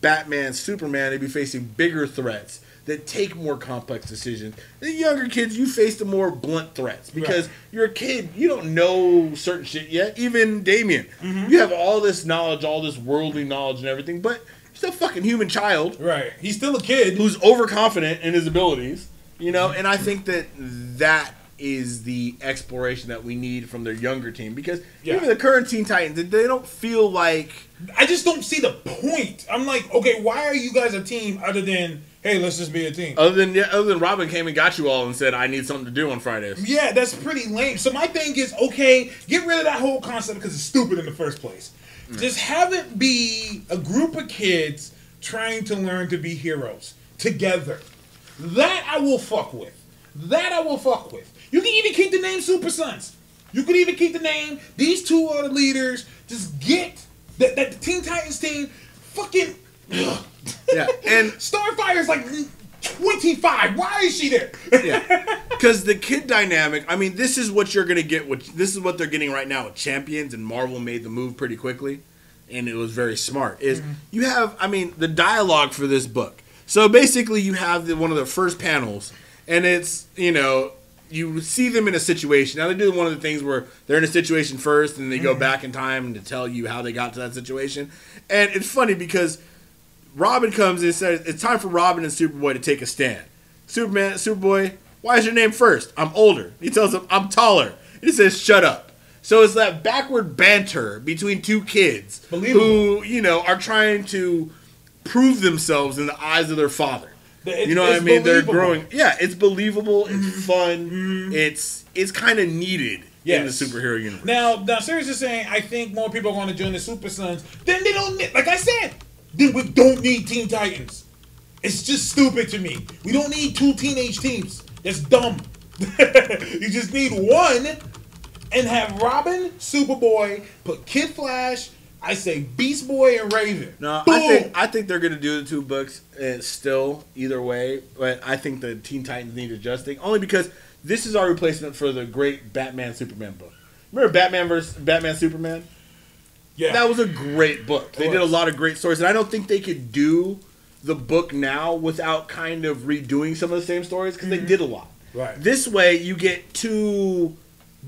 Batman, Superman, to be facing bigger threats that take more complex decisions. The younger kids, you face the more blunt threats because Right. you're a kid. You don't know certain shit yet. Even Damian, Mm-hmm. you have all this knowledge, all this worldly knowledge and everything, but you're still a fucking human child Right. He's still a kid. who's overconfident in his abilities, you know, and I think that that is the exploration that we need from their younger team because Yeah. even the current Teen Titans, they don't feel like I just don't see the point. I'm like, okay, why are you guys a team other than hey, let's just be a team? other than yeah, other than Robin came and got you all and said I need something to do on Fridays. Yeah, that's pretty lame. So my thing is, okay, get rid of that whole concept because it's stupid in the first place. Mm. Just have it be a group of kids trying to learn to be heroes together. That I will fuck with. That I will fuck with. You can even keep the name Super Sons. You could even keep the name. These two are the leaders. Just get that that the Teen Titans team. Fucking. *laughs* Yeah, and *laughs* Starfire's like 25. Why is she there? yeah, because the kid dynamic. I mean, this is what you're gonna get. With this is what they're getting right now with Champions, and Marvel made the move pretty quickly, and it was very smart. Is Mm-hmm. you have, I mean, the dialogue for this book. So basically, you have the, one of the first panels, and it's you know you see them in a situation. Now they do one of the things where they're in a situation first, and they Mm-hmm. go back in time to tell you how they got to that situation, and it's funny because Robin comes and says it's time for Robin and Superboy to take a stand. Superman, Superboy, why is your name first? I'm older. He tells him I'm taller. And he says shut up. So it's that backward banter between two kids who you know are trying to prove themselves in the eyes of their father. It's- you know what I mean? They're growing. Yeah, it's believable. It's mm-hmm. fun. Mm-hmm. It's it's kind of needed in the superhero universe. Now, now, seriously saying, I think more people are going to join the Super Sons. Then they don't, need, like I said, then we don't need Teen Titans. It's just stupid to me. We don't need two teenage teams. That's dumb. *laughs* you just need one, and have Robin, Superboy, put Kid Flash. I say Beast Boy and Raven. No, Boom. I think I think they're gonna do the two books uh, still either way, but I think the Teen Titans need adjusting only because this is our replacement for the great Batman Superman book. Remember Batman versus Batman Superman? yeah, That was a great book. They did a lot of great stories, and I don't think they could do the book now without kind of redoing some of the same stories because they did a lot. Mm-hmm. Right. This way, you get two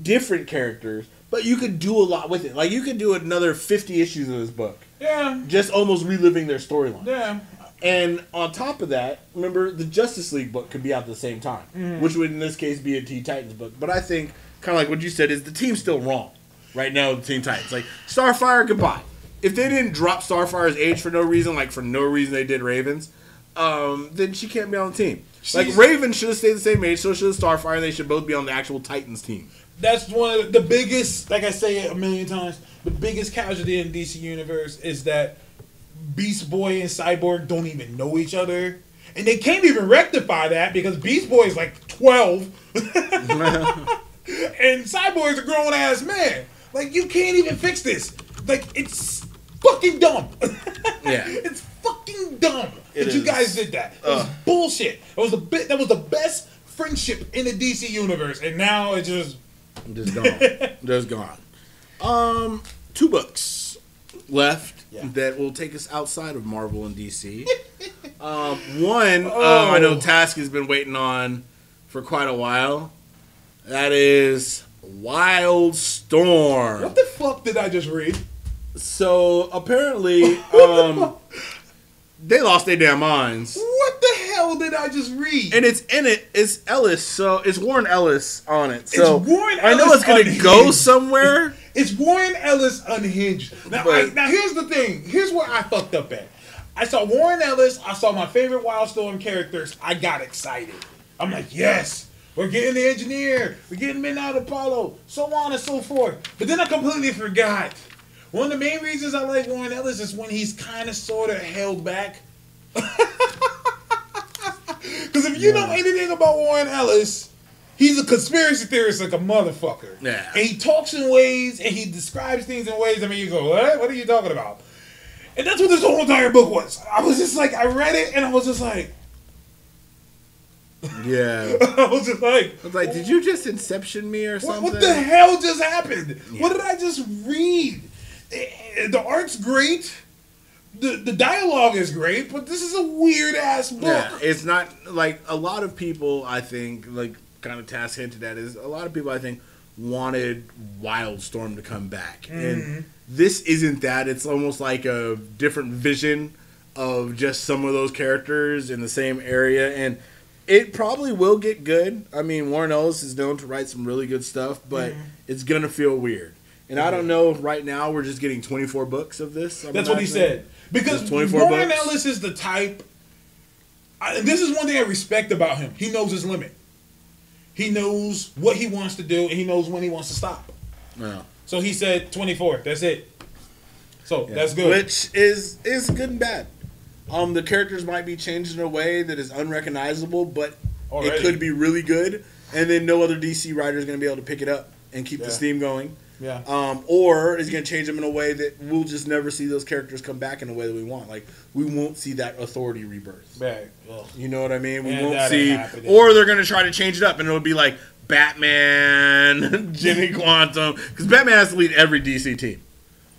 different characters, but you could do a lot with it. Like you could do another fifty issues of this book yeah, just almost reliving their storyline. yeah. And on top of that, remember the Justice League book could be out at the same time, Mm. which would in this case be a Teen Titans book. But I think kind of like what you said is the team's still wrong right now. with The Teen Titans, like Starfire, goodbye. If they didn't drop Starfire's age for no reason, like for no reason they did Ravens, um, then she can't be on the team. Like She's- Raven should have stayed the same age, so should Starfire. They should both be on the actual Titans team. That's one of the biggest like i say it a million times the biggest casualty in dc universe is that beast boy and cyborg don't even know each other. And they can't even rectify that because beast boy is like 12 *laughs* and cyborg's a grown-ass man. Like you can't even fix this. Like it's fucking dumb. *laughs* Yeah. it's fucking dumb It that you guys did that. It was bullshit. It was the bit that was the best friendship in the dc universe. And now it just Just gone. *laughs* Just gone. Um, two books left Yeah. that will take us outside of Marvel and DC. *laughs* um, one, Oh. um, I know Task has been waiting on for quite a while. That is Wildstorm. What the fuck did I just read? So apparently, *laughs* um, they lost their damn minds. What the hell did I just read? And it's in it. It's Ellis, so it's Warren Ellis on it. So Warren I know it's gonna unhinged. go somewhere. *laughs* It's Warren Ellis unhinged. Now, But- I, now here's the thing. Here's where I fucked up at. I saw Warren Ellis. I saw my favorite Wildstorm characters. I got excited. I'm like, yes, we're getting the engineer. We're getting Midnighter Apollo. So on and so forth. But then I completely forgot. One of the main reasons I like Warren Ellis is when he's kind of sort of held back. *laughs* Because if you know anything about Warren Ellis, he's a conspiracy theorist like a motherfucker. Yeah. And he talks in ways and he describes things in ways. I mean, you go, what? What are you talking about? And that's what this whole entire book was. I was just like, I read it and I was just like, *laughs* Yeah. I was just like, I was like, did you just Inception me or something? what the hell just happened? What did I just read? The art's great, the the dialogue is great, but this is a weird ass book. Yeah, it's not like a lot of people. I think like kind of task hinted at is a lot of people. I think wanted Wildstorm to come back, and mm-hmm. this isn't that. It's almost like a different vision of just some of those characters in the same area, and it probably will get good. I mean, Warren Ellis is known to write some really good stuff, but mm-hmm. it's gonna feel weird. And I don't know. Right now, we're just getting 24 books of this. I'm That's what he said. Because Just 24 Warren books? Ellis is the type. I, this is one thing I respect about him. He knows his limit. He knows what he wants to do, and he knows when he wants to stop. Yeah. So he said 24. That's it. So Yeah. that's good. Which is is good and bad. Um, the characters might be changed in a way that is unrecognizable, but Already. it could be really good. And then no other DC writer is going to be able to pick it up and keep Yeah. the steam going. Yeah. Um, or is going to change them in a way that we'll just never see those characters come back in a way that we want. Like we won't see that authority rebirth. Right. Well, You know what I mean? We And won't see, happening. or they're going to try to change it up, and it'll be like Batman, *laughs* Jenny *laughs* Quantum, because Batman has to lead every DC team.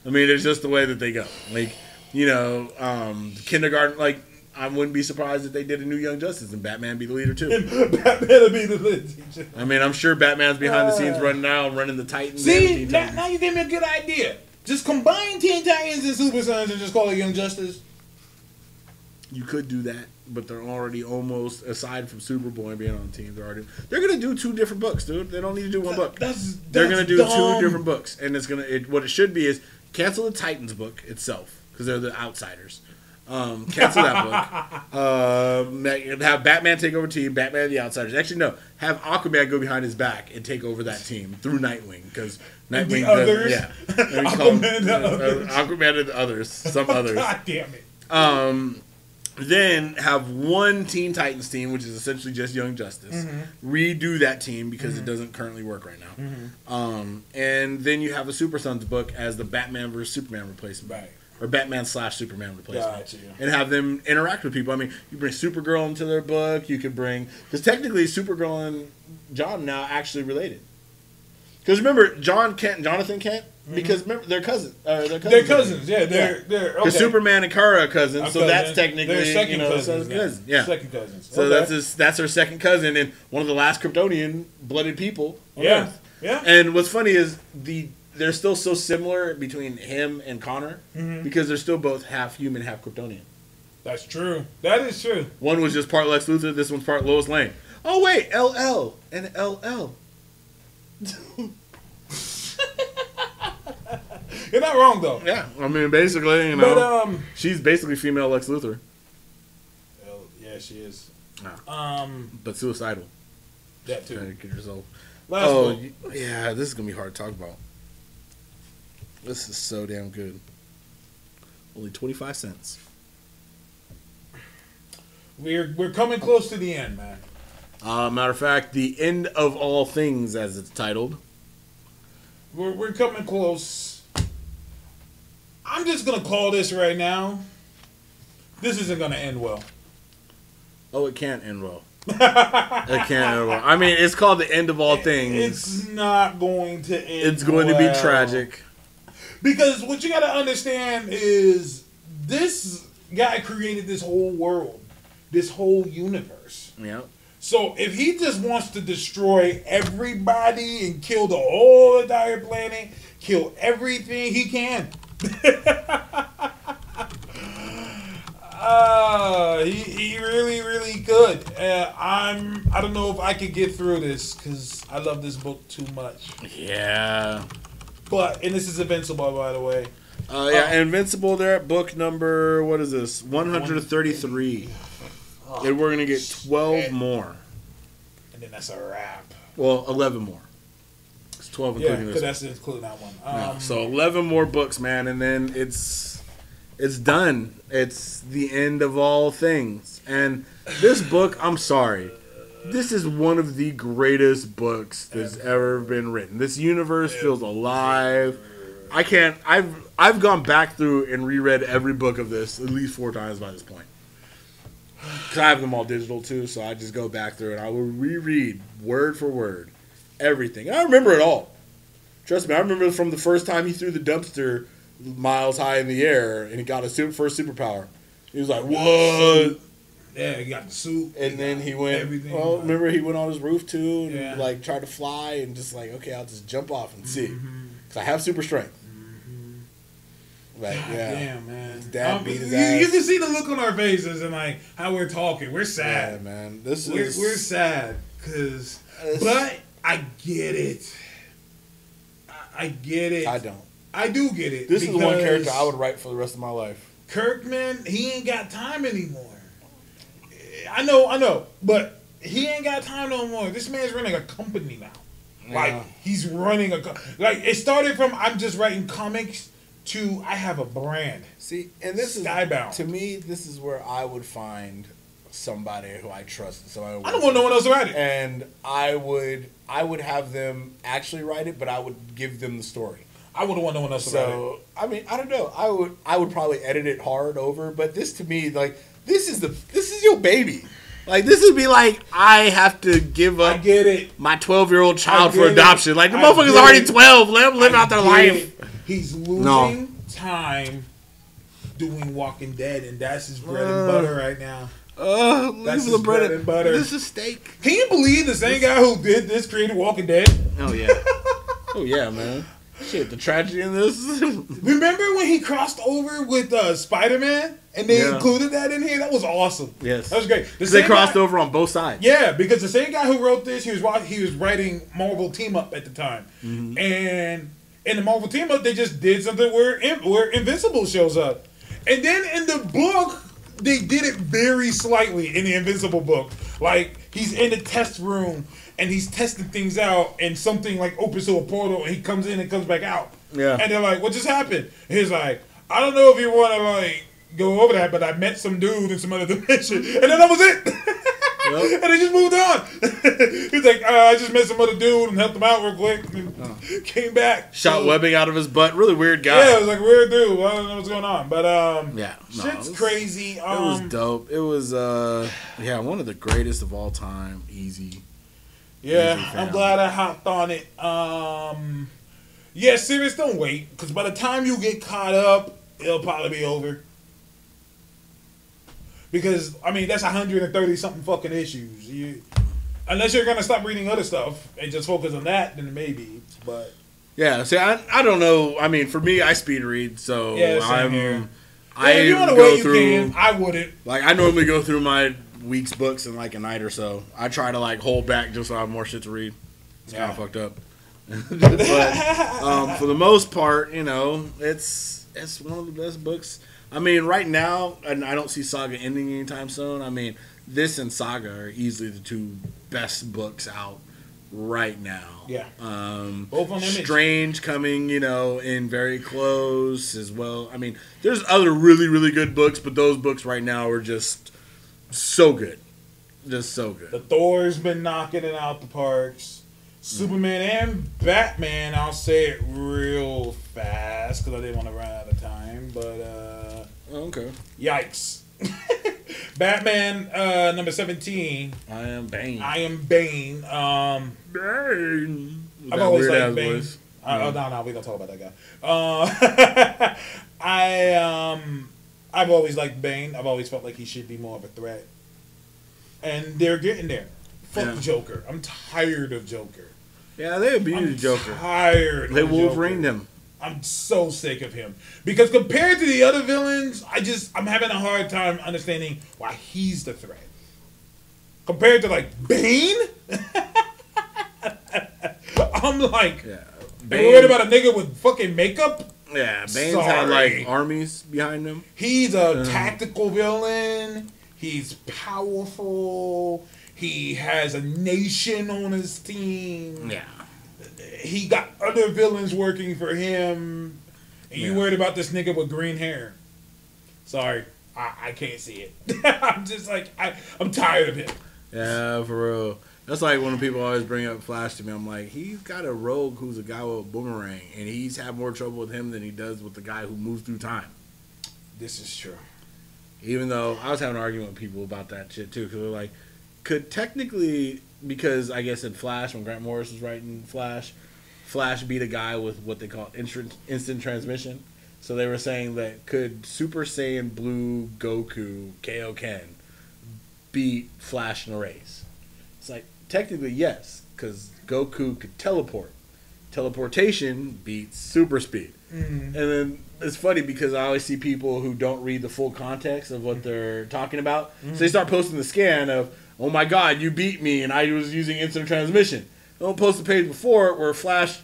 I mean, it's just the way that they go. Like, you know, um, kindergarten. Like, I wouldn't be surprised if they did a new Young Justice and Batman be the leader too. *laughs* Batman will be the lead teacher. I mean, I'm sure Batman's behind the uh. scenes running now, running the Titans. See, now, Titans. now you gave me a good idea. Just combine Teen Titans and Super Sons and just call it Young Justice. You could do that, but they're already almost aside from Superboy being on the team. They're already they're gonna do two different books, dude. They don't need to do one book. That's, They're gonna do dumb. two different books, and it's gonna it, what it should be is cancel the Titans book itself because they're the outsiders. Um, cancel that book. *laughs* Uh, have Batman take over team. Batman and the outsiders. Actually, no. Have Aquaman go behind his back and take over that team through Nightwing because Nightwing does yeah. And we *laughs* call 'em, Aquaman and the uh, others. Aquaman and the others. Some *laughs* others. God damn it. Um, then have one Teen Titans team, which is essentially just Young Justice. Mm-hmm. Redo that team because it doesn't currently work right now. Um, and then you have a Super Sons book as the Batman versus Superman replacement, Right. Or Batman slash Superman replacement, Gotcha. and have them interact with people. I mean, you bring Supergirl into their book. You could bring because technically Supergirl and John now actually related. Because remember, Jon Kent, and Jonathan Kent, because remember they're cousins. Uh, they're cousins. Mm-hmm. They're cousins. Yeah, they're they're okay. Superman and Kara are cousins, so that's technically they're second you know cousins. so cousin. Yeah. second cousins. So Okay. that's his, that's her second cousin and one of the last Kryptonian blooded people. yeah, Earth. yeah. And what's funny is the they're still so similar between him and Conner Mm-hmm. because they're still both half human, half Kryptonian. That's true. That is true. One was just part Lex Luthor. This one's part Lois Lane. Oh wait, LL and LL. *laughs* You're not wrong though. Yeah, I mean basically, you know, But um, she's basically female Lex Luthor, well, yeah, she is. Ah. Um, but suicidal. that too. to get herself Last oh, book. yeah, this is gonna be hard to talk about. This is so damn good. Only twenty five cents. We're we're coming close to the end, man. Uh, matter of fact, the end of all things, as it's titled. We're we're coming close. I'm just gonna call this right now. This isn't gonna end well. Oh, it can't end well. *laughs* it can't end well. I mean, it's called the end of all things. It's not going to end. It's going to be tragic. Because what you got to understand is this guy created this whole world, this whole universe. Yeah. So if he just wants to destroy everybody and kill the whole entire planet, kill everything he can. uh, *laughs* he, he really, really could. Uh, I'm. I don't know if I could get through this because I love this book too much. Yeah. But and this is Invincible, by the way. Uh, yeah, Invincible. They're at book number what is this? One hundred thirty three. And we're gonna get twelve more. And then that's a wrap. Well, eleven more. It's twelve Yeah, including because this. that's including that one. Yeah, Um, so eleven more books, man, and then it's it's done. It's the end of all things. And this book, I'm sorry, this is one of the greatest books that's ever been written. This universe feels alive. I can't. I've I've gone back through and reread every book of this at least four times by this point. Cause I have them all digital too, so I just go back through and I will reread word for word everything. And I remember it all. Trust me, I remember from the first time he threw the dumpster miles high in the air, and he got his super, first superpower. He was like, "What?" Yeah, he got the suit. And then he went. Everything, well, like- remember he went on his roof too, and Yeah. like tried to fly, and just like, okay, I'll just jump off and see, Mm-hmm. because I have super strength. Like, God yeah, damn, man. His dad Um, beat his you, ass. you can see the look on our faces and like how we're talking. We're yeah, sad. man. This we're, is we're sad because, but I get it. I, I get it. I don't. I do get it. This is the one character I would write for the rest of my life. Kirkman, he ain't got time anymore. I know, I know, but he ain't got time no more. This man's running a company now. Yeah. Like he's running a co- like it started from I'm just writing comics to I have a brand. See, and this is Skybound. is to me. This is where I would find somebody who I trust. Somebody I don't want no one else to write it. and I would I would have them actually write it, but I would give them the story. I wouldn't want no one else to write it. So I mean, I don't know. I would I would probably edit it hard over, but this to me, like this is the this is your baby. Like this would be like I have to give up. I up get it. my twelve year old child for get it. adoption. Like the I motherfucker's already it. twelve. Let them live I out their life. it. He's losing No. time doing Walking Dead, and that's his bread Uh. and butter right now. Uh, That's his the bread bread and butter. This is steak. Can you believe the same guy who did this created Walking Dead? Oh yeah. *laughs* oh yeah, man. Shit, the tragedy in this. *laughs* Remember when he crossed over with uh, Spider Man and they Yeah. included that in here? That was awesome. yes. That was great. The they crossed guy- over on both sides. Yeah, because the same guy who wrote this, he was he was writing Marvel Team Up at the time, Mm-hmm. and in the Marvel Team Up, they just did something where where Invincible shows up, and then in the book, they did it very slightly in the Invincible book. Like he's in the test room and he's testing things out, and something like opens to a portal, and he comes in and comes back out. Yeah. and they're like, "What just happened?" And he's like, "I don't know if you want to like." Go over that, but I met some dude in some other *laughs* dimension, and then that was it. *laughs* and they just moved on. *laughs* He's like, uh, I just met some other dude and helped him out real quick, and came back. Shot So- webbing out of his butt. Really weird guy. Yeah, it was like weird dude. I don't know what's going on, but um, Yeah, no, shit's it was- crazy. It was Um, dope. It was uh yeah, one of the greatest of all time. Easy. Yeah, I'm glad I hopped on it. Um, yeah, serious, don't wait, because by the time you get caught up, it'll probably be over. Because I mean, that's 130 something fucking issues. You, unless you're gonna stop reading other stuff and just focus on that, then maybe. But Yeah, see I I don't know. I mean, for me I speed read, so Yeah, same I'm here. I if you want to go wait, you through can. I wouldn't. like I normally go through my week's books in like a night or so. I try to like hold back just so I have more shit to read. It's Yeah. kind of fucked up. *laughs* but um, for the most part, you know, it's it's one of the best books. I mean, right now, and I don't see Saga ending anytime soon. I mean, this and Saga are easily the two best books out right now. Yeah. Um, Both on Image. Strange coming, you know, in very close as well. I mean, there's other really, really good books, but those books right now are just so good. Just so good. The Thor's been knocking it out the parks. Superman and Batman, I'll say it real fast because I didn't want to run out of time. But uh, Okay. yikes. *laughs* Batman uh, number 17, I am Bane. I am Bane. Um, Bane. I've that always weird liked Bane. voice. I, oh, no, no, we don't talk about that guy. Uh, *laughs* I um, I've always liked Bane. I've always felt like he should be more of a threat, and they're getting there. Fuck Yeah. Joker. I'm tired of Joker. Yeah, they abused I'm Joker. tired. They Joker. him. I'm so sick of him because compared to the other villains, I just I'm having a hard time understanding why he's the threat. Compared to like Bane, *laughs* I'm like, Yeah. They worried about a nigga with fucking makeup. Yeah, Bane's had like armies behind him. He's a Uh. tactical villain. He's powerful. He has a nation on his team. Yeah. He got other villains working for him. And you worried about this nigga with green hair. Sorry. I, I can't see it. *laughs* I'm just like I, I'm tired of him. Yeah, for real. That's like when people always bring up Flash to me. I'm like, he's got a rogue who's a guy with a boomerang, and he's had more trouble with him than he does with the guy who moves through time. This is true. Even though I was having an argument with people about that shit too, because they're like, could technically, because I guess in Flash, when Grant Morris was writing Flash, Flash beat a guy with what they call instant, instant transmission. So they were saying that could Super Saiyan Blue Goku Kaioken beat Flash in a race? It's like technically yes, because Goku could teleport. Teleportation beats super speed. Mm-hmm. And then it's funny because I always see people who don't read the full context of what they're talking about. So they mm-hmm. start posting the scan of, "Oh my God, you beat me," and I was using instant transmission. They don't post the page before where Flash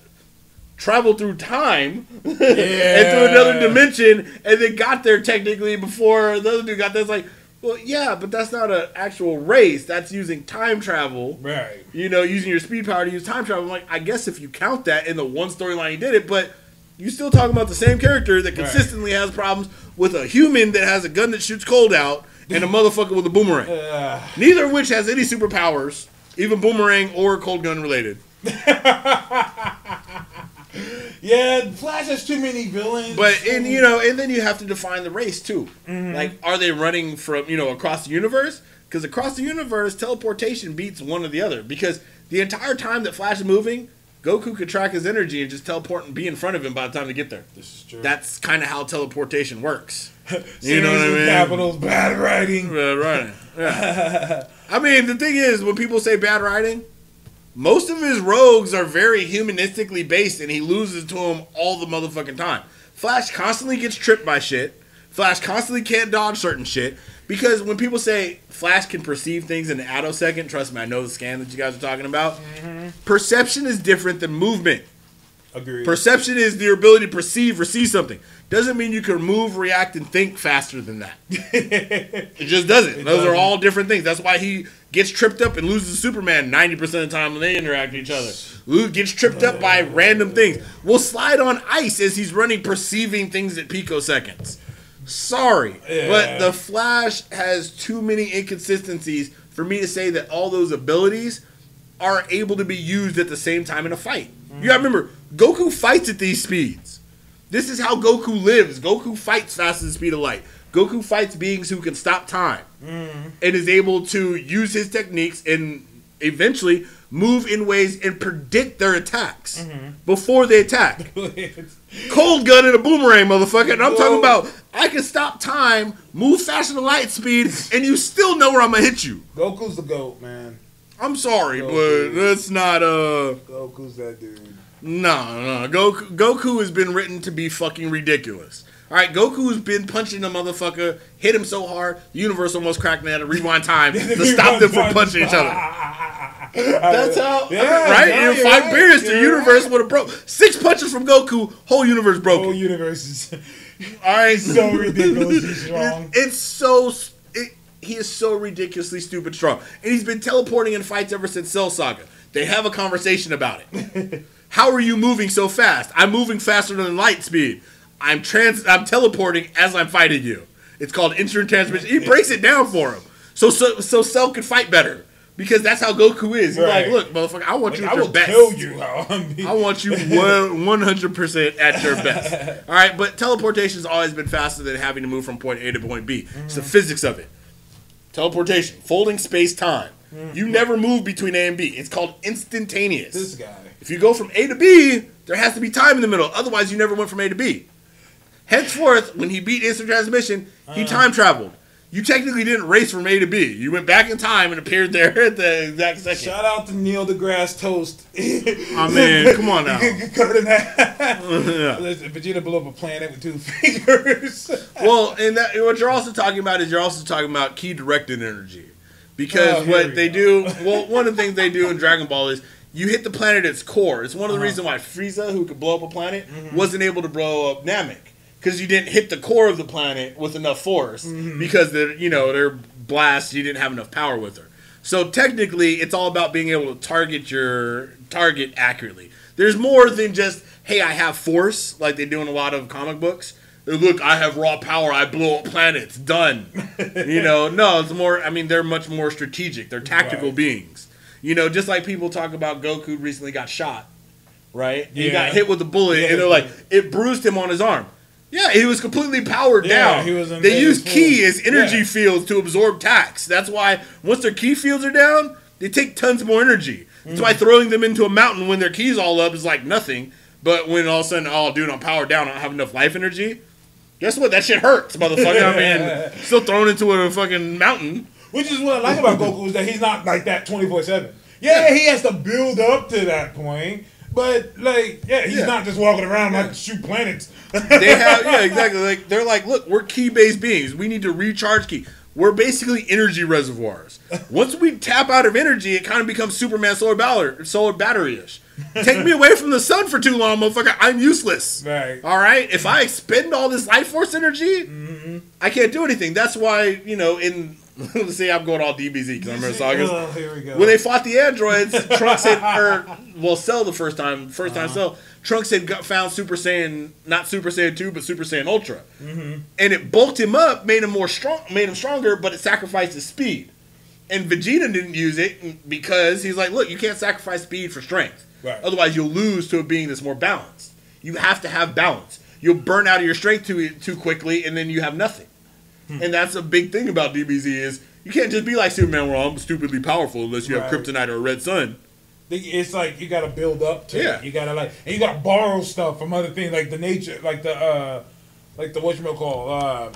traveled through time *laughs* and through another dimension, and then got there technically before the other dude got there. It's like, well, yeah, but that's not an actual race. That's using time travel Right. you know, using your speed power to use time travel. I'm like, I guess if you count that in the one storyline he did it, but you still talking about the same character that consistently has problems with a human that has a gun that shoots cold out and a *laughs* motherfucker with a boomerang. Uh. Neither of which has any superpowers, even boomerang or cold gun related. *laughs* Yeah, Flash has too many villains. But and you know, and then you have to define the race too. Like, are they running from you know across the universe? Because across the universe, teleportation beats one or the other. Because the entire time that Flash is moving, Goku could track his energy and just teleport and be in front of him by the time they get there. this is true. That's kind of how teleportation works. *laughs* you know what I mean? Capitals, bad writing. Uh, right. Yeah. *laughs* I mean, the thing is, when people say bad writing, most of his rogues are very humanistically based, and he loses to them all the motherfucking time. Flash constantly gets tripped by shit. Flash constantly can't dodge certain shit because when people say Flash can perceive things in an attosecond, trust me, I know the scan that you guys are talking about. Mm-hmm. Perception is different than movement. Agreed. Perception is the ability to perceive or see something. Doesn't mean you can move, react, and think faster than that. *laughs* it just doesn't. Those are all different things. That's why he gets tripped up and loses Superman 90% of the time when they interact with each other. Lou gets tripped up by random things. Will slide on ice as he's running, perceiving things at picoseconds. Sorry, but the Flash has too many inconsistencies for me to say that all those abilities are able to be used at the same time in a fight. You gotta remember, Goku fights at these speeds. This is how Goku lives. Goku fights faster than the speed of light. Goku fights beings who can stop time and is able to use his techniques and eventually move in ways and predict their attacks before they attack. *laughs* Cold gun and a boomerang, motherfucker. And I'm talking about I can stop time, move faster than light speed, and you still know where I'm gonna hit you. Goku's the goat, man. I'm sorry, Goku. but that's not uh Goku's that dude. no, no. Goku Goku has been written to be fucking ridiculous. All right, Goku's been punching the motherfucker, hit him so hard, the universe almost cracked and had to rewind time *laughs* to stop them from punching each other. That's how, *laughs* Yeah, right? yeah, In you're five right, beers, the you're universe right. would have broke. Six punches from Goku, whole universe Whole broken. universe is *laughs* All right, so ridiculously strong. It's so s- it, he is so ridiculously stupid strong, and he's been teleporting in fights ever since Cell Saga. They have a conversation about it. How are you moving so fast? I'm moving faster than light speed. I'm trans. I'm teleporting as I'm fighting you. It's called instant transmission. He breaks it down for him, so so so Cell can fight better because that's how Goku is. He's Right. like, look, motherfucker, I want Like, you I at your will best. kill you. I want you one hundred percent at your best. *laughs* All right, but teleportation has always been faster than having to move from point A to point B. It's the mm-hmm. physics of it. Teleportation, folding space time. Mm-hmm. You never move between A and B. It's called instantaneous. this guy. If you go from A to B, there has to be time in the middle. Otherwise, you never went from A to B. Henceforth, when he beat instant transmission, he time traveled. You technically didn't race from A to B. You went back in time and appeared there *laughs* at the exact second. Shout out to Neil deGrasse Toast. *laughs* I mean, come on now. *laughs* Cut in half. Listen, Vegeta blew up a planet with two fingers. Well, and that, what you're also talking about is you're also talking about ki directed energy, because Oh, what they go. do, well, one of the things they do in Dragon Ball is you hit the planet at its core. It's one Uh-huh. of the reasons why Frieza, who could blow up a planet, Mm-hmm. wasn't able to blow up Namek because you didn't hit the core of the planet with enough force Mm-hmm. because they're you know their blasts you didn't have enough power with her. So technically, it's all about being able to target your target accurately. There's more than just hey, I have force like they do in a lot of comic books. Look, I have raw power. I blow up planets. Done. *laughs* you know, no, it's more. I mean, they're much more strategic. They're tactical Right. beings. You know, just like people talk about Goku recently got shot, right? He got hit with a bullet, Yeah. and they're like, it bruised him on his arm. Yeah, he was completely powered Yeah, down. he was they use ki as energy Yeah. fields to absorb tax. That's why once their ki fields are down, they take tons more energy. That's Mm. why throwing them into a mountain when their keys all up is like nothing. But when all of a sudden, oh, dude, I'm powered down, I don't have enough life energy. Guess what? That shit hurts, motherfucker. I mean, *laughs* still thrown into a fucking mountain. Which is what I like about Goku is that he's not like that twenty four seven. Yeah, he has to build up to that point, but like, yeah, he's Yeah. not just walking around like shoot planets. *laughs* They have, yeah, exactly. Like they're like, look, we're ki based beings. We need to recharge ki. We're basically energy reservoirs. *laughs* Once we tap out of energy, it kind of becomes Superman solar battery, solar battery ish. Take me away from the sun for too long, motherfucker. I'm useless. Right. All right. If I expend all this life force energy, mm-hmm. I can't do anything. That's why you know in *laughs* let's say I'm going all DBZ because I'm in sagas. Oh, here we go. When they fought the androids, Trunks had, or well, Cell the first time, first Uh-huh. time Cell, Trunks had got, found Super Saiyan, not Super Saiyan two, but Super Saiyan Ultra, Mm-hmm. and it bulked him up, made him more strong, made him stronger, but it sacrificed his speed. And Vegeta didn't use it because he's like, look, you can't sacrifice speed for strength, Right. otherwise you'll lose to a being that's more balanced. You have to have balance. You'll burn out of your strength too too quickly, and then you have nothing. Hmm. And that's a big thing about DBZ is you can't just be like Superman, where I'm stupidly powerful unless you have kryptonite or a red sun. it's like you gotta build up to Yeah. it. You gotta like, and you gotta borrow stuff from other things like the nature, like the, uh like the what you call, uh,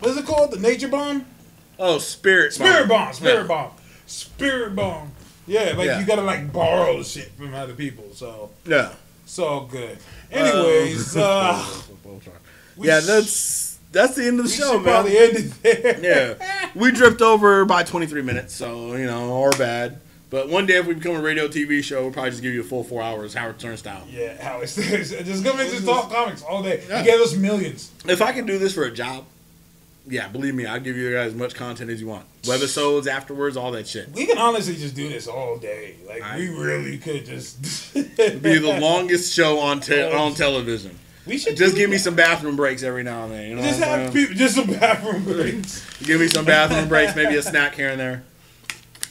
what's it called? The nature bomb. Oh, spirit, Spirit bomb, spirit Yeah. bomb, spirit bomb. Yeah, like Yeah. you gotta like borrow shit from other people. So Yeah. it's all good. Anyways, *laughs* uh, we yeah, that's that's the end of the we show, man. probably end there. yeah, *laughs* we dripped over by 23 minutes, so you know, or bad. But one day, if we become a radio TV show, we'll probably just give you a full four hours, Howard Stern style. Yeah, how it's *laughs* just come in just talk comics all day. Yeah. You gave us millions. If I can do this for a job, yeah, believe me, I'll give you guys as much content as you want. Webisodes afterwards, all that shit. We can honestly just do this all day. Like I- we really could just be the *laughs* longest show on te- on television. We should Just give me some bathroom breaks every now and then. You know Just have people, just some bathroom breaks. Give me some bathroom breaks, maybe a *laughs* snack here and there.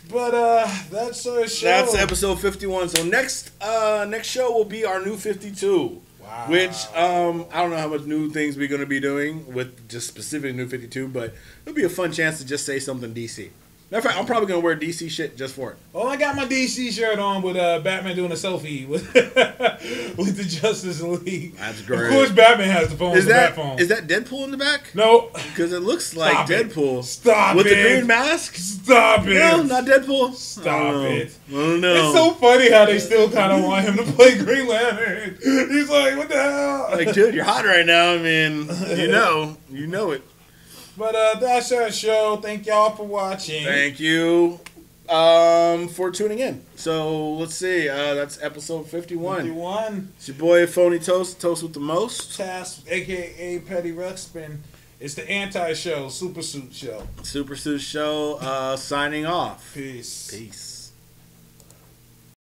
But uh, that's our show. That's episode 51. So next uh next show will be our new 52. Wow. Which um I don't know how much new things we're going to be doing with just specific new 52, but it'll be a fun chance to just say something DC. Matter of fact, I'm probably going to wear DC shit just for it. Well, I got my DC shirt on with uh, Batman doing a selfie with *laughs* with the Justice League. That's great. Of course, Batman has the phone. Is that phone. is that Deadpool in the back? no? Because it looks like Stop it. Deadpool. Stop with it. the green mask. Stop it! No, not Deadpool. Stop I know. it. I don't know. It's so funny how they still kind of want him to play Green Lantern. He's like, what the hell? like, dude, you're hot right now. I mean, you *laughs* know, you know it. But uh, that's our show. Thank y'all for watching. Thank you um, for tuning in. So let's see. Uh, that's episode 51. 51. It's your boy Phony Toast, Toast with the most. Task, aka Petty Ruxpin. It's the anti-show, Super Suit Show. Super Suit Show uh, signing off. Peace. Peace.